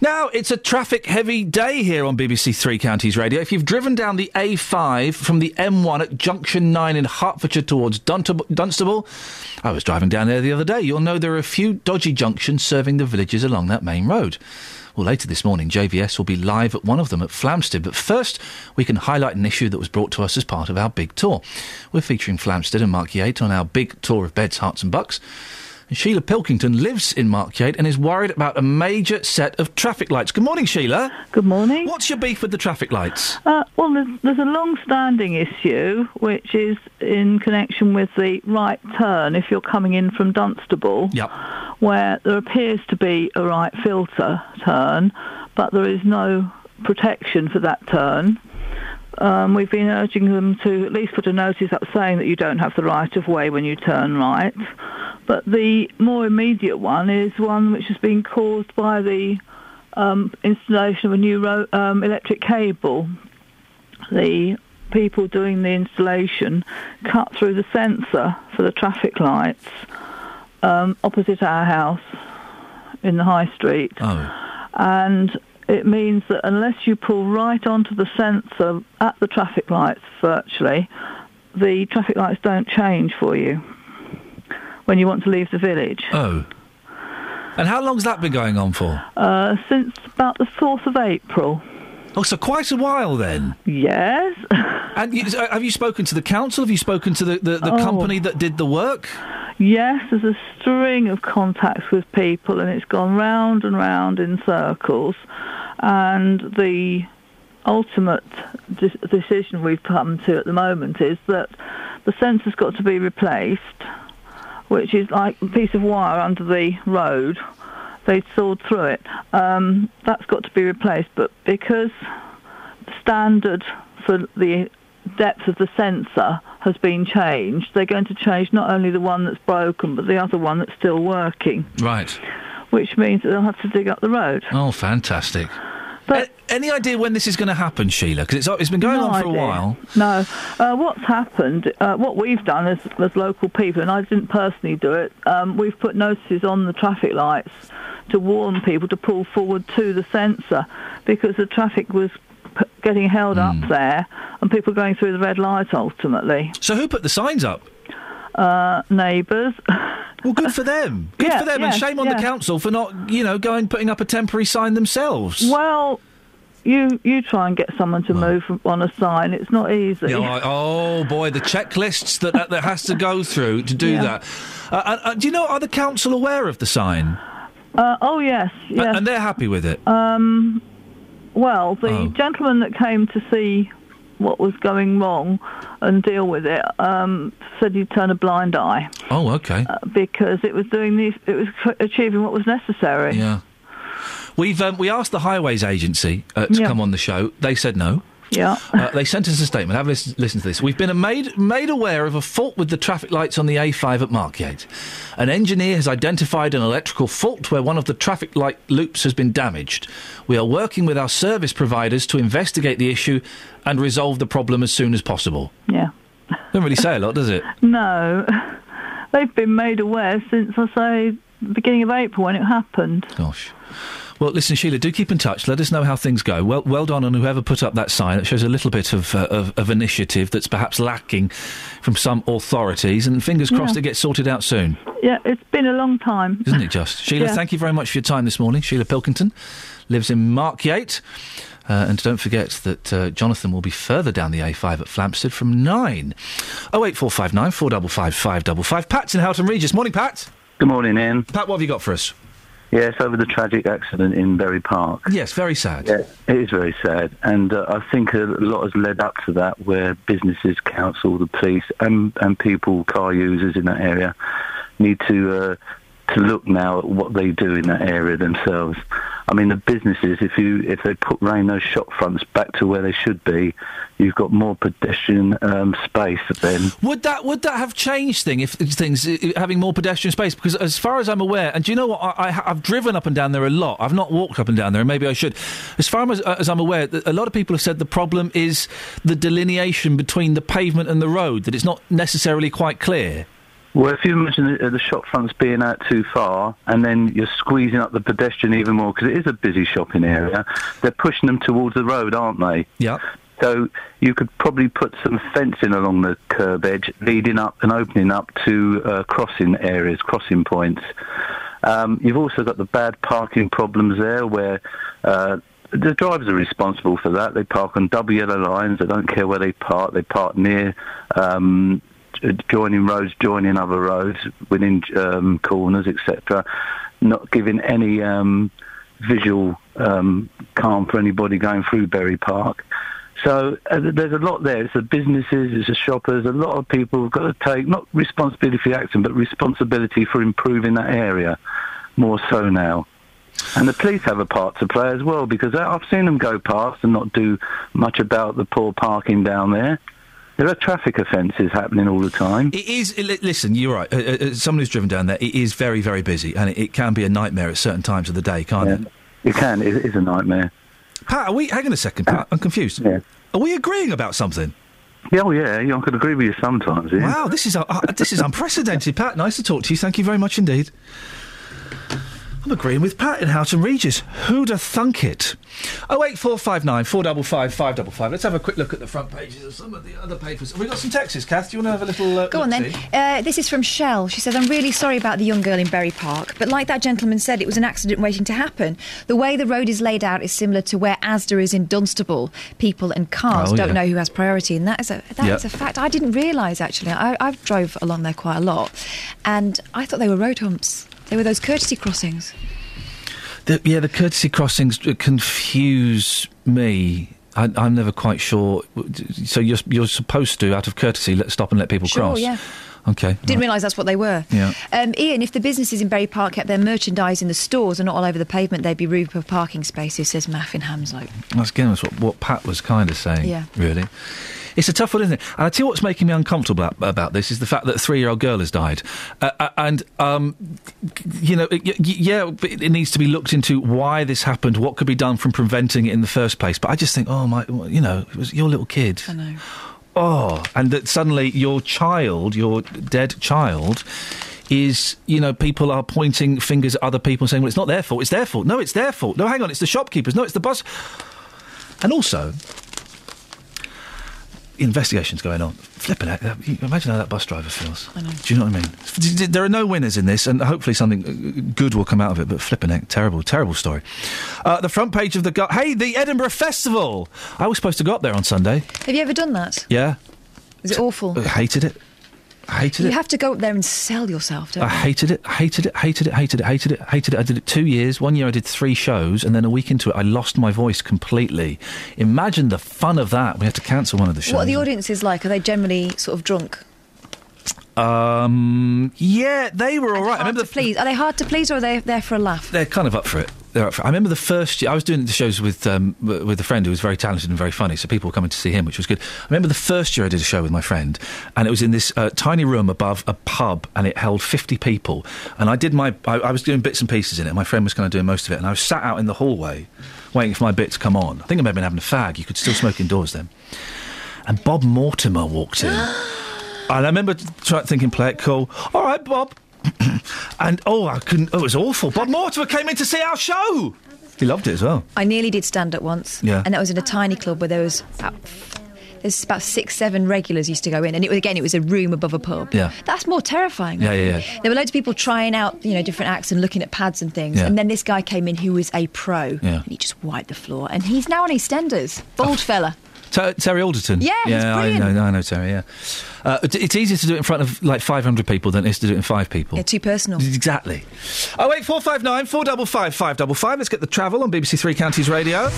Now, it's a traffic heavy day here on BBC Three Counties Radio. If you've driven down the A5 from the M1 at Junction 9 in Hertfordshire towards Dunstable, I was driving down there the other day, you'll know there are a few dodgy junctions serving the villages along that main road. Well, later this morning, JVS will be live at one of them at Flamstead. But first, we can highlight an issue that was brought to us as part of our big tour. We're featuring Flamstead and Markyate's on our big tour of Beds, Herts and Bucks. And Sheila Pilkington lives in Markyate and is worried about a major set of traffic lights. Good morning, Sheila. Good morning. What's your beef with the traffic lights? Uh, well, there's, there's a long-standing issue, which is in connection with the right turn if you're coming in from Dunstable, Yep. where there appears to be a right filter turn, but there is no protection for that turn. Um, we've been urging them to at least put a notice up saying that you don't have the right of way when you turn right. But the more immediate one is one which has been caused by the um, installation of a new ro- um, electric cable. The people doing the installation cut through the sensor for the traffic lights um, opposite our house in the high street. Oh. And it means that unless you pull right onto the sensor at the traffic lights virtually, the traffic lights don't change for you when you want to leave the village. Oh. And how long's that been going on for? Uh, since about the 4th of April. Oh, so quite a while then. Yes. and you, so uh, have you spoken to the council? Have you spoken to the, the, the Oh. company that did the work? Yes, there's a string of contacts with people, and it's gone round and round in circles. And the ultimate de- decision we've come to at the moment is that the sensor's got to be replaced, which is like a piece of wire under the road. They sawed through it. Um, that's got to be replaced, but because the standard for the depth of the sensor has been changed, they're going to change not only the one that's broken, but the other one that's still working, Right. which means that they'll have to dig up the road. Oh, fantastic. A- any idea when this is going to happen, Sheila? Because it's, it's been going No on for idea. a while. No. Uh, what's happened, uh, what we've done as, as local people, and I didn't personally do it, um, we've put notices on the traffic lights to warn people to pull forward to the sensor because the traffic was p- getting held Hmm. up there and people going through the red light ultimately. So who put the signs up? Uh, neighbours. Well, good for them. Good Yeah, for them, and shame on the council for not, you know, going putting up a temporary sign themselves. Well, you you try and get someone to move on a sign. It's not easy. Yeah, I- oh boy, the checklists that that, that has to go through to do Yeah. that. Uh, uh, uh, do you know are the council aware of the sign? Uh, oh yes, yes. and they're happy with it. Um, well, the Oh. gentleman that came to see what was going wrong and deal with it um, said he'd turn a blind eye Oh, okay. uh, because it was doing these, it was achieving what was necessary. Yeah. We've um, we asked the highways agency uh, to Yeah. come on the show. They said no. Yeah. Uh, they sent us a statement. Have a listen, listen to this. We've been made made aware of a fault with the traffic lights on the A5 at Markyate. An engineer has identified an electrical fault where one of the traffic light loops has been damaged. We are working with our service providers to investigate the issue and resolve the problem as soon as possible. Yeah. Doesn't really say a lot, does it? No, they've been made aware since I say the beginning of April when it happened. Gosh. Well, listen, Sheila, do keep in touch. Let us know how things go. Well, well done on whoever put up that sign. It shows a little bit of, uh, of, of initiative that's perhaps lacking from some authorities. And fingers crossed Yeah. it gets sorted out soon, Yeah, it's been a long time. isn't it just? Sheila, Yeah. thank you very much for your time this morning. Sheila Pilkington lives in Markyate. Uh, and don't forget that uh, Jonathan will be further down the A5 at Flamstead from 9. 08459 455 555. Pat's in Houghton Regis. Morning, Pat. Good morning, Iain. Pat, what have you got for us? Yes, over the tragic accident in Bury Park. Yes, very sad. Yeah, it is very sad, and uh, I think a lot has led up to that, where businesses, council, the police, and and people, car users in that area, need to uh, to look now at what they do in that area themselves. I mean, the businesses, if you if they put rain those shop fronts back to where they should be, you've got more pedestrian um, space then. Would that would that have changed thing if things having more pedestrian space? Because as far as I'm aware, and do you know what? I, I've driven up and down there a lot. I've not walked up and down there, and maybe I should. As far as, as I'm aware, a lot of people have said the problem is the delineation between the pavement and the road. That it's not necessarily quite clear. Well, if you imagine the, the shop fronts being out too far, and then you're squeezing up the pedestrian even more because it is a busy shopping area, they're pushing them towards the road, aren't they? Yeah. So you could probably put some fencing along the curb edge, leading up and opening up to uh, crossing areas, crossing points. Um, you've also got the bad parking problems there, where uh, the drivers are responsible for that. They park on double yellow lines. They don't care where they park. They park near um, joining roads, joining other roads, within um, corners, etc. Not giving any um, visual um, calm for anybody going through Bury Park. So uh, there's a lot there. It's the businesses, it's the shoppers. A lot of people have got to take not responsibility for the accident, but responsibility for improving that area more so now. And the police have a part to play as well because I've seen them go past and not do much about the poor parking down there. There are traffic offences happening all the time. It is. Listen, you're right. Uh, uh, uh, someone who's driven down there, it is very, very busy, and it, it can be a nightmare at certain times of the day, can't it? It can. It is a nightmare. Pat, are we? Hang on a second, Pat. I'm confused. Yeah. Are we agreeing about something? Yeah, oh yeah, yeah, I could agree with you sometimes. Yeah. Wow, this is uh, uh, this is unprecedented, Pat. Nice to talk to you. Thank you very much indeed. I'm agreeing with Pat in Houghton Regis. Who'd have thunk it? Oh eight four five nine four double five five double five. Let's have a quick look at the front pages of some of the other papers. Have we got some texts, Kath? Do you want to have a little? Uh, Go on then. Uh, this is from Shell. She says, I'm really sorry about the young girl in Bury Park, but like that gentleman said, it was an accident waiting to happen. The way the road is laid out is similar to where Asda is in Dunstable. People and cars Oh, don't yeah. know who has priority, and that is a that Yeah. is a fact. I didn't realise actually. I, I drove along there quite a lot, and I thought they were road humps. They were those courtesy crossings. The, yeah, the courtesy crossings confuse me. I, I'm never quite sure. So you're you're supposed to, out of courtesy, let stop and let people Sure, cross. yeah. Okay. Didn't realise that's what they were. Yeah. Um, Iain, if the businesses in Bury Park kept their merchandise in the stores and not all over the pavement, they'd be room for parking spaces, says Maff in Hamslow. That's again that's what, what Pat was kind of saying. Yeah. Really. It's a tough one, isn't it? And I tell you what's making me uncomfortable about, about this is the fact that a three-year-old girl has died, uh, uh, and um, you know, y- yeah, it needs to be looked into why this happened, what could be done from preventing it in the first place. But I just think, oh my, you know, it was your little kid. I know. Oh, and that suddenly your child, your dead child, is you know people are pointing fingers at other people and saying, well, it's not their fault, it's their fault. No, it's their fault. No, hang on, it's the shopkeepers. No, it's the bus. And also, investigations going on. Flipping uh, Imagine how that bus driver feels. I know. Do you know what I mean? There are no winners in this, and hopefully something uh, good will come out of it. But flipping it, terrible, terrible story. Uh, the front page of the gu- hey, the Edinburgh Festival. I was supposed to go up there on Sunday. Have you ever done that? Yeah, Is it awful? I hated it. I hated You have to go up there and sell yourself, don't I you? hated it, hated it, hated it, hated it, hated it, hated it. I did it two years. One year I did three shows, and then a week into it, I lost my voice completely. Imagine the fun of that. We had to cancel one of the shows. What are the audiences like? Are they generally sort of drunk? um, yeah, they were all right. I remember to the, please. Are they hard to please or are they there for a laugh? they're kind of up for it. They're up for it. I remember the first year I was doing the shows with um, with a friend who was very talented and very funny, so people were coming to see him, which was good. I remember the first year I did a show with my friend, and it was in this uh, tiny room above a pub, and it held fifty people. And I did my, I, I was doing bits and pieces in it. and My friend was kind of doing most of it, and I was sat out in the hallway waiting for my bit to come on. I think I may have been having a fag. You could still smoke indoors then. And Bob Mortimer walked in. And I remember thinking, play it cool. All right, Bob. and oh, I couldn't. Oh, it was awful. Bob Mortimer came in to see our show. He loved it as well. I nearly did stand up once. Yeah. And that was in a tiny club where there was about, there's about six, seven regulars used to go in. And it, was- again, it was a room above a pub. Yeah. That's more terrifying. Yeah, yeah, yeah. There were loads of people trying out, you know, different acts and looking at pads and things. Yeah. And then this guy came in who was a pro. Yeah. And he just wiped the floor. And he's now on EastEnders. Bald oh. fella. Ter- Terry Alderton. Yeah, he's yeah, I know, I know Terry. Yeah, uh, it- it's easier to do it in front of like 500 people than it is to do it in five people. Yeah, too personal. Exactly. Oh wait, four five nine four double five five double five. Let's get the travel on BBC Three Counties Radio.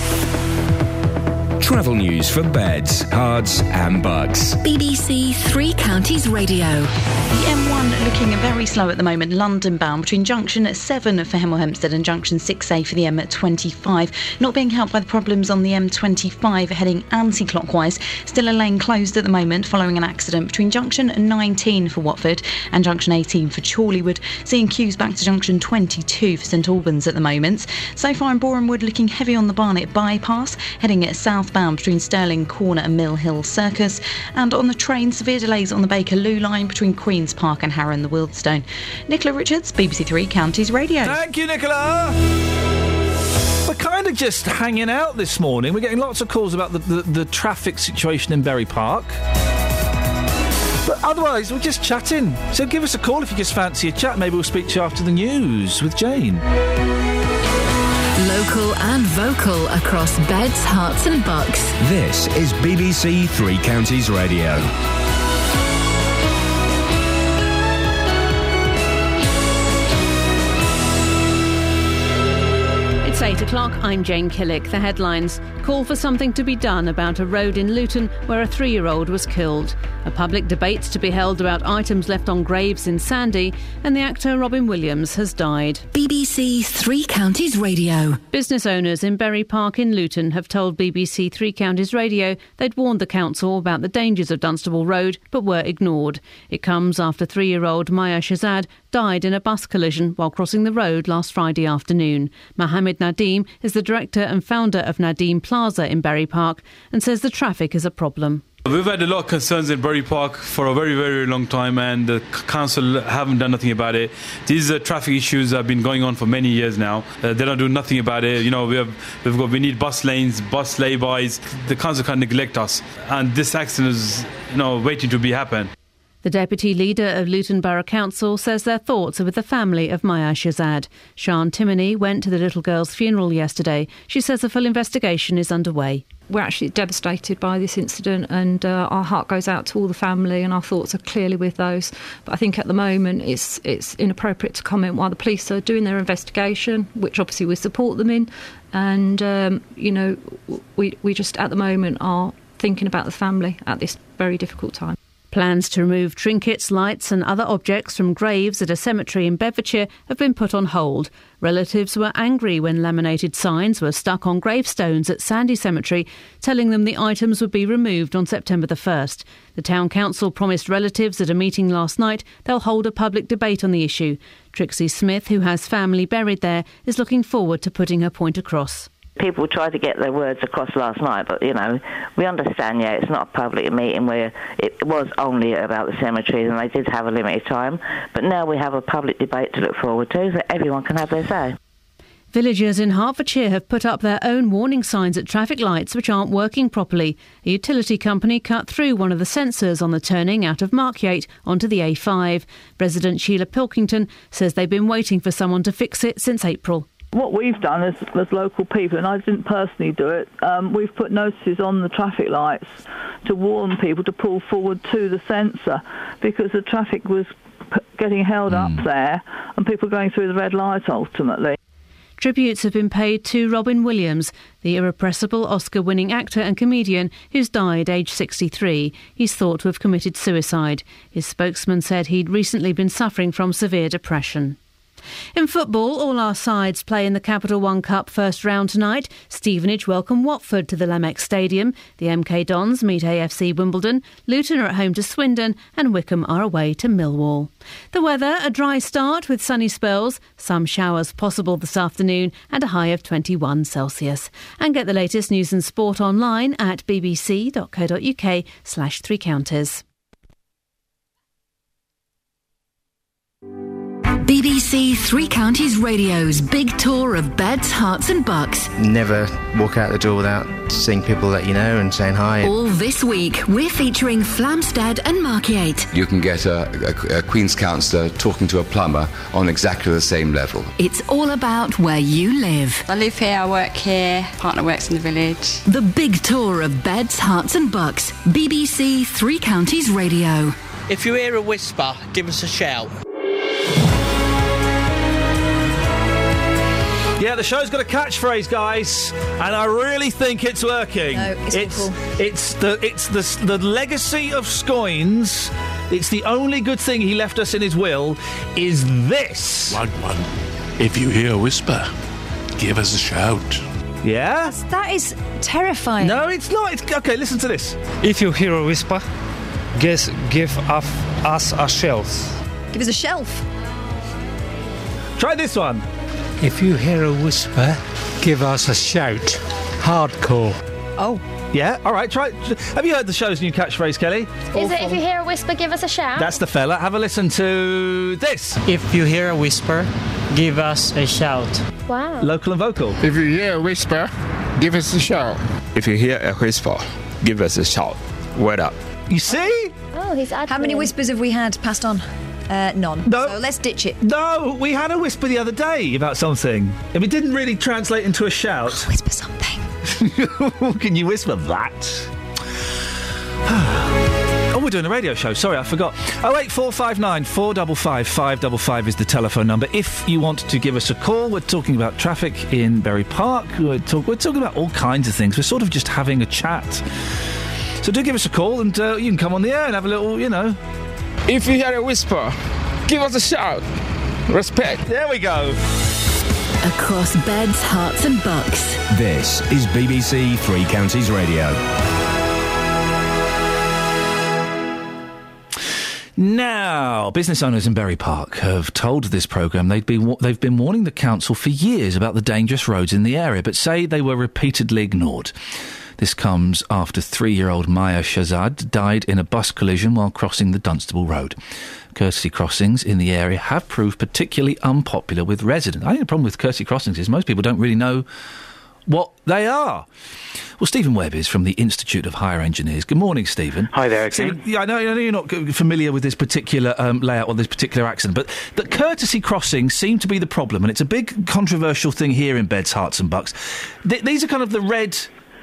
Travel news for beds, cards, and bugs. BBC Three Counties Radio. The M1 looking very slow at the moment, London bound between junction 7 for Hemel Hempstead and junction 6A for the M25. Not being helped by the problems on the M25 heading anti clockwise. Still a lane closed at the moment following an accident between junction 19 for Watford and junction 18 for Chorleywood. Seeing queues back to junction 22 for St Albans at the moment. So far in Borehamwood looking heavy on the Barnet bypass, heading at southbound between Stirling Corner and Mill Hill Circus. And on the train, severe delays on the Bakerloo line between Queen's Park and Harrow and the Wealdstone. Nicola Richards, BBC Three Counties Radio. Thank you, Nicola. We're kind of just hanging out this morning. We're getting lots of calls about the, the, the traffic situation in Bury Park. But otherwise, we're just chatting. So give us a call if you just fancy a chat. Maybe we'll speak to you after the news with Jane. Local and vocal across beds, Herts, and bucks. This is BBC Three Counties Radio. 8 o'clock. I'm Jane Killick. The headlines call for something to be done about a road in Luton where a three year old was killed. A public debate to be held about items left on graves in Sandy, and the actor Robin Williams has died. BBC Three Counties Radio. Business owners in Bury Park in Luton have told BBC Three Counties Radio they'd warned the council about the dangers of Dunstable Road but were ignored. It comes after three year old Maya Shazad died in a bus collision while crossing the road last Friday afternoon. Mohammed Nadim is the director and founder of Nadim Plaza in Bury Park and says the traffic is a problem. We've had a lot of concerns in Bury Park for a very, very long time, and the council haven't done nothing about it. These uh, traffic issues have been going on for many years now. Uh, they don't do nothing about it. You know, we have, we've got, we need bus lanes, bus laybys. The council can't neglect us, and this accident is, you know, waiting to be happen. The deputy leader of Luton Borough Council says their thoughts are with the family of Maya Shazad. Sian Timoney went to the little girl's funeral yesterday. She says a full investigation is underway. We're actually devastated by this incident, and uh, our heart goes out to all the family, and our thoughts are clearly with those. But I think at the moment it's it's inappropriate to comment while the police are doing their investigation, which obviously we support them in, and um, you know we we just at the moment are thinking about the family at this very difficult time. Plans to remove trinkets, lights, and other objects from graves at a cemetery in Bedfordshire have been put on hold. Relatives were angry when laminated signs were stuck on gravestones at Sandy Cemetery, telling them the items would be removed on September the 1st. The Town Council promised relatives at a meeting last night they'll hold a public debate on the issue. Trixie Smith, who has family buried there, is looking forward to putting her point across. People tried to get their words across last night, but you know, we understand. Yeah, it's not a public meeting where it was only about the cemeteries, and they did have a limited time. But now we have a public debate to look forward to, so everyone can have their say. Villagers in Hertfordshire have put up their own warning signs at traffic lights which aren't working properly. A utility company cut through one of the sensors on the turning out of Markyate onto the A5. Resident Sheila Pilkington says they've been waiting for someone to fix it since April. What we've done as, as local people, and I didn't personally do it, um, we've put notices on the traffic lights to warn people to pull forward to the sensor because the traffic was p- getting held up there and people going through the red light ultimately. Tributes have been paid to Robin Williams, the irrepressible Oscar winning actor and comedian who's died aged 63. He's thought to have committed suicide. His spokesman said he'd recently been suffering from severe depression. In football, all our sides play in the Capital One Cup first round tonight. Stevenage welcome Watford to the Lamex Stadium. The MK Dons meet AFC Wimbledon. Luton are at home to Swindon, and Wycombe are away to Millwall. The weather, a dry start with sunny spells, some showers possible this afternoon, and a high of 21 Celsius. And get the latest news and sport online at bbc.co.uk slash three counties. BBC Three Counties Radio's big tour of beds, Herts, and bucks. Never walk out the door without seeing people that you know and saying hi. All this week, we're featuring Flamstead and Markyate. You can get a, a, a Queen's counsellor talking to a plumber on exactly the same level. It's all about where you live. I live here, I work here, partner works in the village. The big tour of beds, Herts, and bucks. BBC Three Counties Radio. If you hear a whisper, give us a shout. Yeah, the show's got a catchphrase, guys, and I really think it's working. No, it's it's, awful. it's the it's the the legacy of Scoins. It's the only good thing he left us in his will. Is this one one? If you hear a whisper, give us a shout. Yeah. That is terrifying. No, it's not. It's okay. Listen to this. If you hear a whisper, guess give up us a shelf. Give us a shelf. Try this one. If you hear a whisper, give us a shout. Hardcore. Oh. Yeah. All right. Try. Have you heard the show's new catchphrase, Kelly? Is it if you hear a whisper, give us a shout? That's the fella. Have a listen to this. If you hear a whisper, give us a shout. Wow. Local and vocal. If you hear a whisper, give us a shout. If you hear a whisper, give us a shout. Word up. You see? Oh, he's ad How many whispers have we had passed on? Uh, none. No. So let's ditch it. No, we had a whisper the other day about something, and it didn't really translate into a shout. whisper something. Can you whisper that? Oh, we're doing a radio show. Sorry, I forgot. Oh eight four five nine four double five five double five is the telephone number. If you want to give us a call, we're talking about traffic in Bury Park. We're, talk- we're talking about all kinds of things. We're sort of just having a chat. So do give us a call, and uh, you can come on the air and have a little, you know. If you hear a whisper, give us a shout. Respect. There we go. Across beds, Herts, and bucks. This is BBC Three Counties Radio. Now, business owners in Bury Park have told this programme they'd been they've been warning the council for years about the dangerous roads in the area, but say they were repeatedly ignored. This comes after three-year-old Maya Shazad died in a bus collision while crossing the Dunstable Road. Courtesy crossings in the area have proved particularly unpopular with residents. I think the problem with courtesy crossings is most people don't really know what they are. Well, Stephen Webb is from the Institute of Highway Engineers. Good morning, Stephen. Hi there, Stephen, yeah, I know, I know you're not familiar with this particular um, layout or this particular accident, but the courtesy crossings seem to be the problem, and it's a big controversial thing here in Beds, Herts and Bucks. Th- these are kind of the red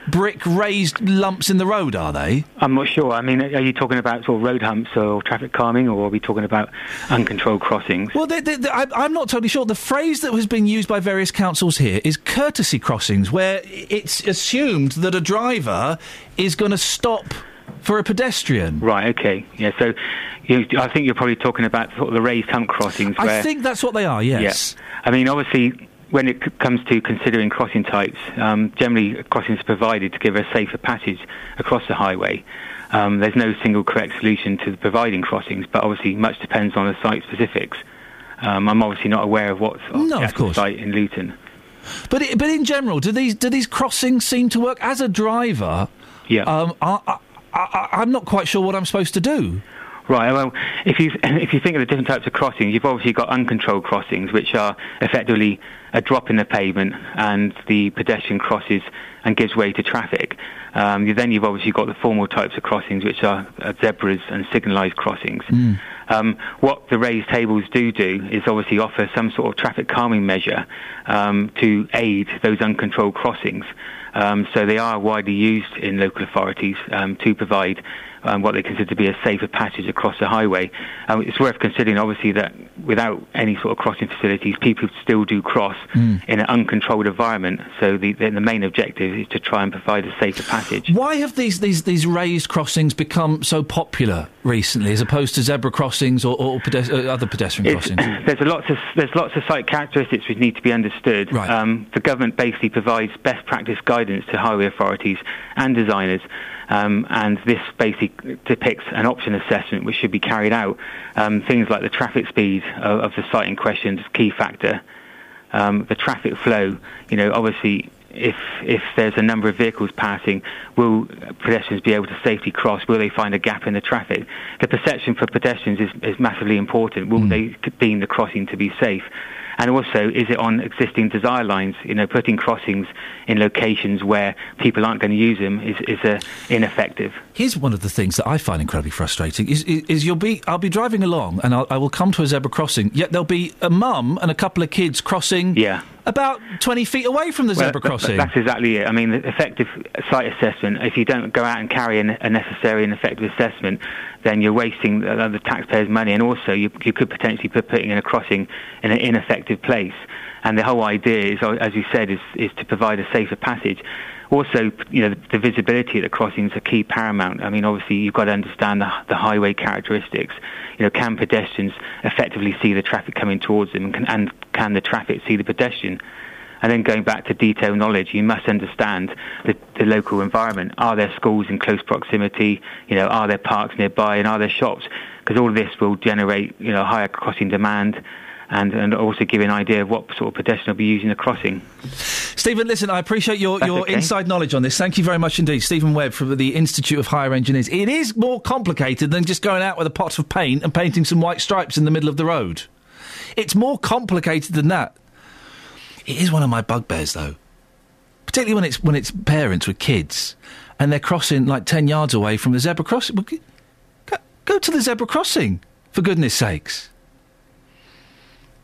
brick raised lumps in the road, are they? I'm not sure. I mean, are you talking about sort of road humps or traffic calming, or are we talking about uncontrolled crossings? Well, they, they, they, I, I'm not totally sure. The phrase that has been used by various councils here is courtesy crossings, where it's assumed that a driver is going to stop for a pedestrian. Right. Okay. Yeah. So, you, I think you're probably talking about sort of the raised hump crossings. I think that's what they are. Yes. Yeah. I mean, obviously, when it c- comes to considering crossing types, um, generally crossings are provided to give a safer passage across the highway. Um, there's no single correct solution to providing crossings, but obviously much depends on the site specifics. Um, I'm obviously not aware of what's on No, the site in Luton. But i but in general, do these do these crossings seem to work as a driver? Yeah. Um, I, I, I, I'm not quite sure what I'm supposed to do. Right. Well, if you if you think of the different types of crossings, you've obviously got uncontrolled crossings, which are effectively a drop in the pavement, and the pedestrian crosses and gives way to traffic. Um, then you've obviously got the formal types of crossings, which are uh, zebras and signalised crossings. Um, what the raised tables do do is obviously offer some sort of traffic calming measure um, to aid those uncontrolled crossings. Um, so they are widely used in local authorities um, to provide um, what they consider to be a safer passage across the highway. Um, it's worth considering, obviously, that without any sort of crossing facilities, people still do cross in an uncontrolled environment. So the, the, the main objective is to try and provide a safer passage. Why have these, these, these raised crossings become so popular recently, as opposed to zebra crossings or, or pedes- uh, other pedestrian It's- crossings? there's a lots of there's lots of site characteristics which need to be understood. Um, the government basically provides best practice guidance to highway authorities and designers, um, and this basically depicts an option assessment which should be carried out. Um, things like the traffic speed of, of the site in question is a key factor. Um, the traffic flow, you know, obviously. If if there's a number of vehicles passing, will pedestrians be able to safely cross? Will they find a gap in the traffic? The perception for pedestrians is, is massively important. Will they deem the crossing to be safe? And also, is it on existing desire lines? You know, putting crossings in locations where people aren't going to use them is, is uh, ineffective. Here's one of the things that I find incredibly frustrating: is, is, is you'll be I'll be driving along and I'll, I will come to a zebra crossing, yet there'll be a mum and a couple of kids crossing. Yeah. About twenty feet away from the Well, zebra crossing. That's exactly it. I mean, the effective site assessment, if you don't go out and carry an, a necessary and effective assessment, then you're wasting the, the taxpayers' money, and also you, you could potentially be putting in a crossing in an ineffective place. And the whole idea is, as you said, is, is to provide a safer passage. Also, you know, the visibility at the crossings are key paramount. I mean, obviously, you've got to understand the, the highway characteristics. You know, can pedestrians effectively see the traffic coming towards them, and can, and can the traffic see the pedestrian? And then going back to detailed knowledge, you must understand the, the local environment. Are there schools in close proximity? You know, are there parks nearby, and are there shops? Because all of this will generate, you know, higher crossing demand, and and also give you an idea of what sort of pedestrian will be using the crossing. Stephen, listen, I appreciate your, That's your okay. inside knowledge on this. Thank you very much indeed. Stephen Webb from the Institute of Highway Engineers. It is more complicated than just going out with a pot of paint and painting some white stripes in the middle of the road. It's more complicated than that. It is one of my bugbears, though. Particularly when it's when it's parents with kids and they're crossing like ten yards away from the zebra crossing. Go to the zebra crossing, for goodness sakes.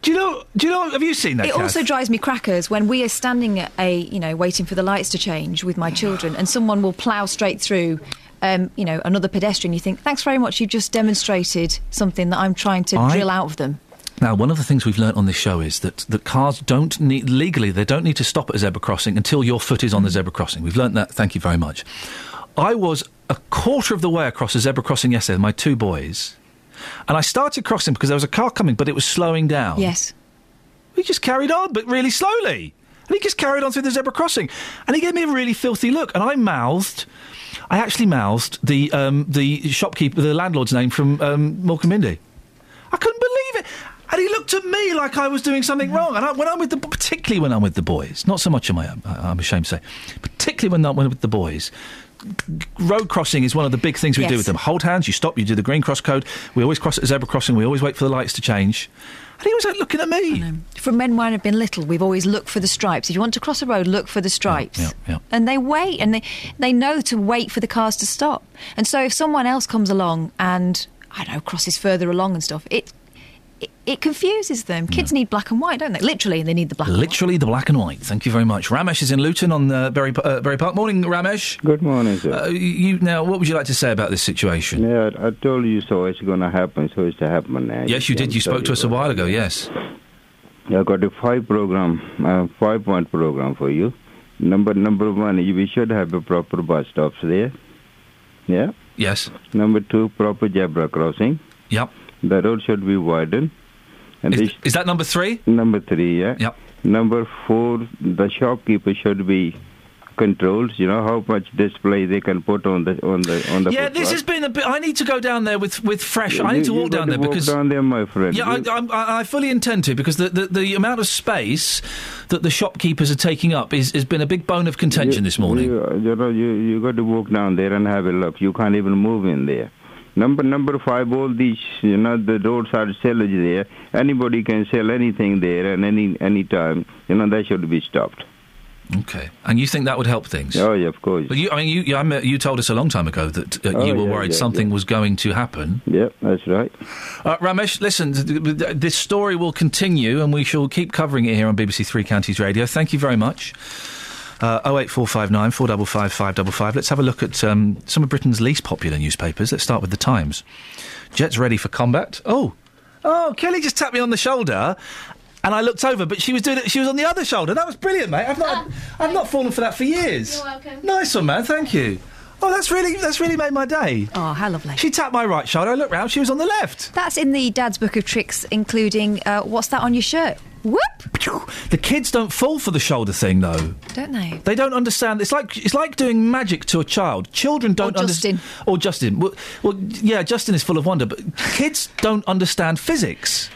Do you know? Do you know? Have you seen that? It Kath? also drives me crackers when we are standing at a, you know, waiting for the lights to change with my children, and someone will plough straight through, um, you know, another pedestrian. You think, thanks very much, you've just demonstrated something that I'm trying to I- drill out of them. Now, one of the things we've learnt on this show is that, that cars don't need, legally, they don't need to stop at a zebra crossing until your foot is on the zebra crossing. We've learnt that. Thank you very much. I was a quarter of the way across a zebra crossing yesterday with my two boys, and I started crossing because there was a car coming, but it was slowing down. Yes. We just carried on, but really slowly. And he just carried on through the zebra crossing. And he gave me a really filthy look. And I mouthed, I actually mouthed the, um, the shopkeeper, the landlord's name from um, Mork and Mindy. I couldn't believe it. And he looked at me like I was doing something wrong. And I, when I'm with the, particularly when I'm with the boys, not so much on my own, I, I'm ashamed to say, particularly when I'm with the boys, road crossing is one of the big things we do with them. Hold hands, you stop, you do the green cross code. We always cross at a zebra crossing. We always wait for the lights to change. And he was like looking at me. From men when I've been little, we've always looked for the stripes. If you want to cross a road, look for the stripes. Yeah, yeah. And they wait, and they they know to wait for the cars to stop. And so if someone else comes along and I don't know crosses further along and stuff, it it, it confuses them. Kids need black and white, don't they? Literally, they need the black. and white. Literally the black and white. Thank you very much. Ramesh is in Luton on uh, Bury, uh, Bury Park. Morning, Ramesh. Good morning, sir. Uh, you now, what would you like to say about this situation? Yeah, I told you so. It's going to happen. So it's to happen now. Yes, you did. You spoke to us a while ago. Yes. I got a five program, uh, five point program for you. Number number one, you, we should have a proper bus stops there. Yeah. Yes. Number two, proper zebra crossing. Yep. The road should be widened. And Is, is that number three? Number three, yeah. Yep. Number four, the shopkeeper should be controlled. You know how much display they can put on the on the on the. Yeah, this has been a bit. I need to go down there with with fresh. I You- need to walk down to there walk because down there, my friend. Yeah, I, You- I, I fully intend to because the, the, the amount of space that the shopkeepers are taking up is has been a big bone of contention this morning. You, you know, you you got to walk down there and have a look. You can't even move in there. Number number five, all these, you know, the roads are sellage there. Anybody can sell anything there, and any any time, you know, that should be stopped. Okay, and you think that would help things? Oh, yeah, of course. But you, I mean, you, you, you told us a long time ago that uh, Oh, you were yeah, worried yeah, something yeah. was going to happen. Yeah, that's right. Uh, Ramesh, listen, th- th- th- this story will continue and we shall keep covering it here on BBC Three Counties Radio. Thank you very much. Uh, 08459 455 555. Let's have a look at um, some of Britain's least popular newspapers. Let's start with The Times. Jets ready for combat. Oh, oh, Kelly just tapped me on the shoulder. And I looked over, but she was doing it. She was on the other shoulder. That was brilliant, mate. I've not, I've not fallen for that for years. You're welcome. Nice one, man. Thank you. Oh, that's really, that's really made my day. Oh, how lovely. She tapped my right shoulder. I looked round. She was on the left. That's in the Dad's Book of Tricks, including uh, what's that on your shirt? Whoop! The kids don't fall for the shoulder thing, though. Don't they? They don't understand. It's like it's like doing magic to a child. Children don't understand. Or Justin. Well, well, yeah, Justin is full of wonder, but kids don't understand physics.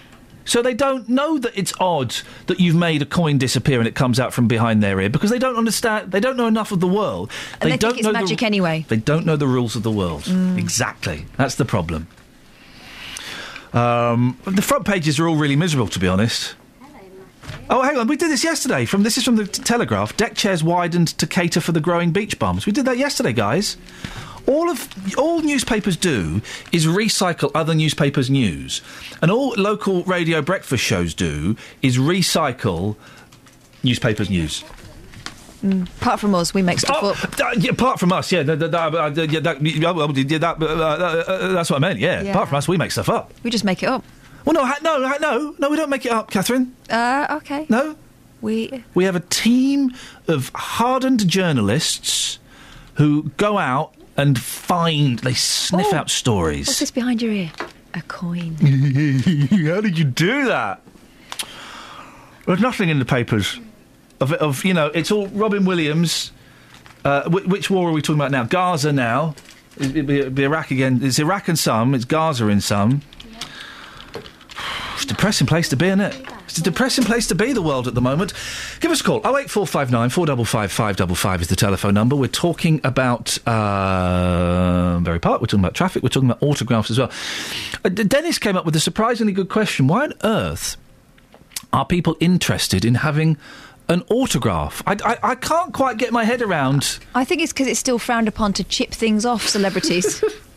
So they don't know that it's odd that you've made a coin disappear and it comes out from behind their ear because they don't understand. They don't know enough of the world. And they, don't know magic the, anyway. They don't know the rules of the world. Mm. Exactly. That's the problem. Um, the front pages are all really miserable, to be honest. Oh, hang on. We did this yesterday. From this is from the Telegraph. Deck chairs widened to cater for the growing beach bums. We did that yesterday, guys. All of all newspapers do is recycle other newspapers' news, and all local radio breakfast shows do is recycle newspapers' news. Mm. Apart from us, we make stuff Oh, up. uh, yeah, apart from us, yeah, that, that, uh, yeah, that, uh, uh, uh, that's what I meant. Yeah. Yeah. apart from us, we make stuff up. We just make it up. Well, no, ha- no, ha- no, no, we don't make it up, Catherine. Uh, okay. No. We. We have a team of hardened journalists who go out and find, they sniff Oh, out stories. What's this behind your ear? A coin. How did you do that? There's nothing in the papers of, of you know, it's all Robin Williams. Uh, wh- which war are we talking about now? Gaza now. It'd be, it'd be Iraq again. It's Iraq in some. It's Gaza in some. It's a depressing place to be, isn't it? It's a depressing place to be, the world at the moment. Give us a call. 08459 455 555 is the telephone number. We're talking about uh, Bury Park, we're talking about traffic, we're talking about autographs as well. Uh, Dennis came up with a surprisingly good question. Why on earth are people interested in having an autograph? I, I, I can't quite get my head around. I think it's because it's still frowned upon to chip things off celebrities.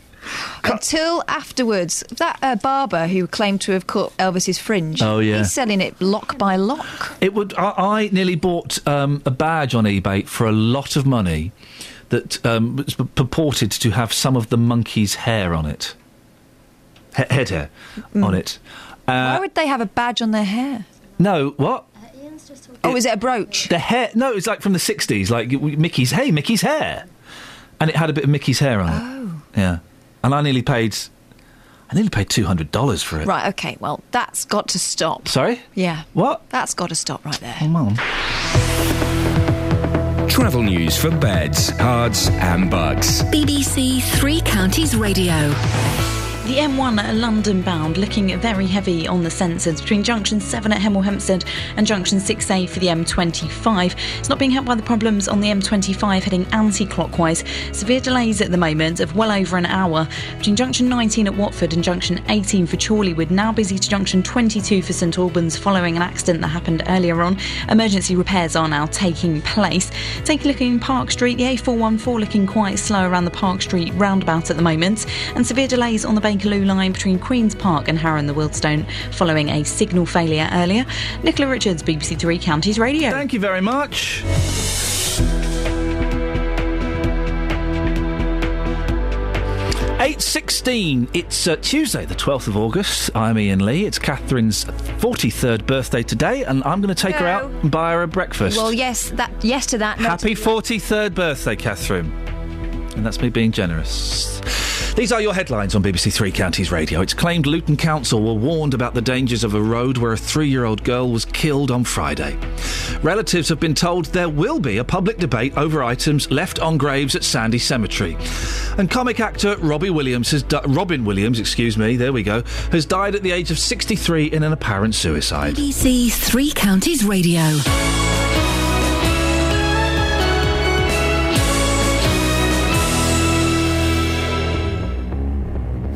Until afterwards, that uh, barber who claimed to have cut Elvis's fringe, Oh, yeah. he's selling it lock by lock. It would. I, I nearly bought um, a badge on eBay for a lot of money that um, was p- purported to have some of the Monkees' hair on it, he- head hair on it. Why Uh, would they have a badge on their hair? no, what? Oh, is it a brooch? The hair? No, it's like from the '60s, like Mickey's. Hey, Mickey's hair, and it had a bit of Mickey's hair on it. Oh. Yeah, and I nearly paid. I nearly paid two hundred dollars for it. Right, okay, well, that's got to stop. Sorry. Yeah. What? That's got to stop right there. Oh, mum. Travel news for beds, cards, and bugs. BBC Three Counties Radio. The M1 London bound looking very heavy on the sensors between junction 7 at Hemel Hempstead and junction 6A for the M25. It's not being helped by the problems on the M25 heading anti clockwise. Severe delays at the moment of well over an hour between junction 19 at Watford and junction 18 for Chorleywood. Now busy to junction 22 for St Albans following an accident that happened earlier on. Emergency repairs are now taking place. Take a look in Park Street. The A414 looking quite slow around the Park Street roundabout at the moment. And severe delays on the Bakerloo line between Queen's Park and Harrow and the Wealdstone following a signal failure earlier. Nicola Richards, BBC Three Counties Radio. Thank you very much. Eight sixteen. It's uh, Tuesday, the twelfth of August. I'm Iain Lee. It's Catherine's forty-third birthday today, and I'm going to take her out and buy her a breakfast. Well, yes, that yes to that. Happy forty-third birthday, Catherine. And that's me being generous. These are your headlines on BBC Three Counties Radio. It's claimed Luton Council were warned about the dangers of a road where a three year old girl was killed on Friday. Relatives have been told there will be a public debate over items left on graves at Sandy Cemetery. And comic actor Robbie Williams has di- Robin Williams, excuse me, there we go, has died at the age of 63 in an apparent suicide. BBC Three Counties Radio.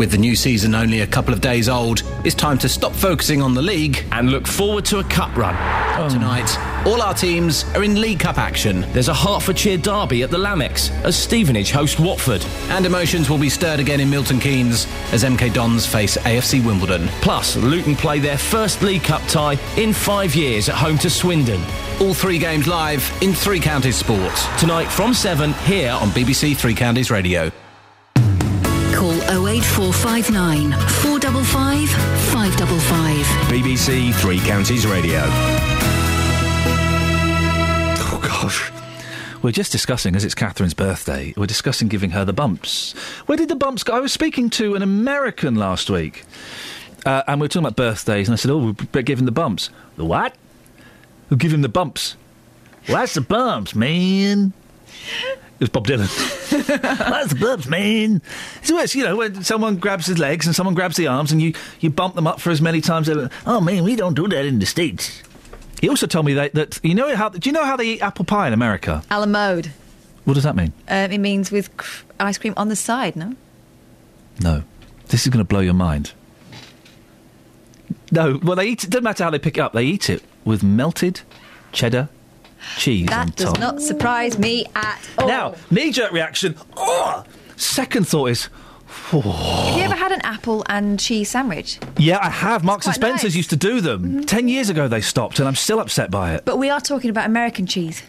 With the new season only a couple of days old, it's time to stop focusing on the league and look forward to a cup run. Oh. Tonight, all our teams are in League Cup action. There's a Hertfordshire derby at the Lamex as Stevenage host Watford. And emotions will be stirred again in Milton Keynes as MK Dons face AFC Wimbledon. Plus, Luton play their first League Cup tie in five years at home to Swindon. All three games live in Three Counties Sports. Tonight from 7 here on BBC Three Counties Radio. Call 08459 455 555. BBC Three Counties Radio. Oh, gosh. We're just discussing, as it's Catherine's birthday, we're discussing giving her the bumps. Where did the bumps go? I was speaking to an American last week, uh, and we were talking about birthdays, and I said, Oh, we better give him the bumps. The what? We'll give him the bumps. Well, that's the bumps, man. It was Bob Dylan. That's the bumps, man. It's worse, you know, when someone grabs his legs and someone grabs the arms and you, you bump them up for as many times as... Oh, man, we don't do that in the States. He also told me that, that you know how... Do you know how they eat apple pie in America? A la mode. What does that mean? Um, it means with cr- ice cream on the side, no? No. This is going to blow your mind. No, well, they eat it. Doesn't matter how they pick it up. They eat it with melted cheddar cheese on That does not surprise me at all. Now, knee-jerk reaction. Oh! Second thought is, Have you ever had an apple and cheese sandwich? yeah, I have. Marks and Spencers nice. Mm-hmm. used to do them. Ten years ago, they stopped, and I'm still upset by it. But we are talking about American cheese.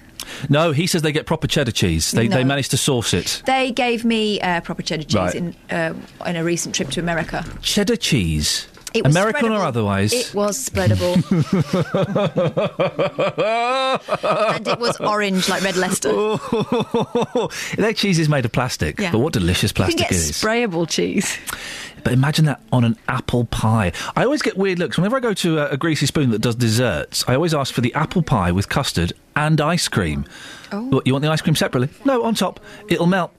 No, he says they get proper cheddar cheese. They they managed to source it. They gave me uh, proper cheddar cheese Right. in uh, in a recent trip to America. Cheddar cheese, It was American or otherwise. It was spreadable, and it was orange like red Leicester. Their cheese is made of plastic, Yeah. but what delicious You can plastic get it is. sprayable cheese. But imagine that on an apple pie. I always get weird looks whenever I go to a, a greasy spoon that does desserts. I always ask for the apple pie with custard and ice cream. Oh. What, you want the ice cream separately? No, on top. It'll melt.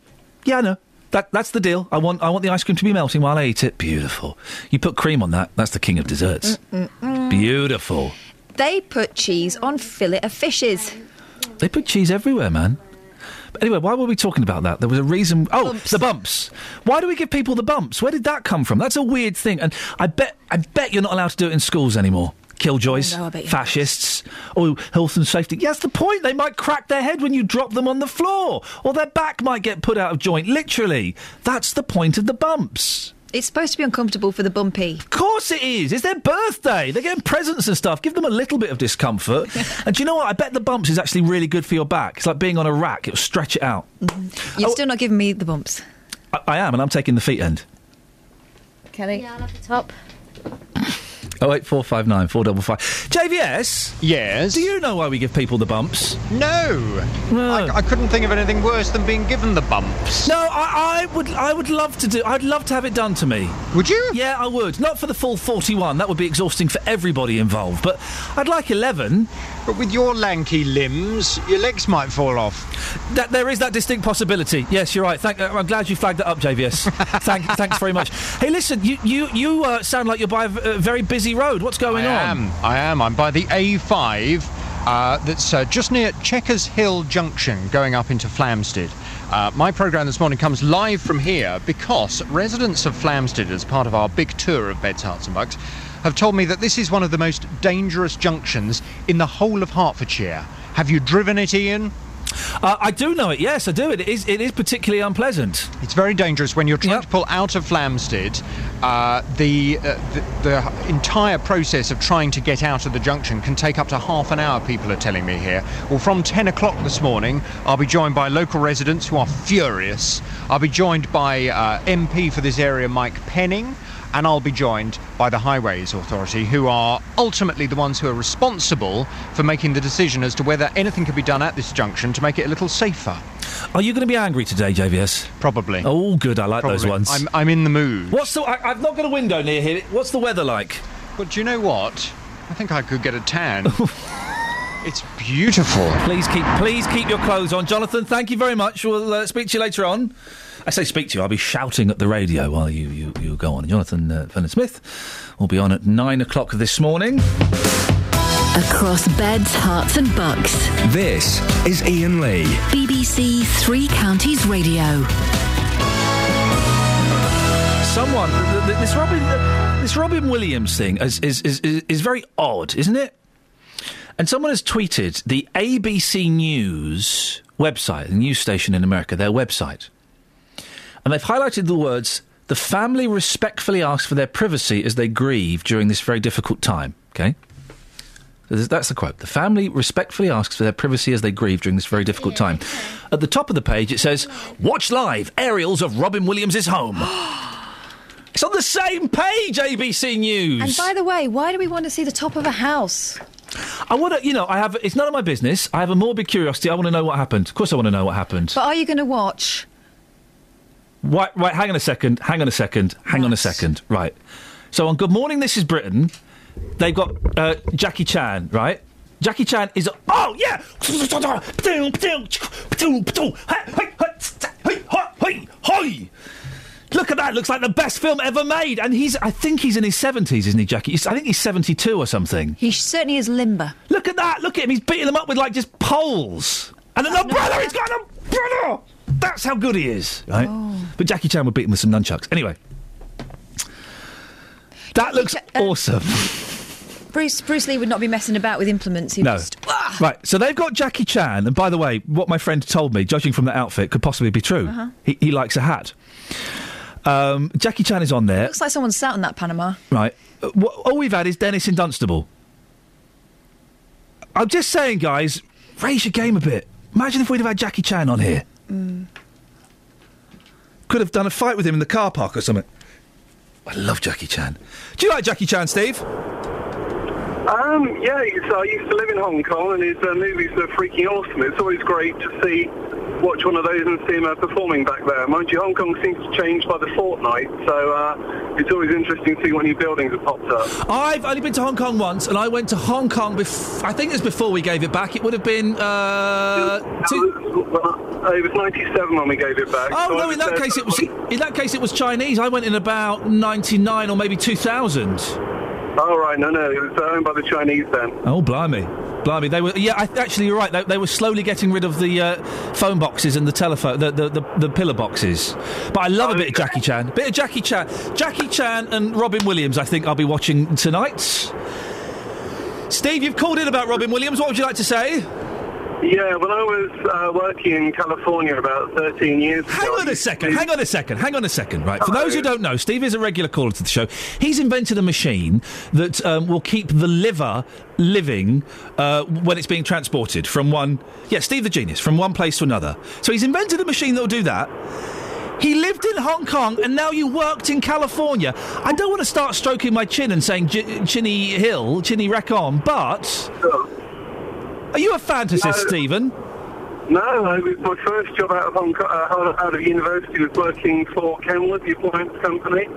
Yeah, I know. That, that's the deal. I want I want the ice cream to be melting while I eat it. Beautiful. You put cream on that. That's the king of desserts. Mm-mm-mm. Beautiful. They put cheese on fillet of fishes. They put cheese everywhere, man. But anyway, why were we talking about that? There was a reason. Oh, the bumps. Why do we give people the bumps? Where did that come from? That's a weird thing, and I bet I bet you're not allowed to do it in schools anymore. Killjoys, Oh, no, I bet you're not. fascists, or health and safety. Yeah, that's the point. They might crack their head when you drop them on the floor, or their back might get put out of joint. Literally, that's the point of the bumps. It's supposed to be uncomfortable for the bumpy. Of course it is. It's their birthday. They're getting presents and stuff. Give them a little bit of discomfort. and do you know what? I bet the bumps is actually really good for your back. It's like being on a rack. It'll stretch it out. Mm-hmm. You're oh. still not giving me the bumps. I, I am, and I'm taking the feet end. Kelly? Yeah, I'll have the top. Oh eight four five nine four double five. JVS. Yes. Do you know why we give people the bumps? No. I, I couldn't think of anything worse than being given the bumps. No, I, I would. I would love to do. I'd love to have it done to me. Would you? Yeah, I would. Not for the full forty-one. That would be exhausting for everybody involved. But I'd like eleven. But with your lanky limbs, your legs might fall off. That, there is that distinct possibility. Yes, you're right. Thank, uh, I'm glad you flagged that up, JVS. Thank, thanks very much. Hey, listen, you you, you uh, sound like you're by a very busy road. What's going I on? am. I am. I'm by the A5. Uh, that's uh, just near Checkers Hill Junction, going up into Flamstead. Uh, my programme this morning comes live from here because residents of Flamstead, as part of our big tour of Beds, Herts and Bucks, have told me that this is one of the most dangerous junctions in the whole of Hertfordshire. Have you driven it, Iain? Uh, I do know it. Yes, I do. It is. It is particularly unpleasant. It's very dangerous when you're trying to pull out of Flamstead. Uh, the, uh, the the entire process of trying to get out of the junction can take up to half an hour. People are telling me here. Well, from 10 o'clock this morning, I'll be joined by local residents who are furious. I'll be joined by uh, MP for this area, Mike Penning. And I'll be joined by the Highways Authority, who are ultimately the ones who are responsible for making the decision as to whether anything can be done at this junction to make it a little safer. Are you going to be angry today, JVS? Probably. Oh, good. I like those ones. I'm, I'm in the mood. What's the? I, I've not got a window near here. What's the weather like? But do you know what? I think I could get a tan. it's beautiful. Please keep, please keep your clothes on, Jonathan. Thank you very much. We'll uh, speak to you later on. I say speak to you. I'll be shouting at the radio while you you, you go on. Jonathan uh, Vernon Smith will be on at nine o'clock this morning. Across beds, Herts, and bucks. This is Iain Lee. BBC Three Counties Radio. Someone, th- th- this Robin, this Robin Williams thing is is, is is is very odd, isn't it? And someone has tweeted the ABC News website, the news station in America, their website, and they've highlighted the words "The family respectfully asks for their privacy as they grieve during this very difficult time." Okay. That's the quote. The family respectfully asks for their privacy as they grieve during this very difficult time. At the top of the page, it says, Watch live aerials of Robin Williams' home. it's on the same page, ABC News. And by the way, why do we want to see the top of a house? I want to, you know, I have, it's none of my business. I have a morbid curiosity. I want to know what happened. Of course, I want to know what happened. But are you going to watch? Right, right, hang on a second, hang on a second, hang on a second. Right. So on Good Morning, This is Britain, they've got uh, Jackie Chan, right? Jackie Chan is. Oh, yeah! Look at that! Looks like the best film ever made, and he's. I think he's in his seventies, isn't he, Jackie? He's- I think he's seventy-two or something. He certainly is limber. Look at that! Look at him! He's beating them up with like just poles, and an umbrella. He's got an umbrella. That's how good he is, right? But Jackie Chan would beat him with some nunchucks. Anyway, that looks awesome. Bruce Bruce Lee would not be messing about with implements. He No. Just, Right, so they've got Jackie Chan, and by the way, what my friend told me, judging from the outfit, could possibly be true. Uh-huh. He, he likes a hat. Um, Jackie Chan is on there, looks like someone sat on that Panama. right? Uh, all we've had is Dennis in Dunstable. I'm just saying, guys, raise your game a bit. Imagine if we'd have had Jackie Chan on here. Mm. Could have done a fight with him in the car park or something. I love Jackie Chan. Do you like Jackie Chan, Steve? Um, yeah, he's, uh, I used to live in Hong Kong, and his uh, movies are freaking awesome. It's always great to see, watch one of those and see him uh, performing back there. Mind you, Hong Kong seems to change by the fortnight, so uh, it's always interesting to see what new buildings have popped up. I've only been to Hong Kong once, and I went to Hong Kong. Bef- I think it was before we gave it back. It would have been. Uh, two- Uh, it was 97 when we gave it back. oh so no! In that case, it was. In that case, it was Chinese. I went in about ninety-nine or maybe two thousand. Oh, right, no, no, it was owned by the Chinese then. Oh blimey, blimey! They were. Yeah, I, actually, you're right. They, they were slowly getting rid of the uh, phone boxes and the telephone, the, the the the pillar boxes. But I love a bit of Jackie Chan. Bit of Jackie Chan, Jackie Chan and Robin Williams. I think I'll be watching tonight. Steve, you've called in about Robin Williams. What would you like to say? Yeah, well, I was uh, working in California about 13 years Hang ago... on a second, hang on a second, hang on a second. Right, for those who don't know, Steve is a regular caller to the show. He's invented a machine that um, will keep the liver living uh, when it's being transported from one. Yeah, Steve the genius, from one place to another. So he's invented a machine that will do that. He lived in Hong Kong and now you worked in California. I don't want to start stroking my chin and saying Chinny Hill, Chinny Recon, but. Are you a fantasist, No. Stephen? No, I was, my first job out of Hong Kong, uh, out of university was working for Kenwood, the appliance company.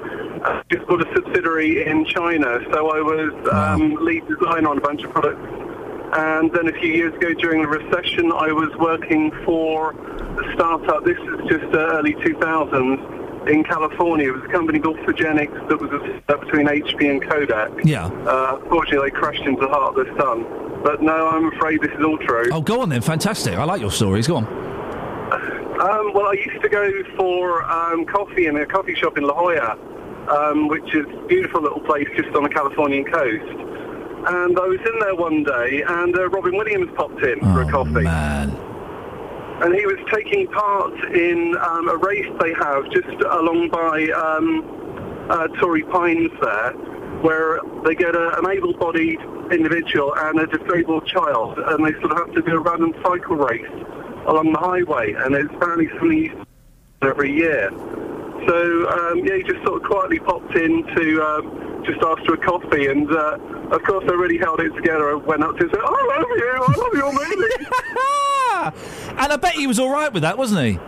Uh, just got a subsidiary in China, so I was um, lead designer on a bunch of products. And then a few years ago, during the recession, I was working for a startup. This is just uh, early 2000s in California. It was a company called Phogenix that was a step between HP and Kodak. Yeah. Uh, unfortunately, they crashed into the heart of the sun. But no, I'm afraid this is all true. Oh, go on then. Fantastic. I like your stories. Go on. Um, well, I used to go for um, coffee in a coffee shop in La Jolla, um, which is a beautiful little place just on the Californian coast. And I was in there one day, and uh, Robin Williams popped in for a coffee. man. And he was taking part in um, a race they have just along by um, uh, Torrey Pines there, where they get a, an able-bodied individual and a disabled child, and they sort of have to do a random cycle race along the highway, and it's apparently something every year. So um, yeah, he just sort of quietly popped in to um, just ask for a coffee, and uh, of course I really held it together. I went up to him and said, "I love you, I love your movie." and I bet he was all right with that, wasn't he?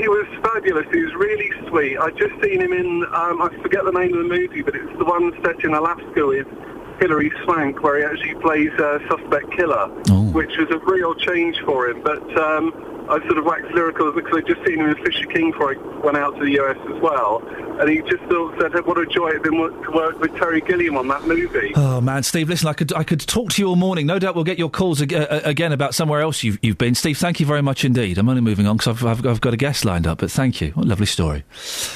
He was fabulous. He was really sweet. I'd just seen him in, um, I forget the name of the movie, but it's the one set in Alaska with Hilary Swank, where he actually plays a suspect killer, which was a real change for him. But um, I sort of waxed lyrical because I'd just seen him in Fisher King before I went out to the US as well. And he just sort of said, what a joy it had been to work with Terry Gilliam on that movie. Oh man, Steve, listen, I could I could talk to you all morning. No doubt we'll get your calls ag- uh, again about somewhere else you've, you've been. Steve, thank you very much indeed. I'm only moving on because I've, I've, I've got a guest lined up, but thank you. What a lovely story.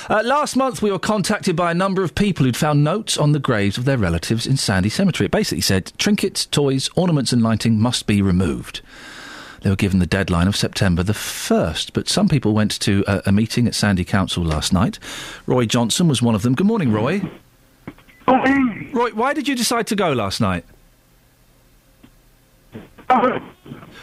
Uh, last month, we were contacted by a number of people who'd found notes on the graves of their relatives in Sandy Cemetery. It basically said trinkets, toys, ornaments, and lighting must be removed. They were given the deadline of September the 1st, but some people went to a, a meeting at Sandy Council last night. Roy Johnson was one of them. Good morning, Roy. Roy, why did you decide to go last night?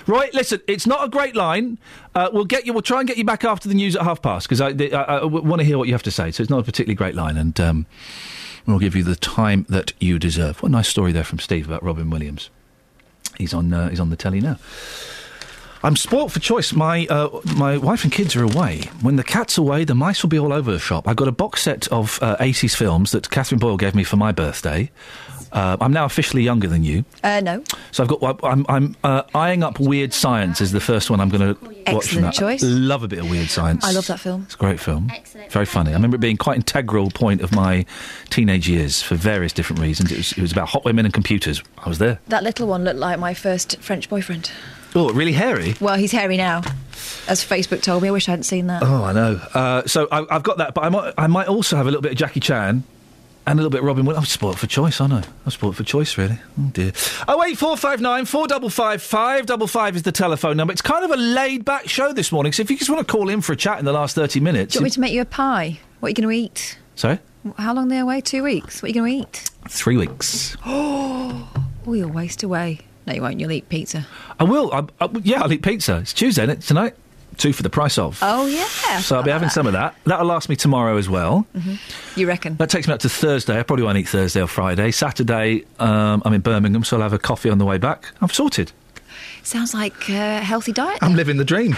Roy, listen, it's not a great line. Uh, we'll get you. We'll try and get you back after the news at half past because I, I, I want to hear what you have to say. So it's not a particularly great line, and um, we'll give you the time that you deserve. What a nice story there from Steve about Robin Williams. He's on. Uh, he's on the telly now. I'm spoilt for choice. My uh, my wife and kids are away. When the cat's away, the mice will be all over the shop. I've got a box set of uh, 80s films that Catherine Boyle gave me for my birthday. Uh, I'm now officially younger than you, Uh, no. so I've got. I'm I'm uh, eyeing up Weird Science is the first one I'm going to watch from Excellent that. choice. Love a bit of Weird Science. I love that film. It's a great film. Excellent. Very funny. I remember it being quite integral point of my teenage years for various different reasons. It was, it was about hot women and computers. I was there. That little one looked like my first French boyfriend. Oh, really hairy? Well, he's hairy now, as Facebook told me. I wish I hadn't seen that. Oh, I know. Uh, so I, I've got that, but I might, I might also have a little bit of Jackie Chan and a little bit of Robin Williams. I'm spoilt for choice, aren't I? I'm spoilt for choice, really. Oh dear. Oh wait, four five nine four double five five double five is the telephone number. It's kind of a laid back show this morning, so if you just want to call in for a chat in the last thirty minutes, Do you want me to make you a pie? What are you going to eat? sorry, How long are they away? Two weeks. What are you going to eat? three weeks. Oh, you're waste away. No, you won't. You'll eat pizza. I will. I, I, yeah, I'll eat pizza. It's Tuesday, isn't it? Tonight, two for the price of. Oh, yeah. So I'll be having some of that. That'll last me tomorrow as well. hmm You reckon? That takes me up to Thursday. I probably won't eat Thursday or Friday. Saturday, um, I'm in Birmingham, so I'll have a coffee on the way back. I'm sorted. Sounds like a healthy diet. I'm living the dream.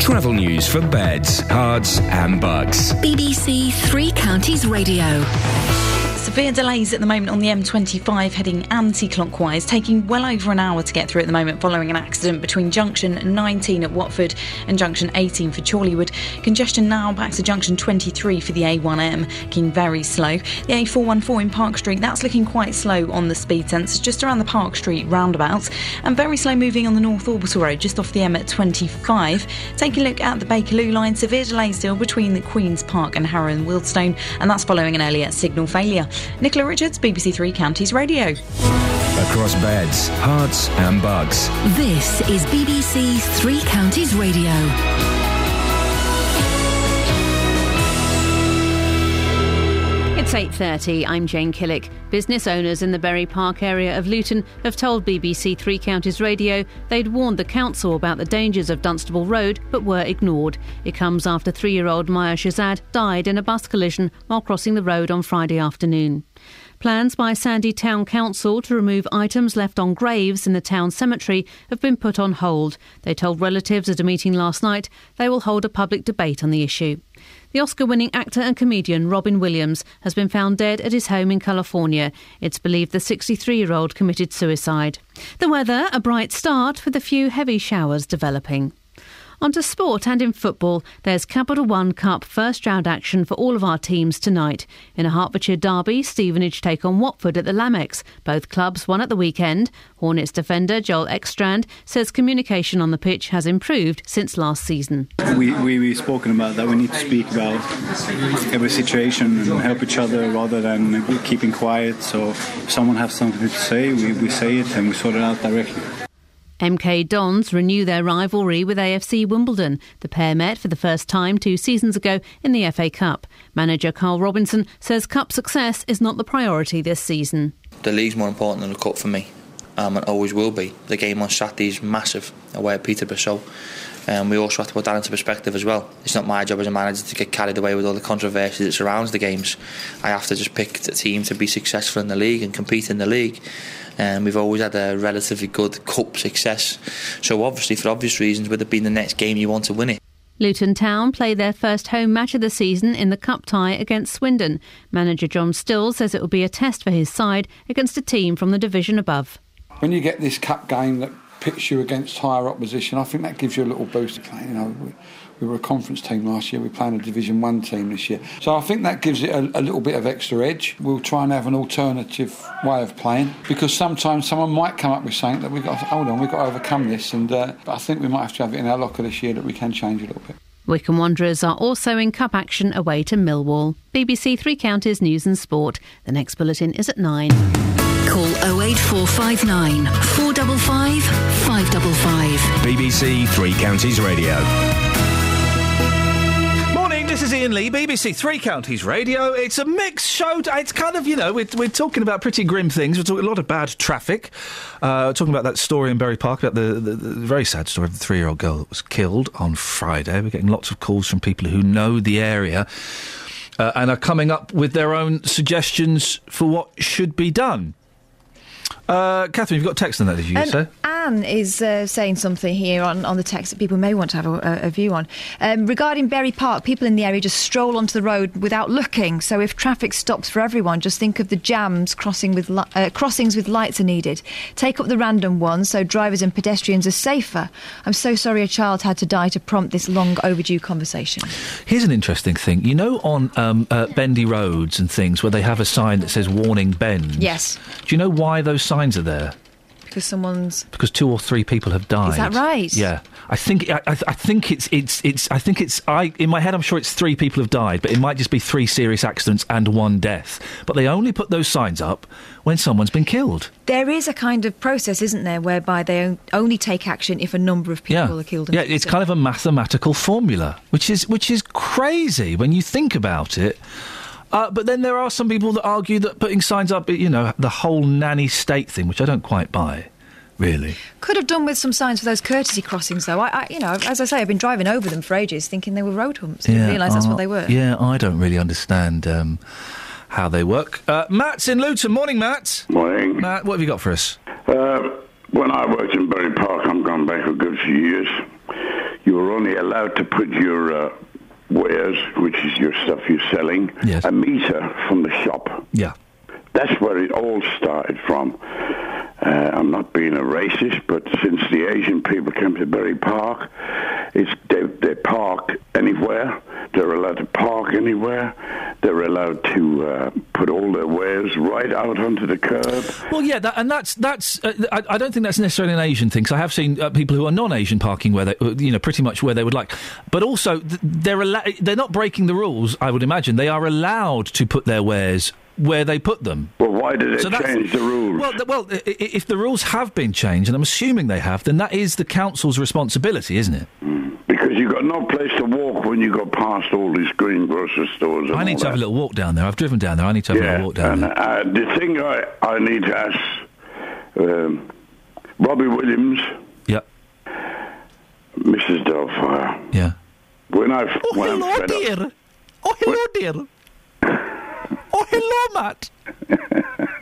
Travel news for beds, cards, and Bucks. BBC Three Counties Radio. Severe delays at the moment on the M25 heading anti clockwise, taking well over an hour to get through at the moment following an accident between junction 19 at Watford and junction 18 for Chorleywood. Congestion now back to junction 23 for the A1M, looking very slow. The A414 in Park Street, that's looking quite slow on the speed sensors just around the Park Street roundabout, and very slow moving on the North Orbital Road just off the M at 25. Take a look at the Bakerloo line, severe delays still between the Queen's Park and Harrow and Wealdstone, and that's following an earlier signal failure. Nicola Richards, BBC Three Counties Radio. Across beds, Herts, and Bucks. This is BBC Three Counties Radio. 8:30. I'm Jane Killick. Business owners in the Bury Park area of Luton have told BBC Three Counties Radio they'd warned the council about the dangers of Dunstable Road but were ignored. It comes after 3-year-old Maya Shazad died in a bus collision while crossing the road on Friday afternoon. Plans by Sandy Town Council to remove items left on graves in the town cemetery have been put on hold. They told relatives at a meeting last night they will hold a public debate on the issue. The Oscar winning actor and comedian Robin Williams has been found dead at his home in California. It's believed the 63 year old committed suicide. The weather, a bright start with a few heavy showers developing. On to sport and in football, there's Capital One Cup first round action for all of our teams tonight. In a Hertfordshire derby, Stevenage take on Watford at the Lamex. Both clubs won at the weekend. Hornets defender Joel Ekstrand says communication on the pitch has improved since last season. We, we, we've spoken about that. We need to speak about every situation and help each other rather than keeping quiet. So if someone has something to say, we, we say it and we sort it out directly. MK Dons renew their rivalry with AFC Wimbledon. The pair met for the first time two seasons ago in the FA Cup. Manager Karl Robinson says cup success is not the priority this season. The league's more important than the cup for me, um, and always will be. The game on Saturday is massive away at Peterborough, so And we also have to put that into perspective as well. It's not my job as a manager to get carried away with all the controversy that surrounds the games. I have to just pick the team to be successful in the league and compete in the league. And we've always had a relatively good cup success. So obviously, for obvious reasons, with it being the next game, you want to win it. Luton Town play their first home match of the season in the cup tie against Swindon. Manager John Still says it will be a test for his side against a team from the division above. When you get this cup game that pits you against higher opposition, I think that gives you a little boost. You know, we, we were a conference team last year. We're playing a Division One team this year, so I think that gives it a, a, little bit of extra edge. We'll try and have an alternative way of playing because sometimes someone might come up with something that we've got. To, hold on, we've got to overcome this, and uh, I think we might have to have it in our locker this year that we can change a little bit. Wycombe Wanderers are also in cup action away to Millwall. BBC Three Counties News and Sport. The next bulletin is at nine. Call 08459 455 555. BBC Three Counties Radio. This is Iain Lee, BBC Three Counties Radio. It's a mixed show. It's kind of, you know, we're, we're talking about pretty grim things. We're talking a lot of bad traffic. Uh, talking about that story in Bury Park, about the, the, the very sad story of the three year old girl that was killed on Friday. We're getting lots of calls from people who know the area. Uh, and are coming up with their own suggestions for what should be done. Uh, Catherine, you've got text on that, did you Um, say? Anne is uh, saying something here on, on the text that people may want to have a, a view on. Um, regarding Bury Park, people in the area just stroll onto the road without looking. So if traffic stops for everyone, just think of the jams crossing with li- uh, crossings with lights are needed. Take up the random ones so drivers and pedestrians are safer. I'm so sorry a child had to die to prompt this long overdue conversation. Here's an interesting thing. You know, on um, uh, bendy roads and things where they have a sign that says "warning bend." Yes, Do you know why those signs are there? because someone's. Because two or three people have died. Is that right? Yeah, I think I, I think it's it's it's I think it's I in my head I'm sure it's three people have died, but it might just be three serious accidents and one death. But they only put those signs up when someone's been killed. There is a kind of process, isn't there, whereby they only take action if a number of people yeah, are killed. yeah, it's kind of a mathematical formula, which is which is crazy when you think about it. Uh, but then there are some people that argue that putting signs up, you know, the whole nanny state thing, which I don't quite buy, really. Could have done with some signs for those courtesy crossings, though. I, I, you know, as I say, I've been driving over them for ages, thinking they were road humps. I didn't realise that's uh, what they were. Yeah, I don't really understand um, how they work. Uh, Matt's in Luton. Morning, Matt. Morning. Matt, what have you got for us? Uh, when I worked in Bury Park, I'm going back a good few years, you were only allowed to put your uh, wares, which is your stuff you're selling, a meter from the shop. Yeah. That's where it all started from. Uh, I'm not being a racist, but since the Asian people came to Bury Park, it's they, they park anywhere. They're allowed to park anywhere. They're allowed to uh, put all their wares right out onto the curb. Well, yeah, that, and that's that's. Uh, I, I don't think that's necessarily an Asian thing. 'cause I have seen uh, people who are non-Asian parking where they, you know, pretty much where they would like. But also, they're allo- they're not breaking the rules. I would imagine they are allowed to put their wares where they put them. Well, why did they So change the rules? Well, th- well, if the rules have been changed, and I'm assuming they have, then that is the council's responsibility, isn't it? Because you've got no place to walk when you go past all these green grocery stores. And I need to have a little walk down there. I've driven down there. I need to have a little walk down and, there. uh, the thing I, I need to ask um, Robbie Williams, Yep. Mrs. Delphire. Yeah. When I Oh, when I'm hello, fed up- dear. Oh, hello, dear. Oh, hello, Matt.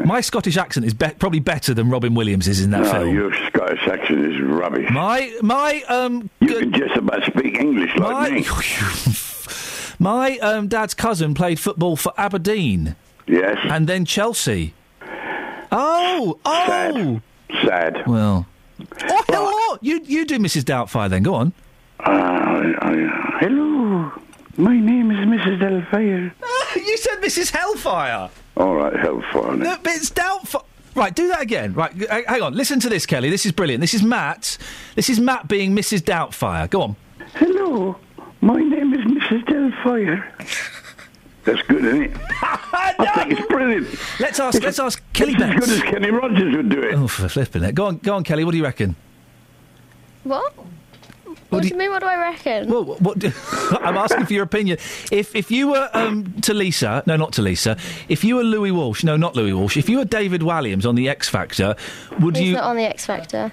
My Scottish accent is be- probably better than Robin Williams is in that no, film. your Scottish accent is rubbish. My my um. You can just about speak English like My- me. My um, dad's cousin played football for Aberdeen. Yes. And then Chelsea. Oh, oh. Sad. Well. Oh, hello. You you do Mrs. Doubtfire then. Go on. Uh, I- hello, my name is Mrs. Delphire. you said Mrs. Hellfire. All right, Hellfire. No, but it's Doubtfire. Right, do that again. Right, g- h- hang on. Listen to this, Kelly. This is brilliant. This is Matt. This is Matt being Mrs. Doubtfire. Go on. Hello, my name is Mrs. Delphire. That's good, isn't it? I think it's brilliant. Let's ask. It's- let's ask Kelly it's as Betts. good as Kenny Rogers would do it. Oh, for flipping it. Go on, go on, Kelly. What do you reckon? What? What, do you mean? What do I reckon? Well, what? do- I'm asking for your opinion. If if you were um, to Lisa, no, not to Lisa. If you were Louis Walsh, no, not Louis Walsh. If you were David Walliams on the X Factor, would He's you not on the X Factor.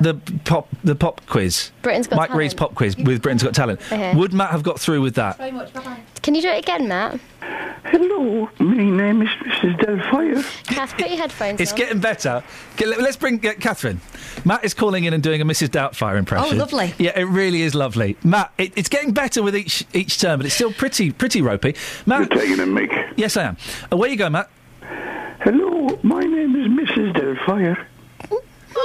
the pop the pop quiz? Britain's Got Mike Read's pop quiz with Britain's Got Talent. Okay. Would Matt have got through with that? Can you do it again, Matt? Hello, my name is Mrs. Delphire. Kath, put your headphones It's on. getting better. Okay, let- Let's bring uh, Catherine. Matt is calling in and doing a Mrs. Doubtfire impression. Oh, lovely. Yeah, it really is lovely. Matt, it, it's getting better with each each term, but it's still pretty pretty ropey. Matt, You're taking a mic. Yes, I am. Away you go, Matt. Hello, my name is Mrs. Delphire.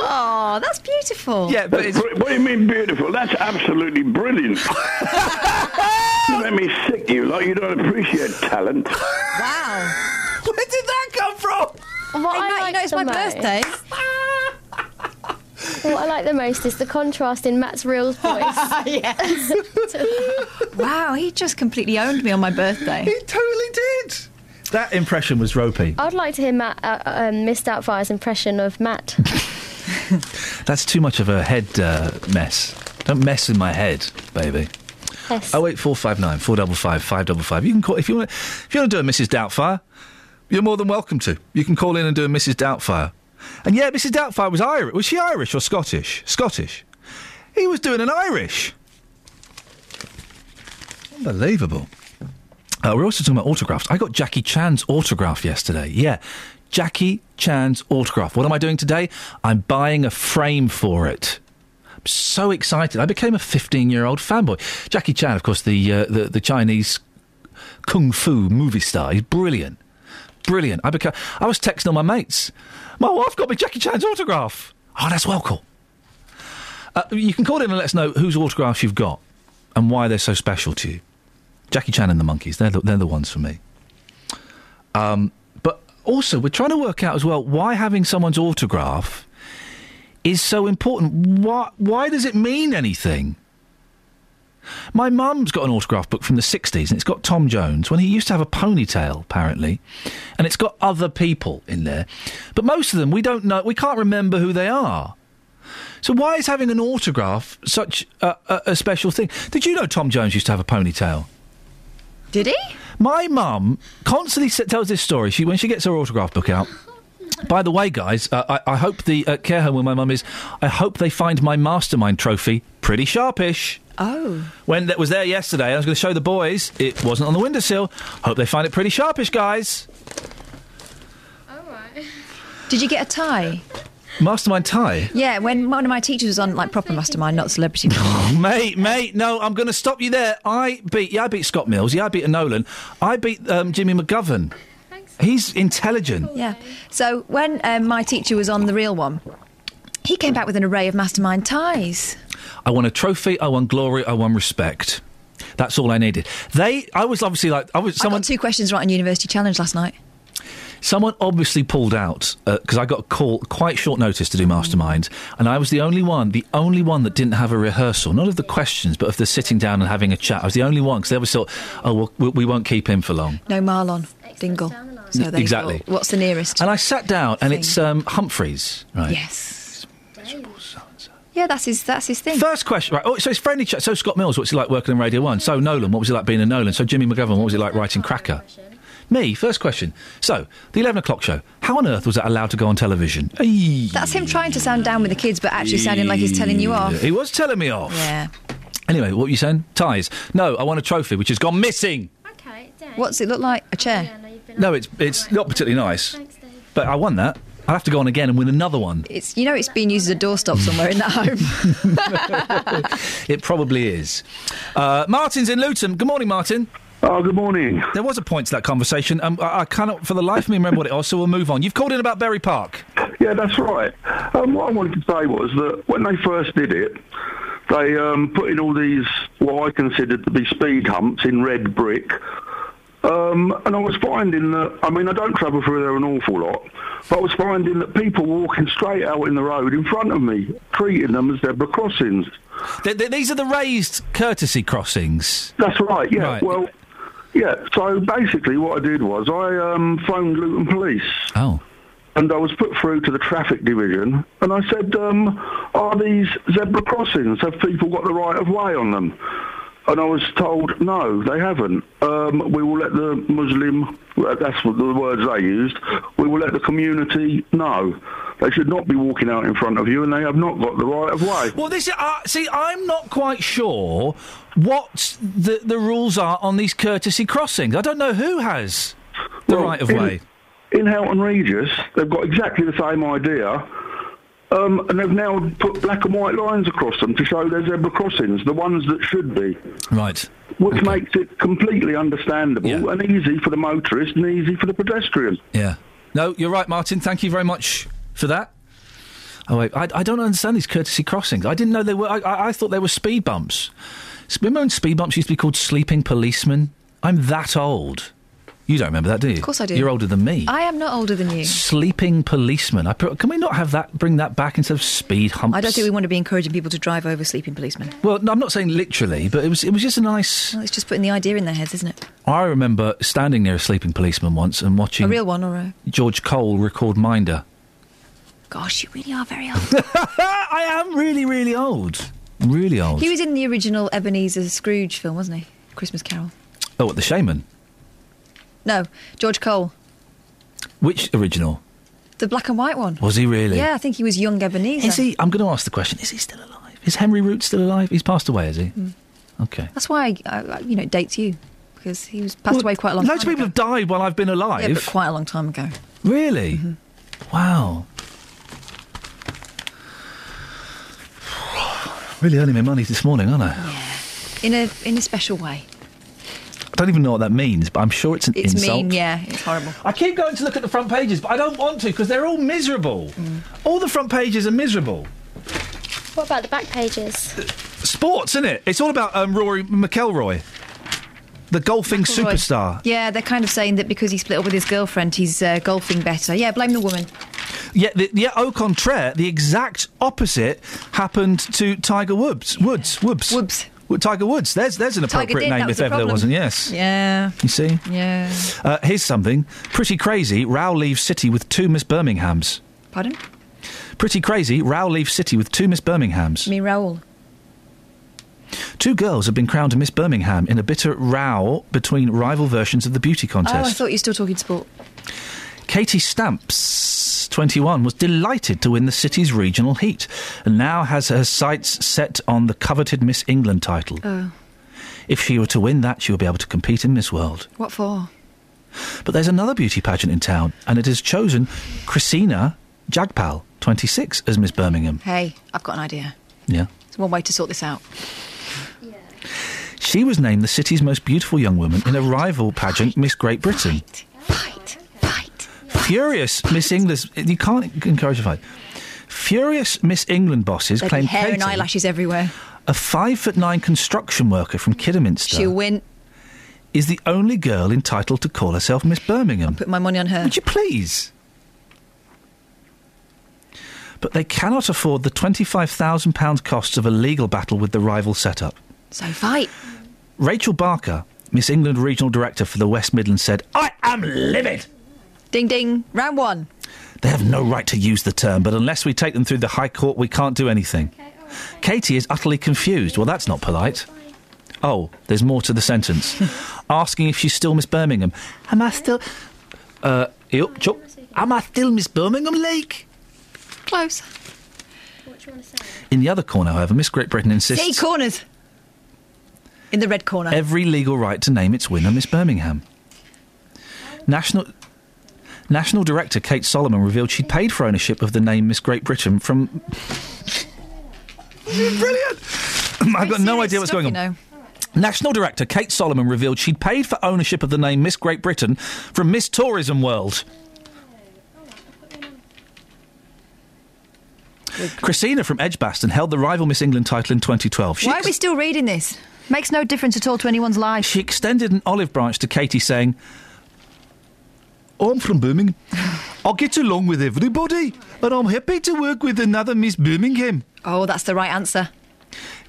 Oh, that's beautiful. Yeah, but what do you mean beautiful? That's absolutely brilliant. you make me sick, you like you don't appreciate talent. Wow. Where did that come from? What I Matt, like you know it's the my most- birthday. What I like the most is the contrast in Matt's real voice. yes. wow, he just completely owned me on my birthday. He totally did. That impression was ropey. I'd like to hear Matt uh, um, Miss Doubtfire's impression of Matt. That's too much of a head uh, mess. Don't mess with my head, baby. Yes. Oh eight four five nine four double five five double five. You can call if you want. If you want to do a Mrs. Doubtfire, you're more than welcome to. You can call in and do a Mrs. Doubtfire. And yeah, Mrs. Doubtfire was Irish. Was she Irish or Scottish? Scottish. He was doing an Irish. Unbelievable. Uh, we're also talking about autographs. I got Jackie Chan's autograph yesterday. Yeah, Jackie Chan's autograph. What am I doing today? I'm buying a frame for it. I'm so excited. I became a 15 year old fanboy. Jackie Chan, of course, the, uh, the the Chinese kung fu movie star. He's brilliant, brilliant. I became. I was texting all my mates. My wife got me Jackie Chan's autograph. Oh, that's well cool. Uh, you can call in and let us know whose autographs you've got and why they're so special to you. Jackie Chan and the Monkees. They're the, they're the ones for me. Um, also, we're trying to work out as well why having someone's autograph is so important. Why, why does it mean anything? My mum's got an autograph book from the 60s, and it's got Tom Jones when he used to have a ponytail, apparently. And it's got other people in there. But most of them, we don't know, we can't remember who they are. So why is having an autograph such a, a, a special thing? Did you know Tom Jones used to have a ponytail? Did he? My mum constantly tells this story. She when she gets her autograph book out. By the way, guys, uh, I, I hope the uh, care home where my mum is. I hope they find my mastermind trophy pretty sharpish. Oh. When that was there yesterday, I was going to show the boys. It wasn't on the windowsill. Hope they find it pretty sharpish, guys. All right. Did you get a tie? Mastermind tie. Yeah, when one of my teachers was on like proper mastermind, not celebrity. mate, mate, no, I'm going to stop you there. I beat, yeah, I beat Scott Mills. Yeah, I beat a Nolan. I beat um, Jimmy McGovern. He's intelligent. yeah. So when um, my teacher was on the real one, he came back with an array of mastermind ties. I won a trophy. I won glory. I won respect. That's all I needed. They, I was obviously like, I was I got two questions right on University Challenge last night. Someone obviously pulled out because I got a call quite short notice to do mastermind, and I was the only one, the only one that didn't have a rehearsal, not of the questions, but of the sitting down and having a chat. I was the only one because they always thought, oh, well, we, we won't keep him for long. No Marlon, Dingle. So they Exactly. thought, What's the nearest? And I sat down, and it's um, Humphrys, right? Yes. Yeah, that's his. That's his thing. First question, right? Oh, so it's friendly chat. So Scott Mills, what's he like working on Radio One? So Nolan, what was it like being a Nolan? So Jimmy McGovern, what was it like writing Cracker? Me, first question. So the eleven o'clock show. How on earth was that allowed to go on television? Hey. That's him trying to sound down with the kids, but actually sounding like he's telling you off. He was telling me off. Yeah. Anyway, what were you saying? Ties? No, I won a trophy which has gone missing. Okay, Dave. What's it look like? A chair? No, it's it's not particularly nice. Thanks. But I won that. I'll have to go on again and win another one. It's you know it's being used as a doorstop somewhere in that home. It probably is. Uh, Martin's in Luton. Good morning, Martin. Oh, good morning. There was a point to that conversation. Um, I, I cannot, for the life of me, remember what it was. So we'll move on. You've called in about Bury Park. Yeah, that's right. Um, what I wanted to say was that when they first did it, they um, put in all these what I considered to be speed humps in red brick. Um, and I was finding that, I mean, I don't travel through there an awful lot, but I was finding that people walking straight out in the road in front of me, treating them as zebra crossings. Th- th- these are the raised courtesy crossings. That's right, yeah. Right. Well, yeah, so basically what I did was I um, phoned Luton Police. Oh. and I was put through to the traffic division, and I said, um, "Are these zebra crossings? Have people got the right of way on them?" And I was told, "No, they haven't. Um, we will let the Muslim, that's what the words they used. We will let the community know." They should not be walking out in front of you, and they have not got the right of way. Well, this is, uh, see, I'm not quite sure what the the rules are on these courtesy crossings. I don't know who has the Well, right of in- way. In Houghton Regis, they've got exactly the same idea, um, and they've now put black and white lines across them to show they're zebra crossings, the ones that should be. Right. Which makes it completely understandable and easy for the motorist and easy for the pedestrian. Yeah. No, you're right, Martin. Thank you very much for that. Oh wait, I, I don't understand these courtesy crossings. I didn't know they were. I, I, thought they were speed bumps. Remember when speed bumps used to be called sleeping policemen? I'm that old. You don't remember that, do you? Of course I do. You're older than me. I am not older than you. Sleeping policeman. I, put- can we not have that? Bring that back instead of speed humps. I don't think we want to be encouraging people to drive over sleeping policemen. Well, no, I'm not saying literally, but it was. It was just a nice. Well, it's just putting the idea in their heads, isn't it? I remember standing near a sleeping policeman once and watching A real one or a. George Cole record Minder. Gosh, you really are very old. I am really, really old. Really old. he was in the original Ebenezer Scrooge film, wasn't he? Christmas Carol. Oh, what, the Shaman? No, George Cole, Which original? the black and white one. Was he really? Yeah, I think he was young Ebenezer. Is he? I'm going to ask the question. Is he still alive? Is Henry Root still alive? He's passed away, is he? Mm. Okay. That's why I, I, you know, it dates you because he was passed Well, away quite a long time ago. Loads of people ago. have died while I've been alive. Yeah, but quite a long time ago. Really? Wow. Really earning my money this morning, aren't I? Yeah. In a in a special way. I don't even know what that means, but I'm sure it's an It's insult. mean, yeah. It's horrible. I keep going to look at the front pages, but I don't want to because they're all miserable. Mm. All the front pages are miserable. What about the back pages? Sports, isn't it? It's all about um, Rory McIlroy, the golfing McIlroy. superstar. Yeah, they're kind of saying that because he split up with his girlfriend, he's uh, golfing better. Yeah, blame the woman. Yet, the, yet au contraire, the exact opposite happened to Tiger Woods. Woods, Woods, Woods. Tiger Woods. There's there's an appropriate did, name if ever there wasn't. Yes. Yeah. You see. Yeah. Uh, here's something pretty crazy. Row leaves City with two Miss Birminghams. Pardon? Pretty crazy. Row leaves City with two Miss Birminghams. Mean, Raoul. Two girls have been crowned Miss Birmingham in a bitter row between rival versions of the beauty contest. Oh, I thought you were still talking sport. Katie Stamps, 21, was delighted to win the city's regional heat and now has her sights set on the coveted Miss England title. Oh. If she were to win that, she would be able to compete in Miss World. What for? But there's another beauty pageant in town, and it has chosen Christina Jagpal, 26, as Miss Birmingham. Hey, I've got an idea. Yeah. It's one way to sort this out. She was named the city's most beautiful young woman in a rival pageant, Miss Great Britain. Furious Miss England. You can't encourage a fight. Furious Miss England bosses There'd claim hair Katie, and eyelashes everywhere. a five foot nine construction worker from Kidderminster, She'll win. is the only girl entitled to call herself Miss Birmingham. Put my money on her. Would you please? But they cannot afford the £25,000 costs of a legal battle with the rival setup. So fight. Rachel Barker, Miss England Regional Director for the West Midlands, said, I am livid! Ding ding. Round one. They have no right to use the term, but unless we take them through the High Court, we can't do anything. Katie is utterly confused. Well, that's not polite. Oh, there's more to the sentence. Asking if she's still Miss Birmingham. Am I still. Uh, yep, chop. Am I still Miss Birmingham, Lake? Close. In the other corner, however, Miss Great Britain insists See corners. In the red corner. every legal right to name its winner Miss Birmingham. National. National Director Kate Solomon revealed she'd paid for ownership of the name Miss Great Britain from. Brilliant! I've got no idea what's going on. You know. National Director Kate Solomon revealed she'd paid for ownership of the name Miss Great Britain from Miss Tourism World. Christina from Edgbaston held the rival Miss England title in 2012. She Why are we still reading this? Makes no difference at all to anyone's life. She extended an olive branch to Katie, saying, I'm from Birmingham. I get along with everybody, and I'm happy to work with another Miss Birmingham. Oh, that's the right answer.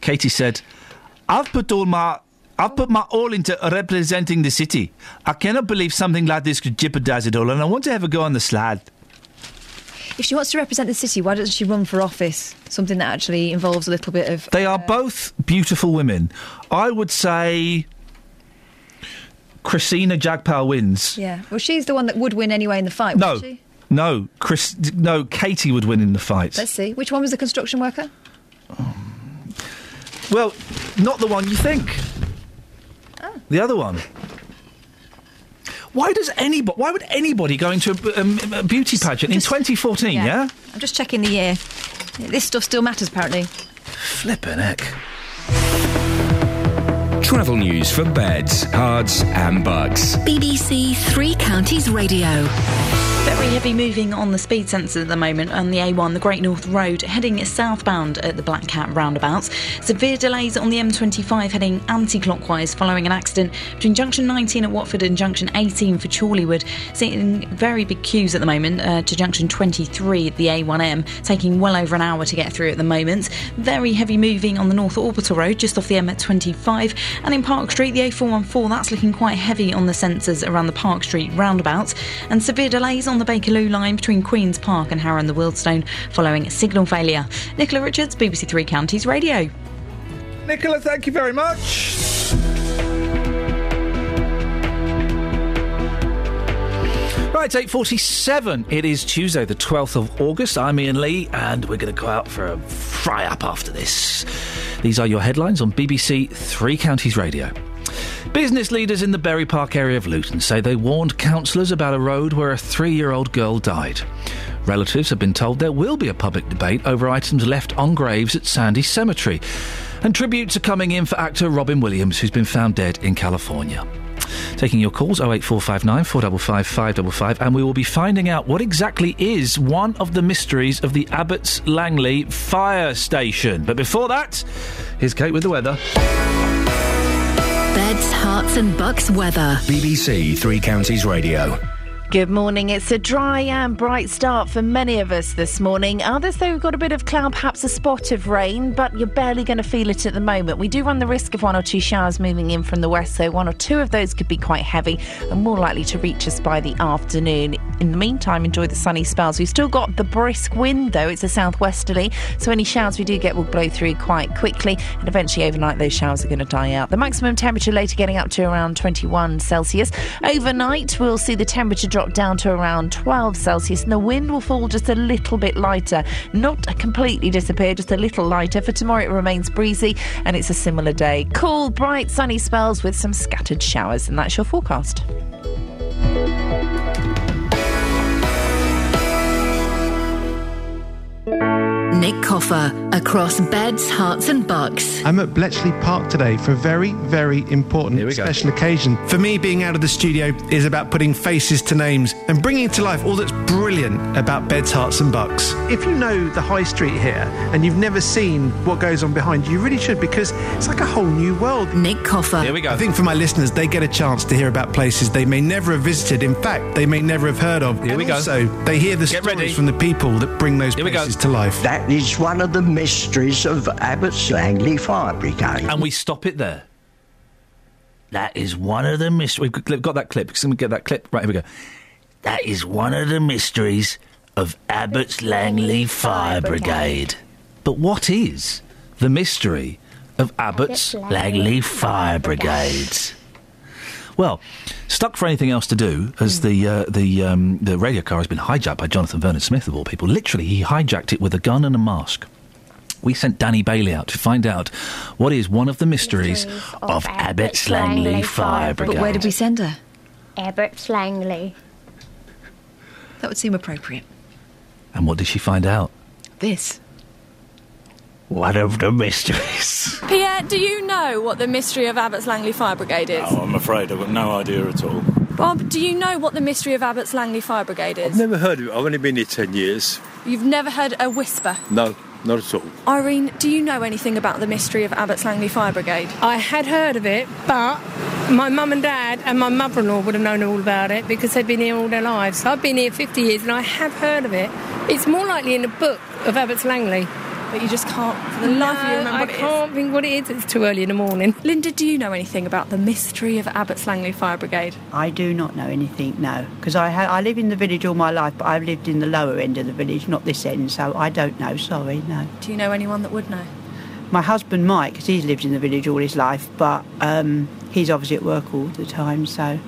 Katie said, I've put all my I've put my all into representing the city. I cannot believe something like this could jeopardise it all, and I want to have a go on the slide. if she wants to represent the city, why doesn't she run for office? Something that actually involves a little bit of. They are uh, both beautiful women. I would say Christina Jagpal wins. Yeah. Well, she's the one that would win anyway in the fight. No, wouldn't she? no, Chris, no, Katie would win in the fight. Let's see. Which one was the construction worker? Well, not the one you think. Oh. The other one. Why does anybody? Why would anybody go into a, um, a beauty pageant in 2014? Yeah. I'm just checking the year. This stuff still matters, apparently. Flippin' heck. Travel news for beds, cards, and bugs. BBC Three Counties Radio. Very heavy moving on the speed sensor at the moment on the A1, the Great North Road, heading southbound at the Black Cat roundabout. Severe delays on the M25 heading anti clockwise following an accident between junction 19 at Watford and junction 18 for Chorleywood. Seeing very big queues at the moment uh, to junction 23 at the A1M, taking well over an hour to get through at the moment. Very heavy moving on the North Orbital Road just off the M25 and in Park Street, the A414, that's looking quite heavy on the sensors around the Park Street roundabout. And severe delays on the Bakerloo line between Queen's Park and Harrow and the Wealdstone following signal failure. Nicola Richards, BBC Three Counties Radio. Nicola, thank you very much. Right, it's 8.47. It is Tuesday, the 12th of August. I'm Iain Lee, and we're going to go out for a fry up after this. These are your headlines on BBC Three Counties Radio. Business leaders in the Bury Park area of Luton say they warned councillors about a road where a three year old girl died. Relatives have been told there will be a public debate over items left on graves at Sandy Cemetery. And tributes are coming in for actor Robin Williams, who's been found dead in California. Taking your calls 08459 455 555, and we will be finding out what exactly is one of the mysteries of the Abbots Langley fire station. But before that, here's Kate with the weather. Beds, Herts, and Bucks weather. BBC Three Counties Radio. Good morning. It's a dry and bright start for many of us this morning. Others, though, have got a bit of cloud, perhaps a spot of rain, but you're barely going to feel it at the moment. We do run the risk of one or two showers moving in from the west, so one or two of those could be quite heavy and more likely to reach us by the afternoon. In the meantime, enjoy the sunny spells. We've still got the brisk wind, though. It's a southwesterly, so any showers we do get will blow through quite quickly, and eventually overnight those showers are going to die out. The maximum temperature later getting up to around 21 Celsius. Overnight, we'll see the temperature drop down to around 12 Celsius, and the wind will fall just a little bit lighter. Not completely disappear, just a little lighter. For tomorrow, it remains breezy, and it's a similar day. Cool, bright, sunny spells with some scattered showers, and that's your forecast. Nick Coffer across beds, Herts, and bucks. I'm at Bletchley Park today for a very, very important special occasion. For me, being out of the studio is about putting faces to names and bringing to life all that's brilliant about beds, Herts, and bucks. If you know the high street here and you've never seen what goes on behind you, you really should because it's like a whole new world. Nick Coffer. Here we go. I think for my listeners, they get a chance to hear about places they may never have visited. In fact, they may never have heard of. Here and we go. Also, they hear the Get stories ready. from the people that bring those Here we go. places to life. That is one of the mysteries of Abbots Langley Fire Brigade. And we stop it there. That is one of the mysteries. We've got that clip. Can we get that clip? Right, here we go. That is one of the mysteries of Abbots Langley Fire Brigade. But what is the mystery of Abbots Langley Fire Brigades? Well, stuck for anything else to do, as the uh, the um, the radio car has been hijacked by Jonathan Vernon Smith of all people. Literally, he hijacked it with a gun and a mask. We sent Danny Bailey out to find out what is one of the mysteries, of Abbots Langley Fire Brigade. But where did we send her? Abbots Langley. That would seem appropriate. And what did she find out? This. One of the mysteries. Pierre, do you know what the mystery of Abbots Langley Fire Brigade is? Oh, I'm afraid I've got no idea at all. Bob, do you know what the mystery of Abbots Langley Fire Brigade is? I've never heard of it. I've only been here 10 years. You've never heard a whisper. No, not at all. Irene, do you know anything about the mystery of Abbots Langley Fire Brigade? I had heard of it, but my mum and dad and my mother-in-law would have known all about it because they've been here all their lives. I've been here 50 years and I have heard of it. It's more likely in the book of Abbots Langley but you just can't, for the life of you, remember I what it is. can't think what it is. It's too early in the morning. Linda, do you know anything about the mystery of Abbots Langley Fire Brigade? I do not know anything, no, because I, ha- I live in the village all my life, but I've lived in the lower end of the village, not this end, so I don't know, sorry, no. Do you know anyone that would know? My husband Mike, because he's lived in the village all his life, but um, he's obviously at work all the time, so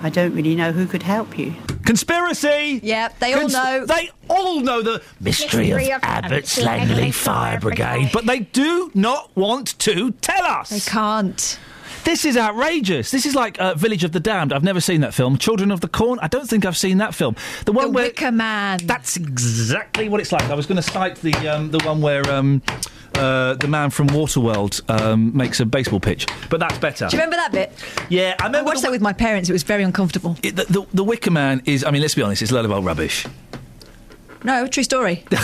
I don't really know who could help you. Conspiracy! Yep, they all know. They all know the mystery, Mystery of, of Abbots Abbots Langley Langley Fire Fire Brigade, Brigade. but they do not want to tell us. They can't. This is outrageous. This is like uh, Village of the Damned. I've never seen that film. Children of the Corn. I don't think I've seen that film. The one The where Wicker Man. That's exactly what it's like. I was going to cite the um, the one where um, uh, the man from Waterworld um, makes a baseball pitch, but that's better. Do you remember that bit? Yeah, I I remember. watched that with my parents. It was very uncomfortable. the, the, the, the Wicker Man is. I mean, let's be honest. It's a load of old rubbish. No, true story.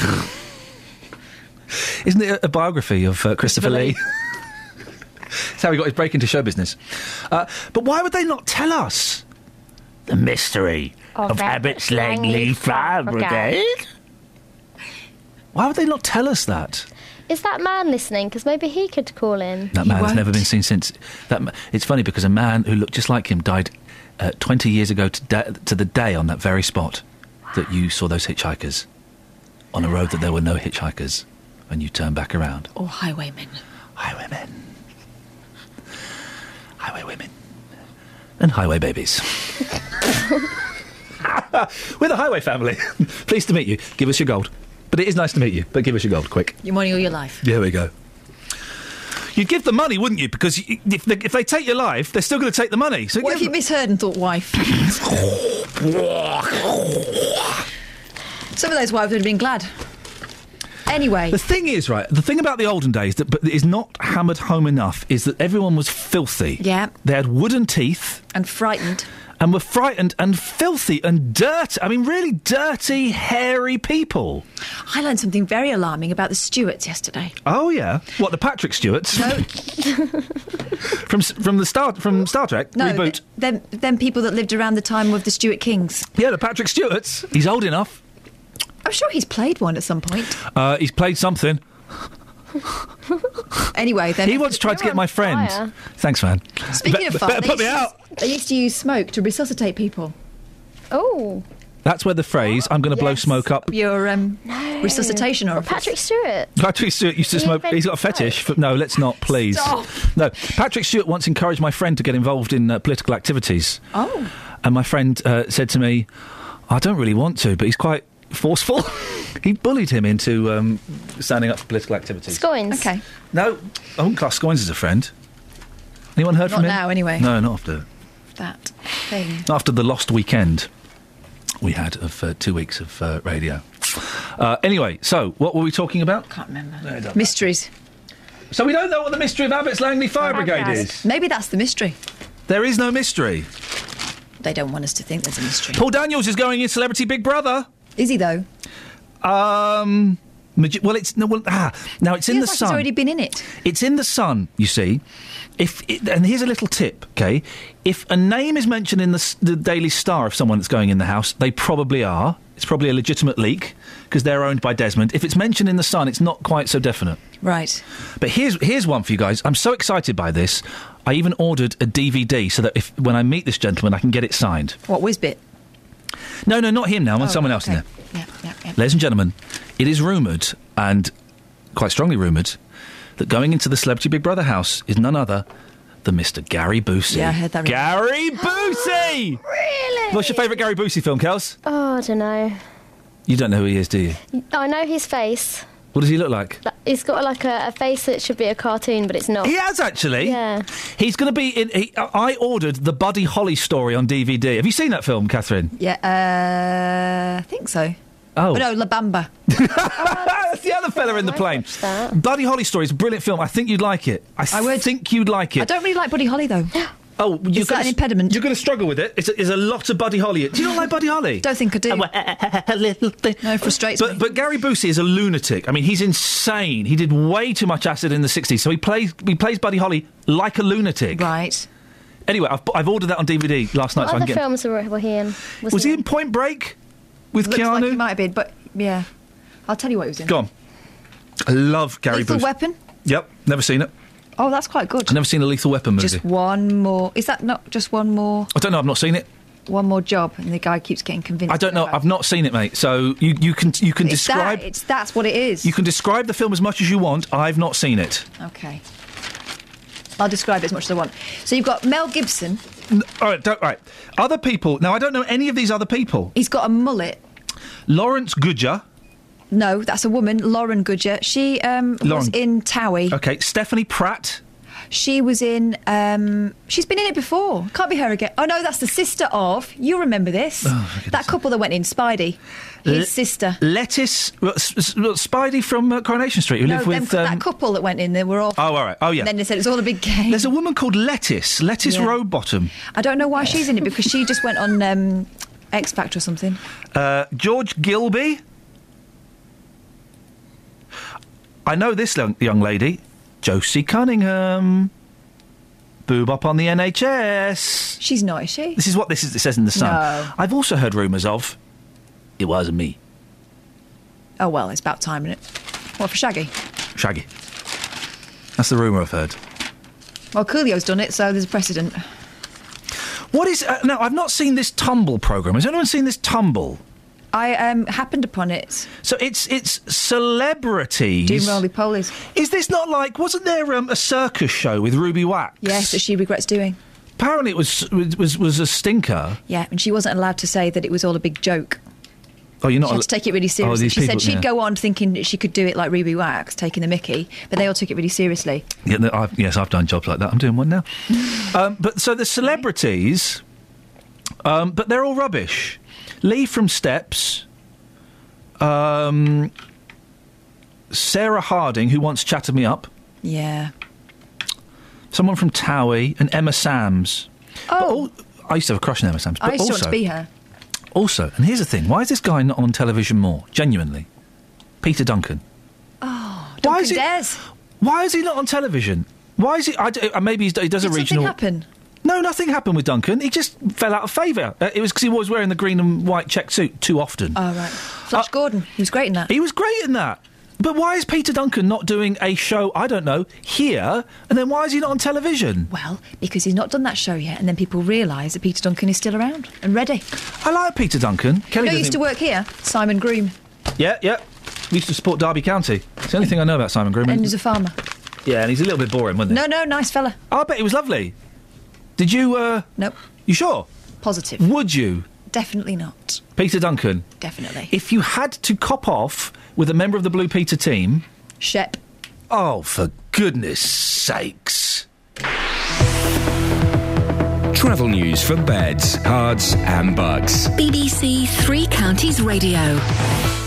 Isn't it a, a biography of uh, Christopher Christopher Lee? Lee. That's how he got his break into show business. Uh, but why would they not tell us the mystery Of of, Abbots Abbots Langley Langley Fire Fire Brigade? Brigade. Why would they not tell us that? Is that man listening? Because maybe he could call in. That man has never been seen since. That ma- it's funny because a man who looked just like him died uh, 20 years ago to, da- to the day on that very spot that you saw those hitchhikers on a road that there were no hitchhikers, and you turned back around. Or highwaymen. Highwaymen. Highway women. And highway babies. We're the highway family. Pleased to meet you. Give us your gold. But it is nice to meet you. But give us your gold, quick. Your money or your life. There we go. You'd give the money, wouldn't you? Because y- if they, if they take your life, they're still going to take the money. So What give if you misheard and thought wife? Some of those wives would have been glad. Anyway, The thing is, right, the thing about the olden days that but is not hammered home enough is that everyone was filthy. Yeah. They had wooden teeth and frightened. and were frightened and filthy and dirty. I mean, really dirty, hairy people. I learned something very alarming about the Stuarts yesterday. Oh yeah, what the Patrick Stewarts No, from from the Star from Star Trek no, reboot? th- them, them people that lived around the time of the Stuart Kings. Yeah, the Patrick Stewarts. He's old enough. I'm sure he's played one at some point. Uh, he's played something. Anyway, then He once tried to get my friend. fire. Thanks, man. Speaking Be- of fire, better they put me used to- out. They used to use smoke to resuscitate people. Oh, That's where the phrase "I'm going to blow smoke up." Your um, resuscitation or Patrick Stewart. Patrick Stewart used to He smoke. invented He's got a fetish. For, no, let's not, please. Stop. No, Patrick Stewart once encouraged my friend to get involved in uh, political activities, Oh, and my friend uh, said to me, "I don't really want to, but he's quite forceful." he bullied him into um, standing up for political activities. Scoins. okay. No, I wouldn't class Scoins as a friend. Anyone heard Not from him? Not now, anyway. No, not after That thing. after the lost weekend we had of uh, two weeks of uh, radio. Uh, anyway, so what were we talking about? Can't remember. No, it doesn't Mysteries. So we don't know what the mystery of Abbots Langley Fire Brigade is. Maybe that's the mystery. There is no mystery. They don't want us to think there's a mystery. Paul Daniels is going in Celebrity Big Brother. Is he though? Um, well, it's no. Well, ah, now it's in Feels the like sun. He's already been in it. It's in the sun. You see, if it, and here's a little tip. Okay, if a name is mentioned in the, the Daily Star of someone that's going in the house, they probably are. It's probably a legitimate leak because they're owned by Desmond. If it's mentioned in the Sun, it's not quite so definite. Right. But here's here's one for you guys. I'm so excited by this. I even ordered a DVD so that if when I meet this gentleman, I can get it signed. What Wizbit? No, no, not him now. I want Oh, someone else in there. Yeah, yeah, yeah. Ladies and gentlemen, it is rumoured, and quite strongly rumoured, that going into the Celebrity Big Brother house is none other than Mr. Gary Busey. Yeah, I heard that. Gary Busey! Really? What's your favourite Gary Busey film, Kels? Oh, I don't know. You don't know who he is, do you? I know his face. What does he look like? Like, He's got like a, a face that should be a cartoon, but it's not. He has actually. Yeah. He's going to be in. He, I ordered the Buddy Holly story on DVD. Have you seen that film, Catherine? Yeah, uh, I think so. Oh. no, La Bamba. That's the other fella in the plane. Buddy Holly story is a brilliant film. I think you'd like it. I, I would. think you'd like it. I don't really like Buddy Holly though. Oh, you're Is that gonna, an impediment? You're going to struggle with it. It's a, there's a lot of Buddy Holly. Do you not like Buddy Holly? Don't think I do. Eh, eh, eh, no, it frustrates But, me. but Gary Busey is a lunatic. I mean, he's insane. He did way too much acid in the 60s, so he plays he plays Buddy Holly like a lunatic. Right. Anyway, I've, I've ordered that on DVD last night. What so I other can get, films were, were he in? was he in Point Break with Looks Keanu? like he might have been, but yeah. I'll tell you what he was in. Go on. I love Gary Lethal Busey. Weapon. Yep, never seen it. Oh, that's quite good. I've never seen a Lethal Weapon movie. Just one more. Is that not just one more? I don't know. I've not seen it. One more job, and the guy keeps getting convinced. I don't know. I've not seen it, mate. So you, you can you can It's describe that. It's that's what it is. you can describe the film as much as you want. I've not seen it. Okay. I'll describe it as much as I want. So you've got Mel Gibson. N- All right, don't, right. Other people. Now I don't know any of these other people. He's got a mullet. Lawrence Goodger. No, that's a woman, Lauren Goodger. She um, was Lauren. in Towie. Okay, Stephanie Pratt. She was in. Um, she's been in it before. Can't be her again. Oh no, that's the sister of. You remember this? that couple that went in Spidey. His Le- sister. Lettuce. well, S- S- Spidey from uh, Coronation Street who no, lived them- with. um, that couple that went in. They were all. Oh, all right. Oh, yeah. And then they said it's all a big game. There's a woman called Lettuce. Lettuce Yeah. Rowbottom. I don't know why she's in it because she just went on um, X Factor or something. Uh, George Gilbey. I know this young, lady, Josie Cunningham. Boob up on the NHS. She's not, is she? This is what this is. It says in the Sun. No. I've also heard rumours of. It wasn't me, Oh well, it's about time, isn't it? What for Shaggy? Shaggy. That's the rumour I've heard. Well, Coolio's done it, so there's a precedent. What is uh, now? I've not seen this tumble program. Has anyone seen this tumble? I um, happened upon it. So it's it's celebrities Doing roly polies. Is this not like? Wasn't there um, a circus show with Ruby Wax? Yes, that she regrets doing. Apparently, it was was was a stinker. Yeah, and she wasn't allowed to say that it was all a big joke. Oh, you're not. she had to take it really Oh, seriously. these she people- said she'd yeah. go on thinking that she could do it like Ruby Wax, taking the Mickey, but they all took it really seriously. Yeah, no, I've, yes, I've done jobs like that. I'm doing one now. um, but so the celebrities, um, but they're all rubbish. Lee from Steps, um, Sarah Harding, who once chatted me up, Yeah. someone from Towie, and Emma Samms. Oh, I used to have a crush on Emma Samms. But I used to also, want to be her. Also, and here's the thing: why is this guy not on television more? Genuinely, Peter Duncan. Oh, Duncan Why is it- Dares. Why is he not on television? Why is he? I uh, maybe he's, he does Did a regional. something happen? No, nothing happened with Duncan. He just fell out of favour. Uh, it was because he was wearing the green and white check suit too often. Oh right. Flash Gordon. He was great in that. He was great in that. But why is Peter Duncan not doing a show? I don't know here, and then why is he not on television? Well, because he's not done that show yet, and then people realise that Peter Duncan is still around and ready. I like Peter Duncan. Kelly you know, used to work here. Simon Groom, Yeah, yeah. We used to support Derby County. It's the only thing I know about Simon Groom. and he's a farmer. yeah, and he's a little bit boring, wasn't he? No, no, nice fella. I bet he was lovely. Did you? uh... Nope. You sure? Positive. Would you, Definitely not. Peter Duncan? Definitely. If you had to cop off with a member of the Blue Peter team, Shep. oh, for goodness sakes. Travel news for beds, cards, and bugs. BBC Three Counties Radio.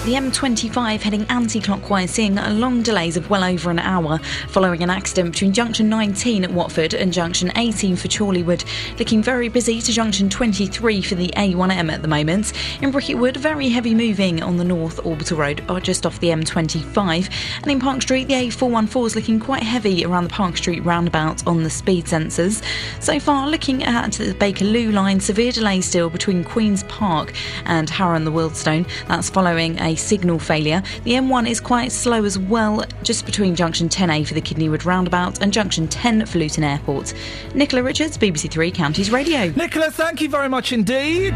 The M25 heading anti clockwise, seeing long delays of well over an hour following an accident between junction 19 at Watford and junction 18 for Chorleywood. Looking very busy to junction 23 for the A1M at the moment. In Bricket Wood, very heavy moving on the North Orbital Road, or just off the M25. And in Park Street, the A414 is looking quite heavy around the Park Street roundabout on the speed sensors. So far, looking at the Bakerloo line, severe delay still between Queen's Park and Harrow and the Wealdstone. That's following a signal failure. The M1 is quite slow as well, just between junction 10A for the Kidneywood roundabout and junction 10 for Luton Airport. Nicola Richards, BBC Three Counties Radio. Nicola, thank you very much indeed.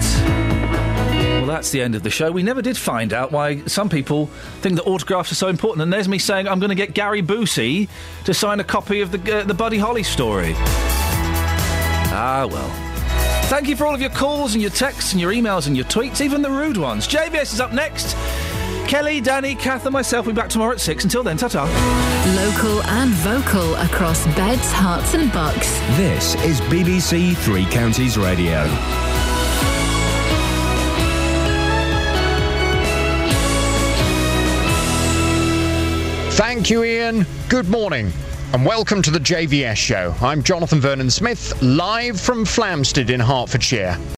Well, that's the end of the show. We never did find out why some people think that autographs are so important. And there's me saying I'm going to get Gary Busey to sign a copy of the uh, the Buddy Holly story. Ah, well. Thank you for all of your calls and your texts and your emails and your tweets, even the rude ones. JVS is up next. Kelly, Danny, Kath, and myself will be back tomorrow at six. Until then, ta-ta. Local and vocal across beds, Herts, and bucks. This is BBC Three Counties Radio. Thank you, Iain. Good morning. And welcome to the JVS show. I'm Jonathan Vernon Smith, live from Flamstead in Hertfordshire.